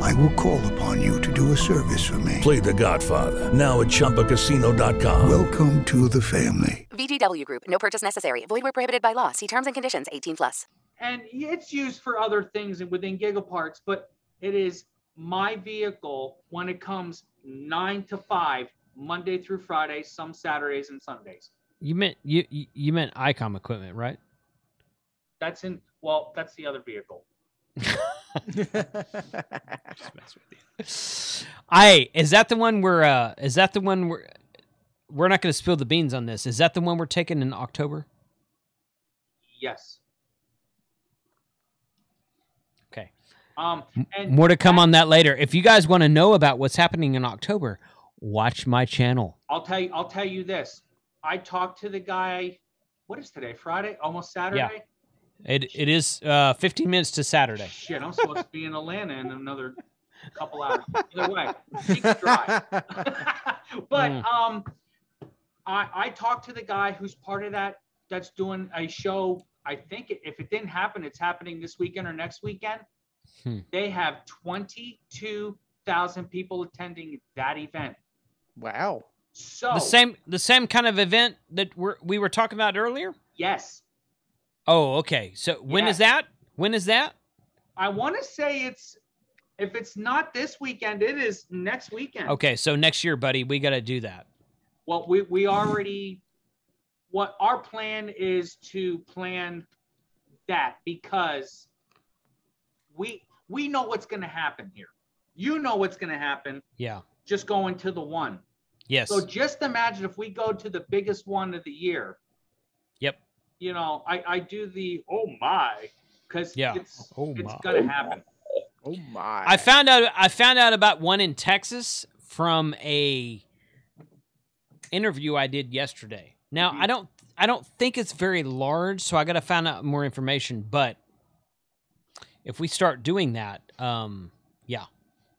I will call upon you to do a service for me. Play The Godfather now at ChumbaCasino.com. Welcome to the family. VGW Group. No purchase necessary. Void where prohibited by law. See terms and conditions. 18 plus. and it's used for other things within gigaparts but it is my vehicle when it comes nine to five monday through friday some saturdays and sundays You meant you you- you meant ICOM equipment, right? that's in well that's the other vehicle I is that the one where uh is that the one where we're not going to spill the beans on this. Is that the one we're taking in October? yes Okay. um and More to come on that later. If you guys want to know about what's happening in October, watch my channel. i'll tell you i'll tell you this i talked to the guy what is today friday almost saturday It it is uh 15 minutes to Saturday. shit i'm supposed to be in atlanta in another couple hours. Either way, she can drive. but Mm. um, I I talked to the guy who's part of that. That's doing a show. I think if it didn't happen, it's happening this weekend or next weekend. Hmm. They have twenty two thousand people attending that event. Wow. So The same the same kind of event that we're, we were talking about earlier? yes, Oh, okay. So when is Yes. that? When is that? I want to say it's if it's not this weekend, it is next weekend. Okay, so next year, buddy, we got to do that. Well, we we already what our plan is to plan that because we we know what's going to happen here. You know what's going to happen Yeah. just going to the one. Yes. So just imagine if we go to the biggest one of the year. Yep. You know, I I do the oh my because Yeah. it's Oh it's my. going to happen. Oh my. I found out I found out about one in Texas from a interview I did yesterday. Now, Mm-hmm. I don't I don't think it's very large, so I got to find out more information, but if we start doing that, um yeah.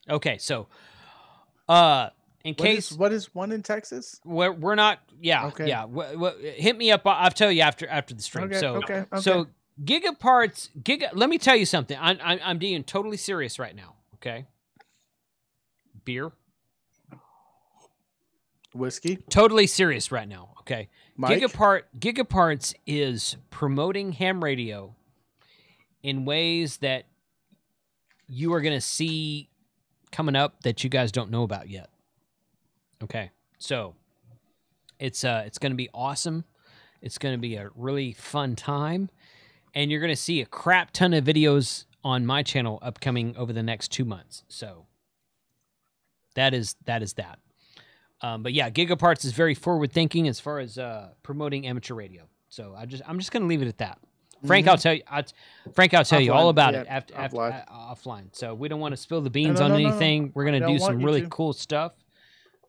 Okay, so uh in What case is, what is one in Texas? we're, we're not yeah Okay. yeah w- w- hit me up i'll tell you after after the stream Okay, so okay, okay. so gigaparts giga let me tell you something i'm i'm, I'm being totally serious right now okay beer Whiskey. totally serious right now okay Mike? gigapart gigaparts is promoting ham radio in ways that you are going to see coming up that you guys don't know about yet okay so it's uh it's going to be awesome it's going to be a really fun time and you're going to see a crap ton of videos on my channel upcoming over the next two months so that is that is that um, but yeah, Gigaparts is very forward thinking as far as uh, promoting amateur radio. So I just I'm just gonna leave it at that. Frank, Mhm. I'll tell you. I'll, Frank, I'll tell you all about yeah, it after, after offline. uh, offline. So we don't want to spill the beans no, on no, no, no. anything. We're gonna don't some really to. cool stuff.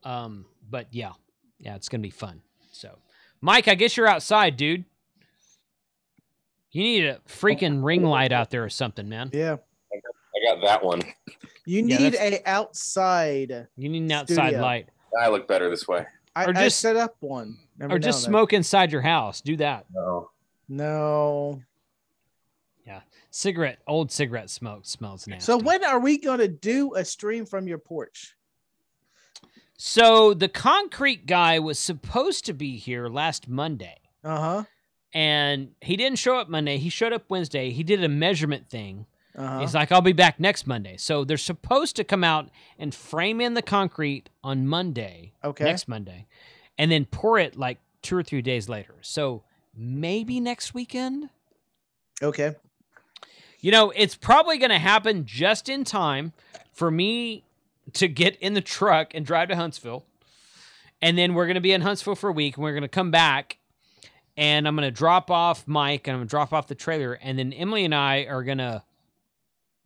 Um, but yeah, yeah, it's gonna be fun. So, Mike, I guess you're outside, dude. You need a freaking ring light out there or something, man. Yeah. I got that one. You Yeah, need that's- a outside. You need an outside Studio. light, I look better this way. I, Or I just- set up one. Every or now just and then. smoke inside your house. Do that. No. No. Yeah, cigarette, old cigarette smoke smells nasty. So when are we gonna do a stream from your porch? So the concrete guy was supposed to be here last Monday, Uh huh. and he didn't show up Monday. He showed up Wednesday. He did a measurement thing. Uh-huh. He's like, "I'll be back next Monday." So they're supposed to come out and frame in the concrete on Monday, Okay. next Monday, and then pour it like two or three days later. So maybe next weekend. Okay. You know, it's probably going to happen just in time for me to get in the truck and drive to Huntsville. And then we're going to be in Huntsville for a week and we're going to come back and I'm going to drop off Mike and I'm going to drop off the trailer. And then Emily and I are going to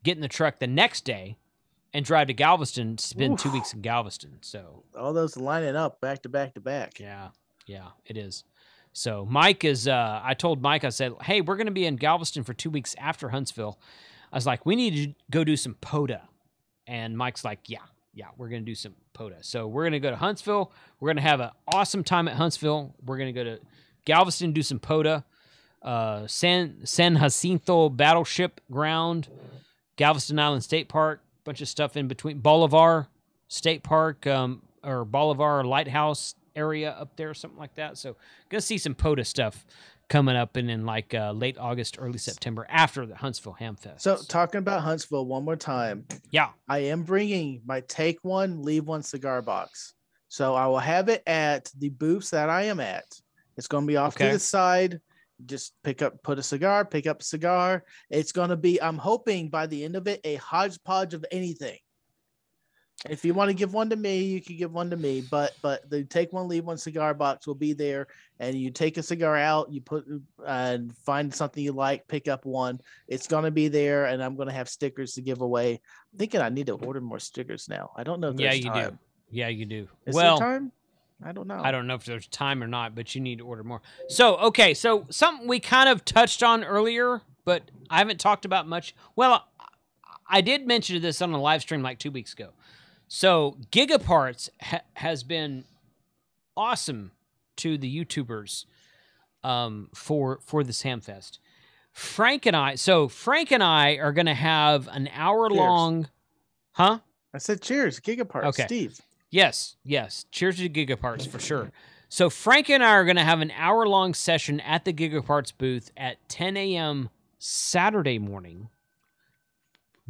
get in the truck the next day and drive to Galveston, spend two weeks in Galveston. So, All those lining up back to back to back. yeah, yeah, it is. So Mike is. Uh, I told Mike. I said, "Hey, we're going to be in Galveston for two weeks after Huntsville." I was like, "We need to go do some POTA," and Mike's like, "Yeah, yeah, we're going to do some POTA." So we're going to go to Huntsville. We're going to have an awesome time at Huntsville. We're going to go to Galveston do some POTA. Uh, San San Jacinto Battleship Ground, Galveston Island State Park, bunch of stuff in between. Bolivar State Park, um, or Bolivar Lighthouse area up there, something like that. So gonna see some POTA stuff coming up in, in like uh, late August, early September after the Huntsville Ham Fest. So talking about Huntsville one more time. Yeah. I am bringing my take one, leave one cigar box. So I will have it at the booths that I am at. It's going to be off Okay. to the side. Just pick up, put a cigar, pick up a cigar. It's going to be, I'm hoping by the end of it, a hodgepodge of anything. If you want to give one to me, you can give one to me. But but the take one, leave one cigar box will be there, and you take a cigar out, you put uh, and find something you like, pick up one. It's gonna be there, and I'm gonna have stickers to give away. I'm thinking I need to order more stickers now. I don't know. If yeah, you time. do. Yeah, you do. Is well, there time? I don't know. I don't know if there's time or not, but you need to order more. So, okay, so something we kind of touched on earlier, but I haven't talked about much. Well, I- I did mention this on a live stream like two weeks ago. So Gigaparts ha- has been awesome to the YouTubers um, for for this Hamfest. Frank and I, so Frank and I are going to have an hour long, huh? I said cheers, Gigaparts, Okay. Steve. Yes, yes. Cheers to Gigaparts for sure. So Frank and I are going to have an hour long session at the Gigaparts booth at 10 a.m. Saturday morning,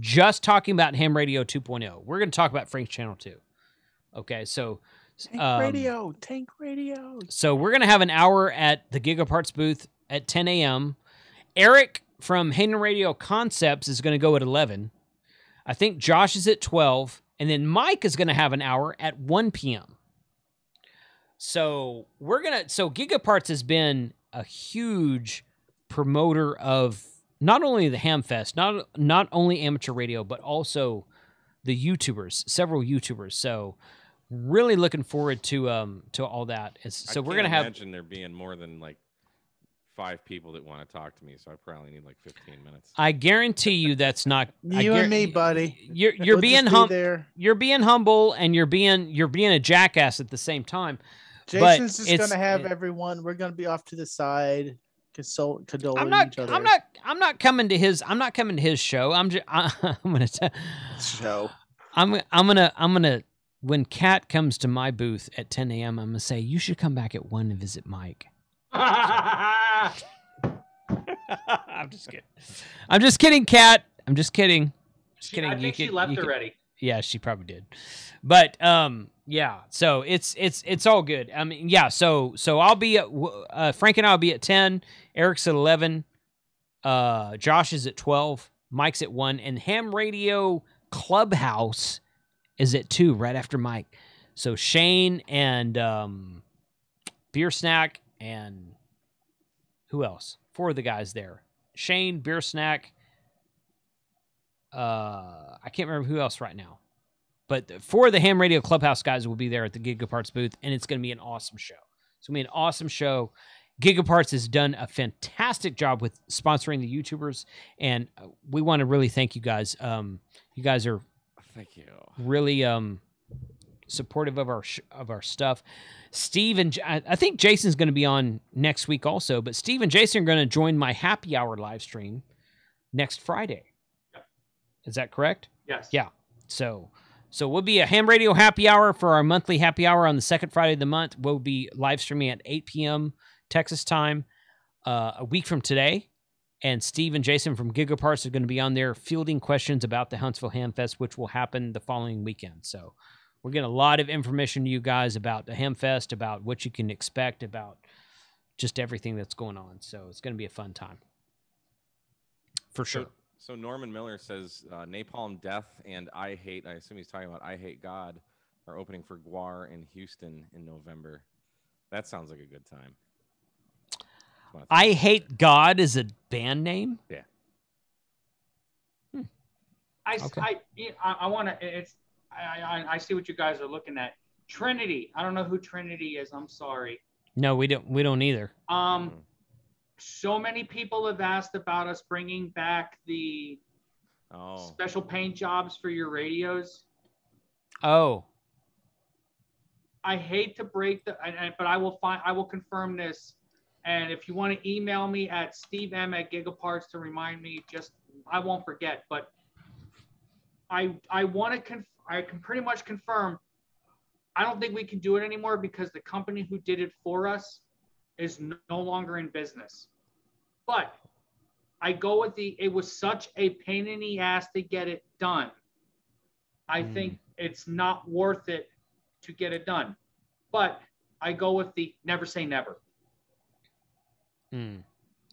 just talking about Ham Radio 2.0. We're going to talk about Frank's channel too. Okay, so Tank um, radio, tank radio. so we're gonna have an hour at the Gigaparts booth at 10 a.m. Eric from Ham Radio Concepts is gonna go at 11. I think Josh is at 12, and then Mike is gonna have an hour at 1 p.m. So we're gonna. So Gigaparts has been a huge promoter of not only the Hamfest, not not only amateur radio, but also the YouTubers, several YouTubers. So really looking forward to um to all that. It's, I so we're can't gonna have imagine there being more than like five people that want to talk to me, so I probably need like 15 minutes. I guarantee you that's not I You and me, buddy. You're you're We'll just being be. You're being humble and you're being you're being a jackass at the same time. But Jason's just gonna have everyone. We're gonna be off to the side, consult, condoling I'm not. each other. I'm not. I'm not coming to his. I'm not coming to his show. I'm just. I, I'm gonna tell. Show. I'm. I'm gonna. I'm gonna. When Kat comes to my booth at 10 a.m., I'm gonna say you should come back at one and visit Mike. I'm just kidding. I'm just kidding, Kat. I'm just kidding. Just kidding. I think she could- left you could- already. Yeah, she probably did. But um, yeah. So it's it's it's all good. I mean, yeah. So so I'll be at uh, Frank and I'll be at ten. Eric's at eleven. Uh, Josh is at twelve. Mike's at one, and Ham Radio Clubhouse is at two, right after Mike. So Shane and um, Beer Snack and who else? Four of the guys there. Shane, Beer Snack. Uh, I can't remember who else right now. But four of the Ham Radio Clubhouse guys will be there at the Gigaparts booth, and it's going to be an awesome show. It's going to be an awesome show. Gigaparts has done a fantastic job with sponsoring the YouTubers, and uh, we want to really thank you guys. Um, you guys are Thank you. really um supportive of our sh- of our stuff. Steve and J- I I think Jason's going to be on next week also, but Steve and Jason are going to join my happy hour live stream next Friday. Yep. Is that correct? Yes. Yeah. So so we'll be a ham radio happy hour for our monthly happy hour on the second Friday of the month. We'll be live streaming at 8 p.m. Texas time uh, a week from today. And Steve and Jason from Gigaparts are going to be on there fielding questions about the Huntsville Ham Fest, which will happen the following weekend. So we're getting a lot of information to you guys about the Ham Fest, about what you can expect, about just everything that's going on. So it's going to be a fun time. For sure. So, so Norman Miller says uh, Napalm Death and I Hate, I assume he's talking about I Hate God, are opening for GWAR in Houston in November. That sounds like a good time. I Hate God is a band name? Yeah. I, Okay. I, I, I want to. It's. I, I, I see what you guys are looking at. Trinity. I don't know who Trinity is. I'm sorry. No, we don't we don't either. Um, so many people have asked about us bringing back the Oh. special paint jobs for your radios. Oh. I hate to break the, and, and- but I will find, I will confirm this. And if you want to email me at stevem at gigaparts to remind me, just, I won't forget, but I, I want to, conf- I can pretty much confirm, I don't think we can do it anymore because the company who did it for us is no- no longer in business. But I go with the, it was such a pain in the ass to get it done. I think it's not worth it to get it done. But I go with the never say never. Hmm.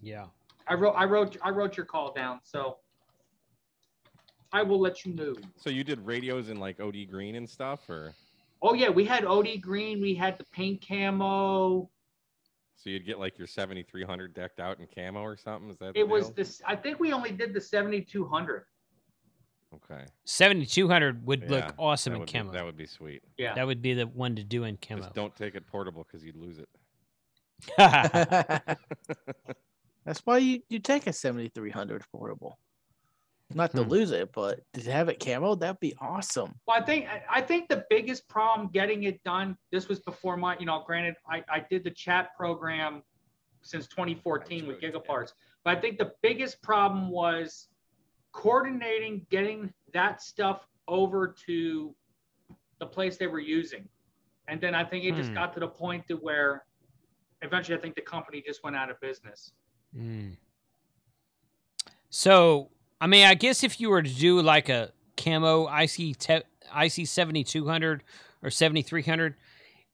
Yeah. I wrote I wrote I wrote your call down, so I will let you know. So you did radios in like OD Green and stuff, or Oh yeah, we had OD green, we had the paint camo. So you'd get like your 7300 decked out in camo or something? Is that the It was deal? this I think we only did the 7200. okay? 7200 would look awesome that in would be- camo. that would be sweet. Yeah. That would be the one to do in camo. Just don't take it portable because you'd lose it. That's why you, you take a 7300 portable. Not to Hmm. lose it, but to have it camo, that'd be awesome. Well, I think I- I think the biggest problem getting it done. This was before my, you know, granted, I, I did the chat program since 2014 with Gigaparts, but I think the biggest problem was coordinating getting that stuff over to the place they were using, and then I think it just Hmm. got to the point to where eventually I think the company just went out of business. Mm. So, I mean, I guess if you were to do like a camo IC te- IC seventy two hundred or seventy three hundred,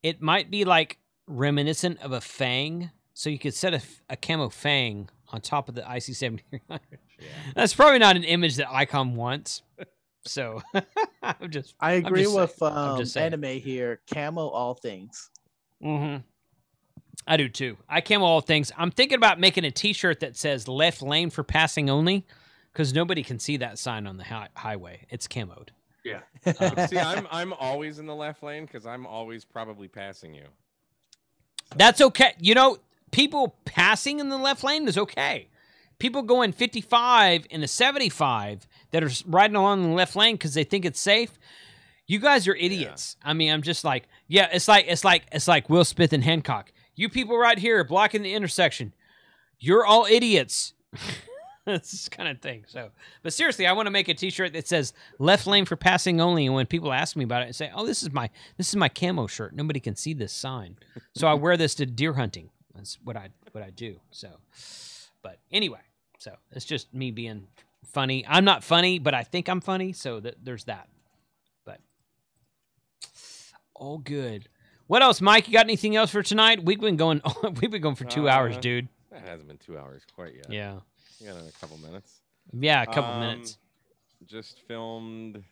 it might be like reminiscent of a fang. So you could set a, a camo fang on top of the IC seventy three hundred. That's probably not an image that Icom wants. So I'm just. I I'm agree just with saying- um, just anime here. Camo all things. Mm-hmm. I do too. I camo all things. I'm thinking about making a T-shirt that says "Left lane for passing only," because nobody can see that sign on the hi- highway. It's camoed. Yeah. Uh, See, I'm I'm always in the left lane because I'm always probably passing you. That's okay. You know, people passing in the left lane is okay. People going 55 in a 75 that are riding along the left lane because they think it's safe. You guys are idiots. I mean, I'm just like, yeah, it's like it's like it's like Will Smith and Hancock. You people right here blocking the intersection. You're all idiots. this kind of thing. So, but seriously, I want to make a T-shirt that says "Left lane for passing only." And when people ask me about it, I say, "Oh, this is my this is my camo shirt. Nobody can see this sign, so I wear this to deer hunting. That's what I what I do." So, but anyway, so it's just me being funny. I'm not funny, but I think I'm funny. So th- there's that. But all good. What else, Mike? You got anything else for tonight? We've been going. we've been going for two hours, Uh, dude. That hasn't been two hours quite yet. Yeah. We got another couple minutes. Yeah, a couple Um, minutes. Just filmed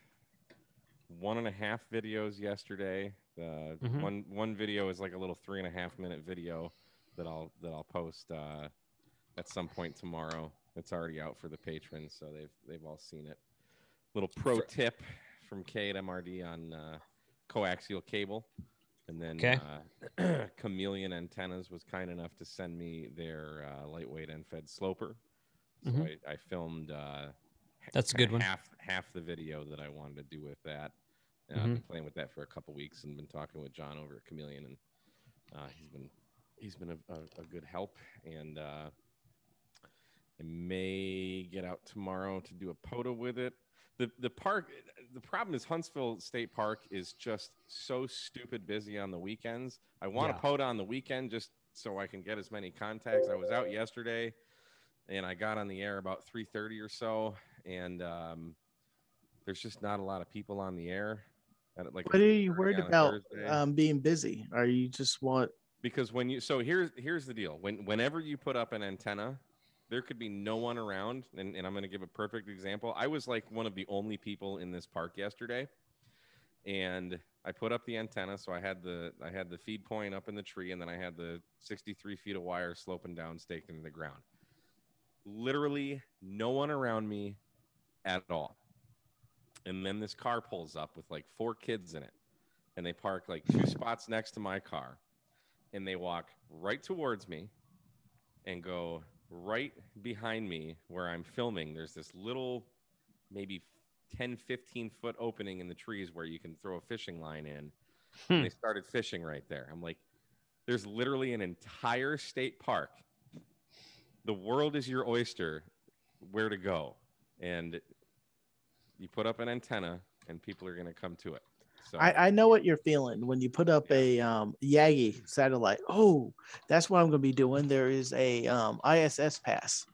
one and a half videos yesterday. Uh, Mhm. One one video is like a little three and a half minute video that I'll that I'll post uh, at some point tomorrow. It's already out for the patrons, so they've they've all seen it. Little pro tip from K8MRD on uh, coaxial cable, and then Okay. uh, Chameleon Antennas was kind enough to send me their uh, lightweight end fed sloper. So Mhm. I, I filmed. Uh, That's a good one. Half half the video that I wanted to do with that. Uh, I've Mhm. been playing with that for a couple weeks and been talking with John over at Chameleon, and uh, he's been he's been a, a, a good help. And uh, I may get out tomorrow to do a POTA with it. The the park. The problem is Huntsville State Park is just so stupid busy on the weekends. I want Yeah. a POTA on the weekend just so I can get as many contacts. I was out yesterday, and I got on the air about three thirty or so, and um, there's just not a lot of people on the air. At like What are you worried about um, being busy? Are you just want? because when you so here's here's the deal when whenever you put up an antenna there could be no one around and, and i'm going to give a perfect example i was like one of the only people in this park yesterday and i put up the antenna so i had the i had the feed point up in the tree and then i had the 63 feet of wire sloping down staked into the ground literally no one around me at all and then this car pulls up with like four kids in it and they park like two spots next to my car and they walk right towards me and go right behind me where I'm filming. There's this little, maybe 10, 15 foot opening in the trees where you can throw a fishing line in. Hmm. And they started fishing right there. I'm like, there's literally an entire state park. The world is your oyster. Where to go? And you put up an antenna, and people are going to come to it. So I, I know what you're feeling when you put up a um, Yagi satellite. Oh, that's what I'm going to be doing. There is a um, ISS pass.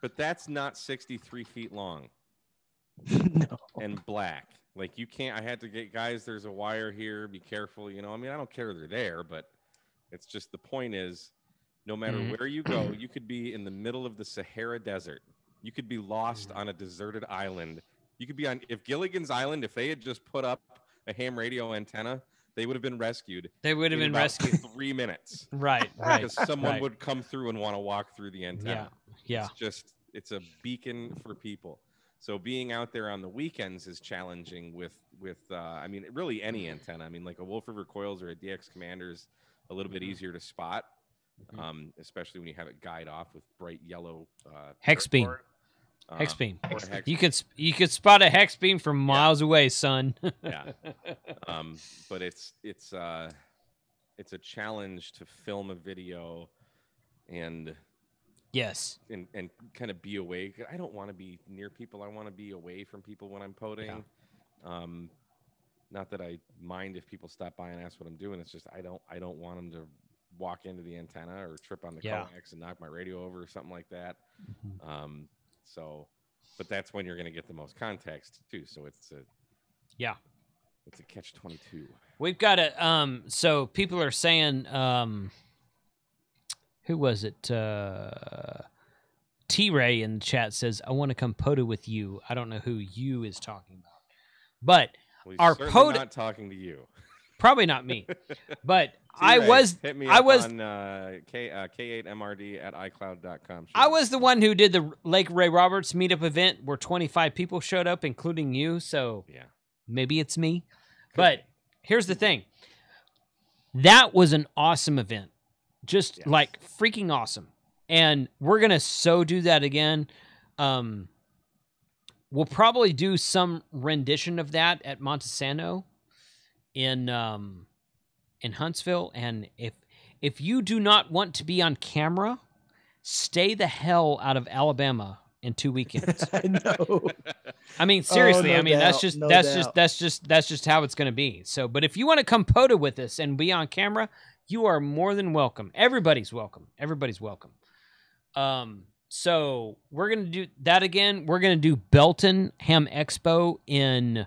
But that's not 63 feet long. no. And black. Like you can't I had to get guys, there's a wire here, be careful, you know. I mean, I don't care they're there, but it's just the point is no matter Mhm. where you go, you could be in the middle of the Sahara Desert. You could be lost Mm-hmm. on a deserted island. You could be on if Gilligan's Island, if they had just put up a ham radio antenna, they would have been rescued. They would have been rescued. three minutes. Right, right, Because someone right. would come through and want to walk through the antenna. yeah. It's just it's a beacon for people. So being out there on the weekends is challenging with with uh, I mean really any antenna. I mean like a Wolf River Coils or a DX Commander is a little bit easier to spot, um, especially when you have it guide off with bright yellow uh, Hex beam. paracord. Hex Um, beam. hex You could sp- you could spot a hex beam from miles away, son. yeah. Um, but it's it's uh, it's a challenge to film a video, and yes, and and kind of be away. I don't want to be near people. I want to be away from people when I'm POTAing. Um, not that I mind if people stop by and ask what I'm doing. It's just I don't I don't want them to walk into the antenna or trip on the Yeah. coax and knock my radio over or something like that. Mm-hmm. Um, so, but that's when you're going to get the most context too. So it's a yeah. it's a catch twenty two. We've got a um so people are saying um who was it? Uh T Ray in the chat says, I want to come POTA with you. I don't know who you is talking about. But Well, our POTA not talking to you. Probably not me. But I was hit me I was on uh, K uh, K8MRD at iCloud.com. I was the one who did the Lake Ray Roberts meetup event where 25 people showed up, including you. So yeah, maybe it's me. But here's the thing that was an awesome event. Just like freaking awesome. And we're going to so do that again. Um, we'll probably do some rendition of that at Monte Sano in um, in Huntsville. And if if you do not want to be on camera, stay the hell out of Alabama in two weekends. I know. I mean, seriously. Oh, no I mean, that's just no that's doubt. just that's just that's just how it's going to be. So, but if you want to come POTA with us and be on camera, you are more than welcome. Everybody's welcome. Everybody's welcome. Um, so we're gonna do that again. We're gonna do Belton Ham Expo in.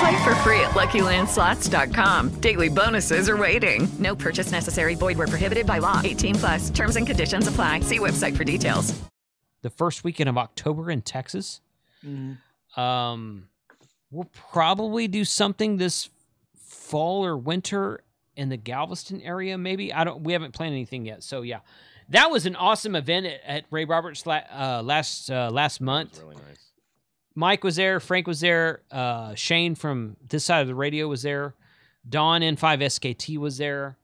Play for free at LuckyLandSlots.com. Daily bonuses are waiting. No purchase necessary. Void where prohibited by law. 18 plus. Terms and conditions apply. See website for details. the first weekend of October in Texas. Mhm. Um, we'll probably do something this fall or winter in the Galveston area. Maybe I don't. We haven't planned anything yet. So yeah, that was an awesome event at, at Ray Roberts la- uh, last uh, last month. really nice. Mike was there. Frank was there. Uh, Shane from this side of the radio was there. Don N5 SKT was there.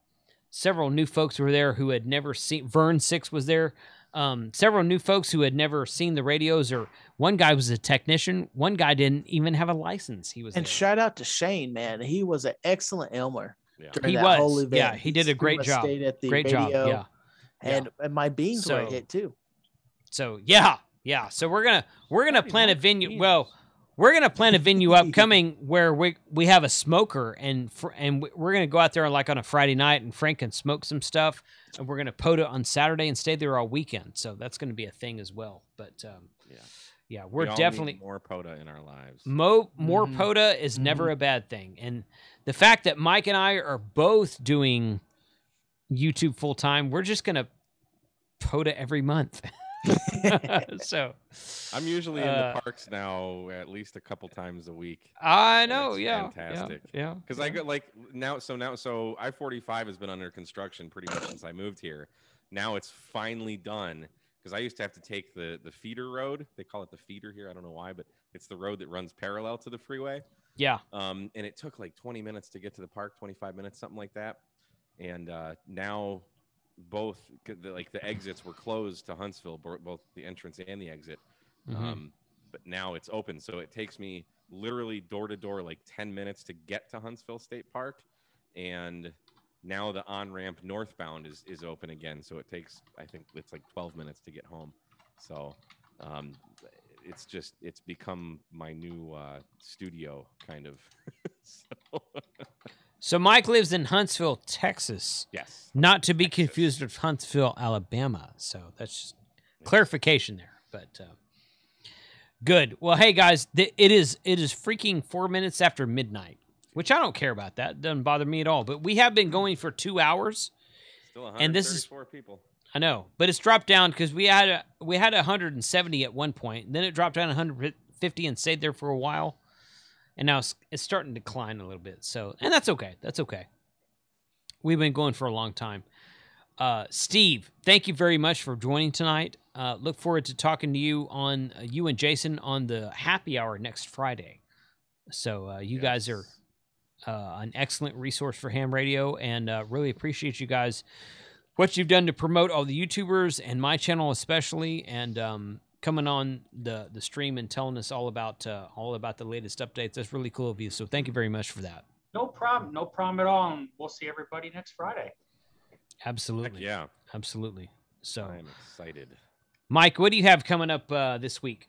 Several new folks were there who had never seen. Vern Six was there. Um, several new folks who had never seen the radios, or one guy was a technician. One guy didn't even have a license. He was And there. shout out to Shane, man. He was an excellent Elmer. during He was. Yeah, he did a great job. stayed At the Great job, yeah. And, and my beans were So- hit too. So yeah, yeah. So we're gonna we're gonna plan a venue. Well, we're gonna plan a venue upcoming where we we have a smoker and fr- and we- we're gonna go out there like on a Friday night and Frank can smoke some stuff and we're gonna POTA on Saturday and stay there all weekend. So that's gonna be a thing as well. But um, yeah, yeah, We we're all need definitely more POTA in our lives. Mo more. POTA is never a bad thing, and the fact that Mike and I are both doing YouTube full time, we're just gonna POTA every month. so I'm usually in uh, the parks now at least a couple times a week. I know, yeah, yeah, fantastic. yeah, Because I got like now, so now, so I-45 has been under construction pretty much since I moved here. Now it's finally done. Because I used to have to take the the feeder road. They call it the feeder here. I don't know why, but it's the road that runs parallel to the freeway. Yeah. Um, and it took like 20 minutes to get to the park, 25 minutes, something like that. And uh, now both like the exits were closed to Huntsville, both the entrance and the exit. Mhm. Um, but now it's open, so it takes me literally door to door like 10 minutes to get to Huntsville State Park, and now the on ramp northbound is is open again. So it takes I think it's like 12 minutes to get home. So um, it's just it's become my new uh, studio kind of. so, So Mike lives in Huntsville, Texas. Yes. Not to be confused with Huntsville, Alabama. So that's just clarification there. But uh, good. Well, hey guys, th- it is it is freaking four minutes after midnight, which I don't care about. That doesn't bother me at all. But we have been going for two hours. Still And this is- 134 people. I know, but it's dropped down because we had a, we had 170 at one point, then it dropped down to 150 and stayed there for a while, and now it's, it's starting to decline a little bit. So, and that's okay. That's okay. We've been going for a long time. Uh, Steve, thank you very much for joining tonight. Uh, look forward to talking to you on uh, you and Jason on the happy hour next Friday. So uh, you guys are uh, an excellent resource for ham radio, and uh, really appreciate you guys what you've done to promote all the YouTubers and my channel especially, and um, coming on the the stream and telling us all about uh, all about the latest updates. That's really cool of you. So thank you very much for that. No problem. No problem at all. And we'll see everybody next Friday. Absolutely. yeah. Absolutely. So, I'm excited. Mike, what do you have coming up uh, this week?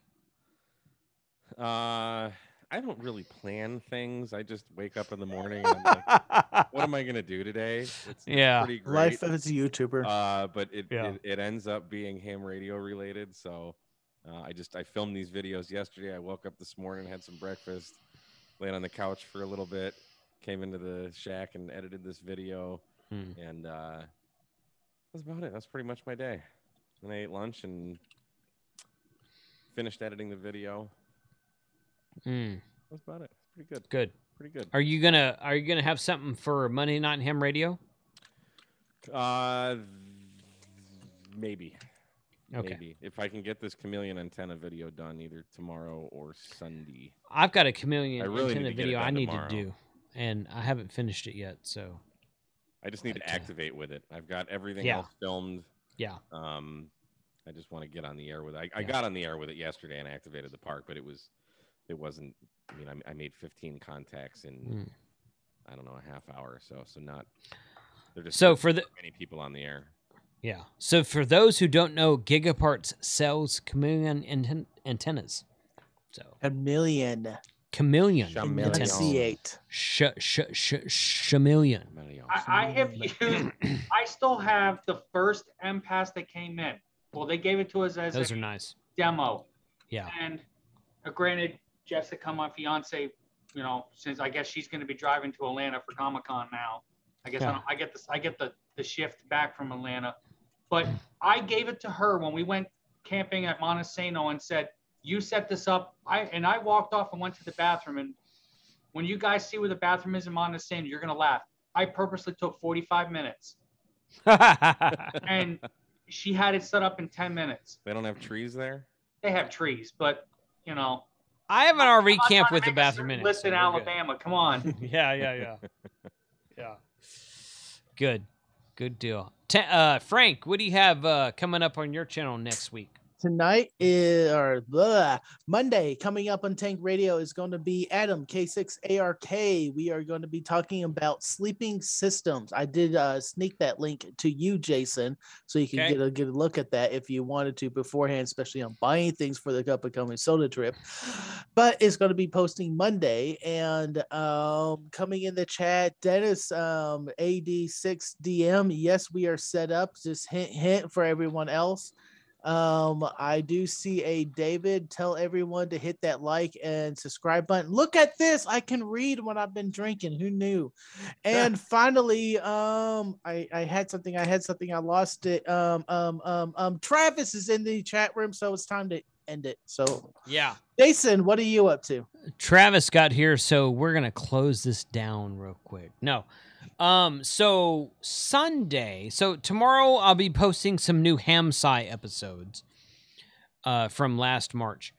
Uh, I don't really plan things. I just wake up in the morning and I'm like, what am I gonna do today? It's, it's Yeah. pretty great. Life as a YouTuber. Uh, but it, Yeah. it it ends up being ham radio related. So uh, I just I filmed these videos yesterday. I woke up this morning, had some breakfast, laid on the couch for a little bit, came into the shack and edited this video, Hmm. and uh, that's about it. That's pretty much my day. And I ate lunch and finished editing the video. Mm, That's about it. It's pretty good. good. Pretty good. Are you gonna Are you gonna have something for Monday Night Ham Radio? Uh, maybe. Okay. Maybe if I can get this chameleon antenna video done either tomorrow or Sunday. I've got a chameleon really antenna to get it video I need tomorrow. to do, and I haven't finished it yet. So I just need to activate with it. I've got everything Yeah. else filmed. yeah, Um, I just want to get on the air with it. I, I got on the air with it yesterday and activated the park, but it was, it wasn't. I mean, I, I made 15 contacts in, Mm. I don't know, a half hour or so. So not. There just So for the- many people on the air. Yeah. So for those who don't know, Gigaparts sells chameleon anten- antennas. So A million. chameleon Chameleon. antennas. Enunciate. Sh sh sh chameleon. I, I have used. I still have the first MPAS that came in. Well, they gave it to us as Those a are nice. demo, Yeah. and uh, granted, Jessica, my fiance, you know, since I guess she's going to be driving to Atlanta for Comic Con now. I guess I, Yeah. don't, I get this. I get the the shift back from Atlanta, but I gave it to her when we went camping at Monte Sano and said, "You set this up." I and I walked off and went to the bathroom. And when you guys see where the bathroom is in Monte Sano, you're gonna laugh. I purposely took 45 minutes, and she had it set up in 10 minutes. They don't have trees there. They have trees, but you know. I have an RV camp with the bathroom in it. List so in good. Alabama. Come on. yeah, yeah, yeah. Yeah. Good. Good deal. Ta uh, Frank, what do you have uh, coming up on your channel next week? Tonight is or blah, Monday coming up on Tank Radio is going to be Adam K6ARK. We are going to be talking about sleeping systems. I did uh, sneak that link to you, Jason, so you can Okay. get a good look at that if you wanted to beforehand, especially on buying things for the Cup of Coming Soda trip. But it's going to be posting Monday and um, coming in the chat, Dennis um, AD6DM. Yes, we are set up. Just hint, hint for everyone else. Um, I do see a David tell everyone to hit that like and subscribe button. Look at this. I can read when I've been drinking. Who knew? And finally, um, I, I had something, I had something, I lost it. Um, um, um, um, Travis is in the chat room, so it's time to end it. So Yeah. Jason, what are you up to? Travis got here, so we're gonna close this down real quick. No. Um, so Sunday, so tomorrow I'll be posting some new Hamsai episodes uh from last March.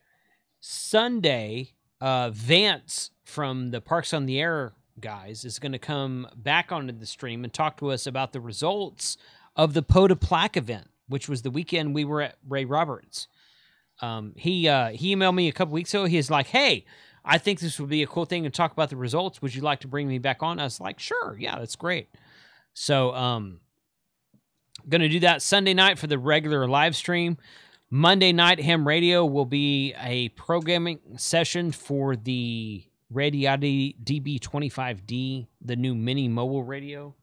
Sunday, uh Vance from the Parks on the Air guys is gonna come back onto the stream and talk to us about the results of the POTA Plaque event, which was the weekend we were at Ray Roberts. Um, he uh, he emailed me a couple weeks ago. He's like, "Hey, I think this would be a cool thing to talk about the results. Would you like to bring me back on?" I was like, "Sure, yeah, that's great." So, um, gonna do that Sunday night for the regular live stream. Monday night, Ham Radio will be a programming session for the Radioddity DB25D, the new mini mobile radio.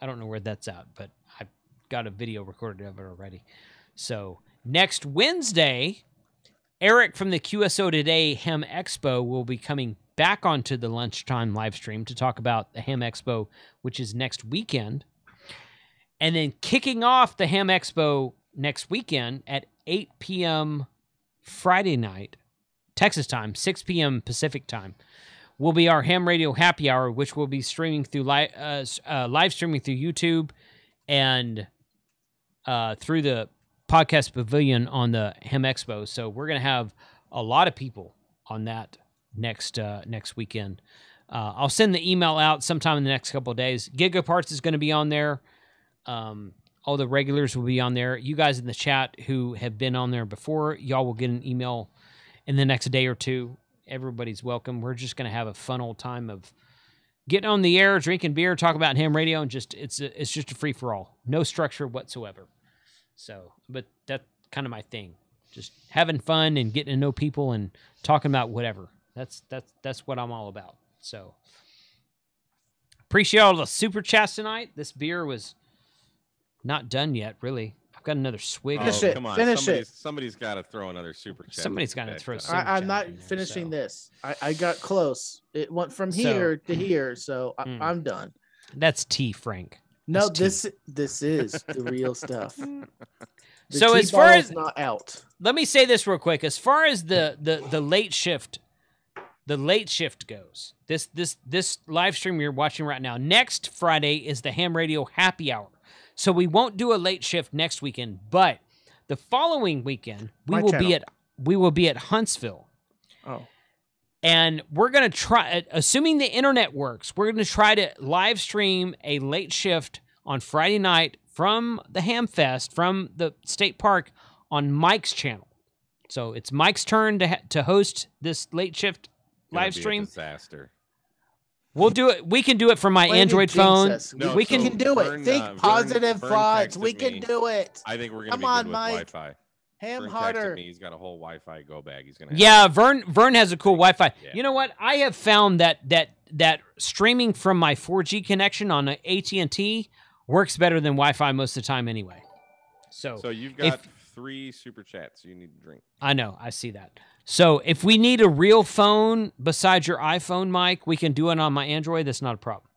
I don't know where that's at, but I've got a video recorded of it already. So next Wednesday, Eric from the QSO Today Ham Expo will be coming back onto the lunchtime live stream to talk about the Ham Expo, which is next weekend. And then kicking off the Ham Expo next weekend at 8 p.m. Friday night, Texas time, 6 p.m. Pacific time, will be our Ham Radio Happy Hour, which will be streaming through live, uh, uh, live streaming through YouTube and uh, through the podcast pavilion on the Ham Expo. So we're gonna have a lot of people on that next uh, next weekend. Uh, I'll send the email out sometime in the next couple days. Gigaparts is going to be on there. Um, all the regulars will be on there. You guys in the chat who have been on there before, y'all will get an email in the next day or two. Everybody's welcome. We're just going to have a fun old time of getting on the air, drinking beer, talk about ham radio, and just it's a, it's just a free for all, no structure whatsoever. So, but that's kind of my thing, just having fun and getting to know people and talking about whatever. That's that's that's what I'm all about. So, appreciate all the super chats tonight. This beer was not done yet, really. I've got another swig. Oh, it. Come on, Finish somebody's, it. Somebody's got to throw another super chat. Somebody's gotta throw uh, some- I, I'm not in there, finishing so. this. I, I got close. It went from So- here to here, so I, Mm. I'm done. That's tea, Frank. No, That's tea. this this is the real stuff. The So tea as far bottle's as not out, let me say this real quick. As far as the the the late shift, the late shift goes. This this this live stream you're watching right now. Next Friday is the Ham Radio Happy Hour. So we won't do a late shift next weekend, but the following weekend we My will channel. be at we will be at Huntsville. oh, and we're going to try assuming the internet works we're going to try to live stream a late shift on friday night from the hamfest from the state park on mike's channel so it's mike's turn to, ha- to host this late shift gonna live be a stream disaster. we'll do it we can do it from my Way android jinx phone. No, we so can can do Vern, it. Think uh, positive Vern thoughts. texted We can me. do it. I think we're gonna Come be on, good with Mike. Wi-Fi. Ham Vern texted harder. me. He's got a whole Wi-Fi go bag. He's gonna. Yeah, Vern Vern has a cool Wi-Fi. Yeah. You know what? I have found that that that streaming from my 4G connection on a AT&T works better than Wi-Fi most of the time anyway. So, So you've if- got three super chats you need to drink. I know, I see that. So if we need a real phone besides your iPhone, Mike, we can do it on my Android. That's not a problem.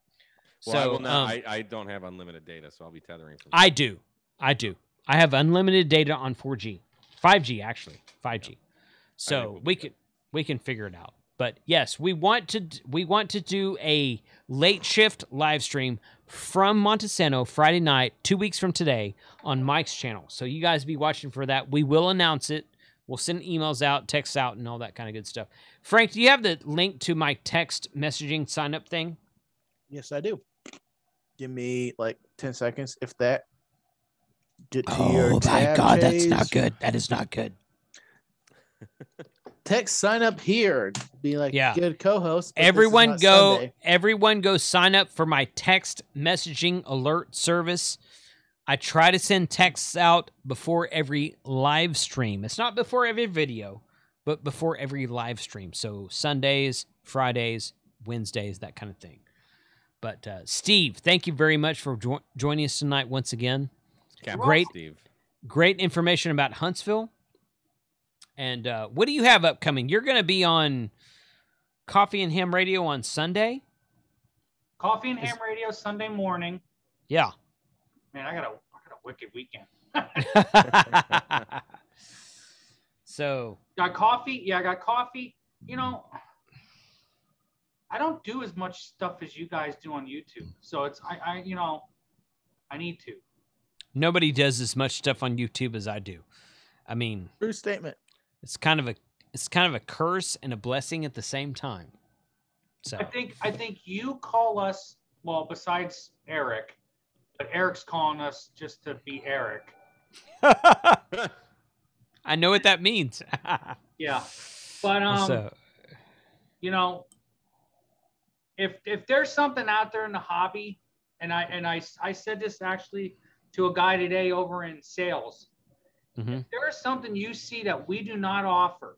Well, so I will not. um, I, I don't have unlimited data, so I'll be tethering from. I do. I do. I have unlimited data on 4G. 5G actually. 5G. So we'll we good. can we can figure it out. But yes, we want to we want to do a late shift live stream from Monte Sano Friday night, 2 weeks from today on Mike's channel. So you guys be watching for that. We will announce it. We'll send emails out, texts out and all that kind of good stuff. Frank, do you have the link to my text messaging sign up thing? Yes, I do. Give me like ten seconds, if that. Get to Oh your tab chase. good. That is not good. Text sign up here. Be like Yeah. good co-host. but this is everyone go Sunday. everyone go sign up for my text messaging alert service i try to send texts out before every live stream it's not before every video but before every live stream so sundays fridays wednesdays that kind of thing but uh, steve thank you very much for jo- joining us tonight once again Captain great Steve. great information about huntsville and uh, what do you have upcoming you're going to be on coffee and ham radio on sunday Coffee and Ham Radio Sunday morning. yeah Man, I got a I got a wicked weekend. so Got coffee. Yeah, I got coffee. You know, I don't do as much stuff as you guys do on YouTube. So it's I, I you know, I need to. Nobody does as much stuff on youtube as i do i mean True statement. it's kind of a it's kind of a curse and a blessing at the same time so I think I think you call us well besides Eric, but Eric's calling us just to be Eric. i know what that means Yeah. But um so you know, if if there's something out there in the hobby, and I and I I said this actually to a guy today over in sales. mhm. If there is something you see that we do not offer,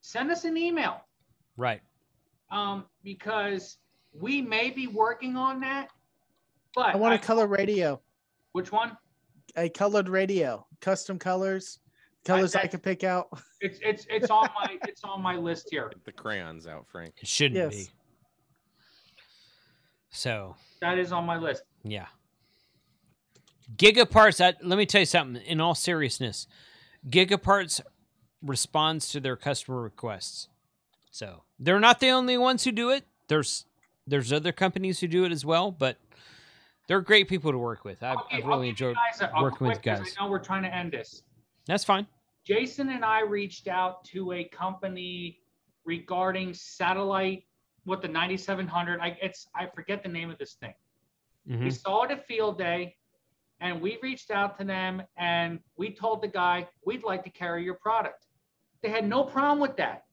send us an email Right. um, because we may be working on that. But I want a color radio. Which one? A colored radio, custom colors, colors I, that- can pick out. It's it's it's on my it's on my list here. The crayons out, Frank. It shouldn't Yes. be. So That is on my list. Yeah. Gigaparts, that, let me tell you something. In all seriousness, Gigaparts responds to their customer requests. So they're not the only ones who do it. There's there's other companies who do it as well, but they're great people to work with. I've, I've really enjoyed guys a- working with guys. I know we're trying to end this. That's fine. Jason and I reached out to a company regarding satellite, what the 9700. I it's I forget the name of this thing. We Mhm. saw it at field day, and we reached out to them and we told the guy we'd like to carry your product. They had no problem with that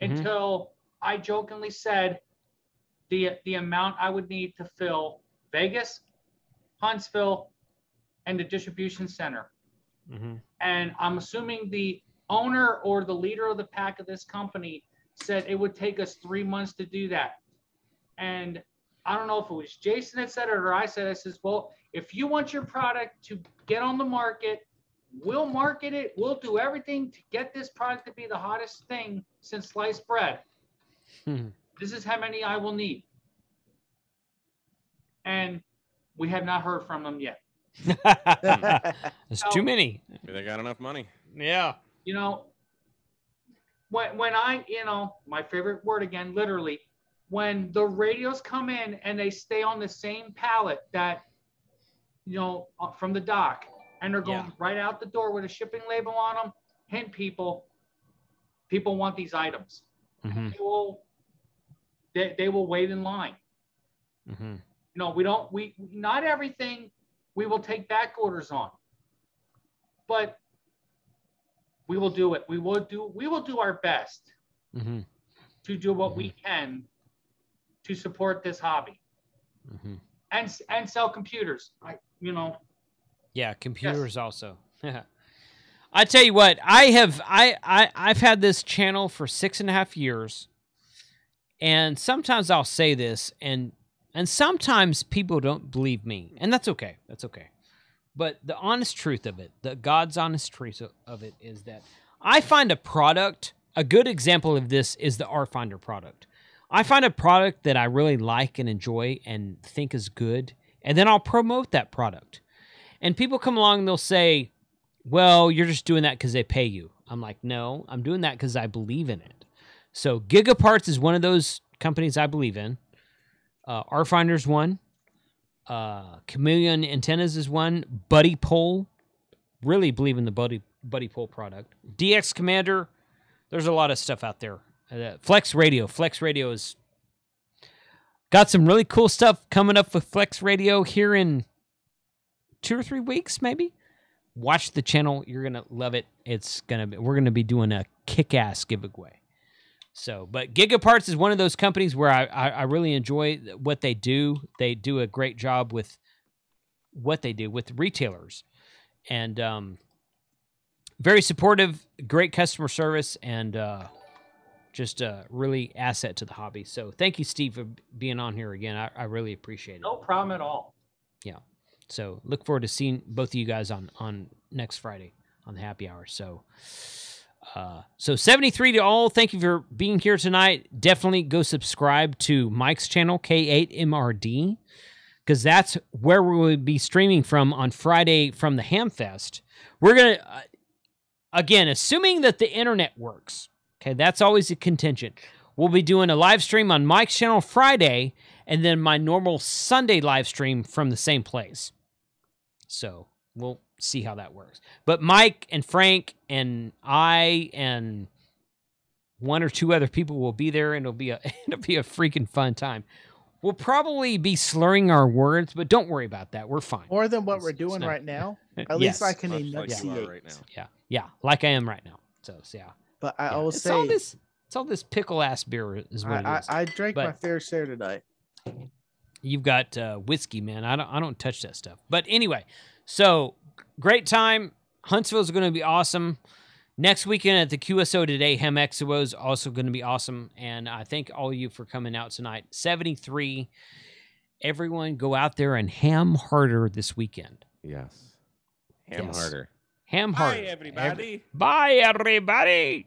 Mhm. until I jokingly said the the amount I would need to fill Vegas, Huntsville, and the distribution center. Mm-hmm. And I'm assuming the owner or the leader of the pack of this company said it would take us three months to do that. And I don't know if it was Jason that said it or I said, it. I says, well, if you want your product to get on the market, we'll market it. We'll do everything to get this product to be the hottest thing since sliced bread. Hmm. This is how many I will need. And we have not heard from them yet. There's too many. They got enough money. Yeah. you know, when when I, you know, my favorite word again, literally, when the radios come in and they stay on the same palette that, you know, uh, from the dock, and they're going Yeah. right out the door with a shipping label on them, hint people, people want these items. Mm-hmm. They will, they, they will wait in line. Mm-hmm. You know, we don't, we, not everything we will take back orders on, but we will do it. We will do, we will do our best Mm-hmm. to do what we can to support this hobby Mm-hmm. And, and sell computers. I, you know, Yeah, computers also. I tell you what, I have I, I I've had this channel for six and a half years, and sometimes I'll say this, and and sometimes people don't believe me, and that's okay. That's okay. But the honest truth of it, the God's honest truth of- of it, is that I find a product. A good example of this is the RFinder product. I find a product that I really like and enjoy and think is good, and then I'll promote that product. And people come along and they'll say, well, you're just doing that because they pay you. I'm like, no, I'm doing that because I believe in it. So Gigaparts is one of those companies I believe in. Uh, RFinder's one. Uh, Chameleon Antennas is one. Buddy Pole. Really believe in the Buddy Buddy Pole product. DX Commander. There's a lot of stuff out there. Uh, Flex Radio. Flex Radio is got some really cool stuff coming up with Flex Radio here in two or three weeks, maybe. Watch the channel; you're gonna love it. It's gonna be, we're gonna be doing a kick-ass giveaway. So, but Gigaparts is one of those companies where I, I I really enjoy what they do. They do a great job with what they do with retailers, and um, very supportive, great customer service, and uh, just a really asset to the hobby. So, thank you, Steve, for being on here again. I, I really appreciate it. no problem at all. Yeah. So look forward to seeing both of you guys on on next Friday on the happy hour. So uh so 73 to all. Thank you for being here tonight. Definitely go subscribe to Mike's channel K8MRD because that's where we will be streaming from on Friday from the Hamfest. We're going to uh, again, assuming that the internet works. Okay, that's always a contingent. We'll be doing a live stream on Mike's channel Friday and then my normal Sunday live stream from the same place. So we'll see how that works. But Mike and Frank and I and one or two other people will be there, and it'll be a it'll be a freaking fun time. We'll probably be slurring our words, but don't worry about that. We're fine. More than what we're doing not- right now. At Yes. least I can Much like you right now. Yeah, yeah, like I am right now. So, so yeah. But I Yeah. will it's say, all this. It's all this pickle ass beer is what I, it is. I, I drank my fair share tonight. You've got uh, whiskey, man. I don't I don't touch that stuff. But anyway, so great time. Huntsville's going to be awesome. Next weekend at the QSO today, Ham Expo is also going to be awesome. And I thank all of you for coming out tonight. 73. Everyone go out there and ham harder this weekend. Yes. Ham Yes. harder. Ham harder. Bye, harder. everybody. Every- Bye, everybody.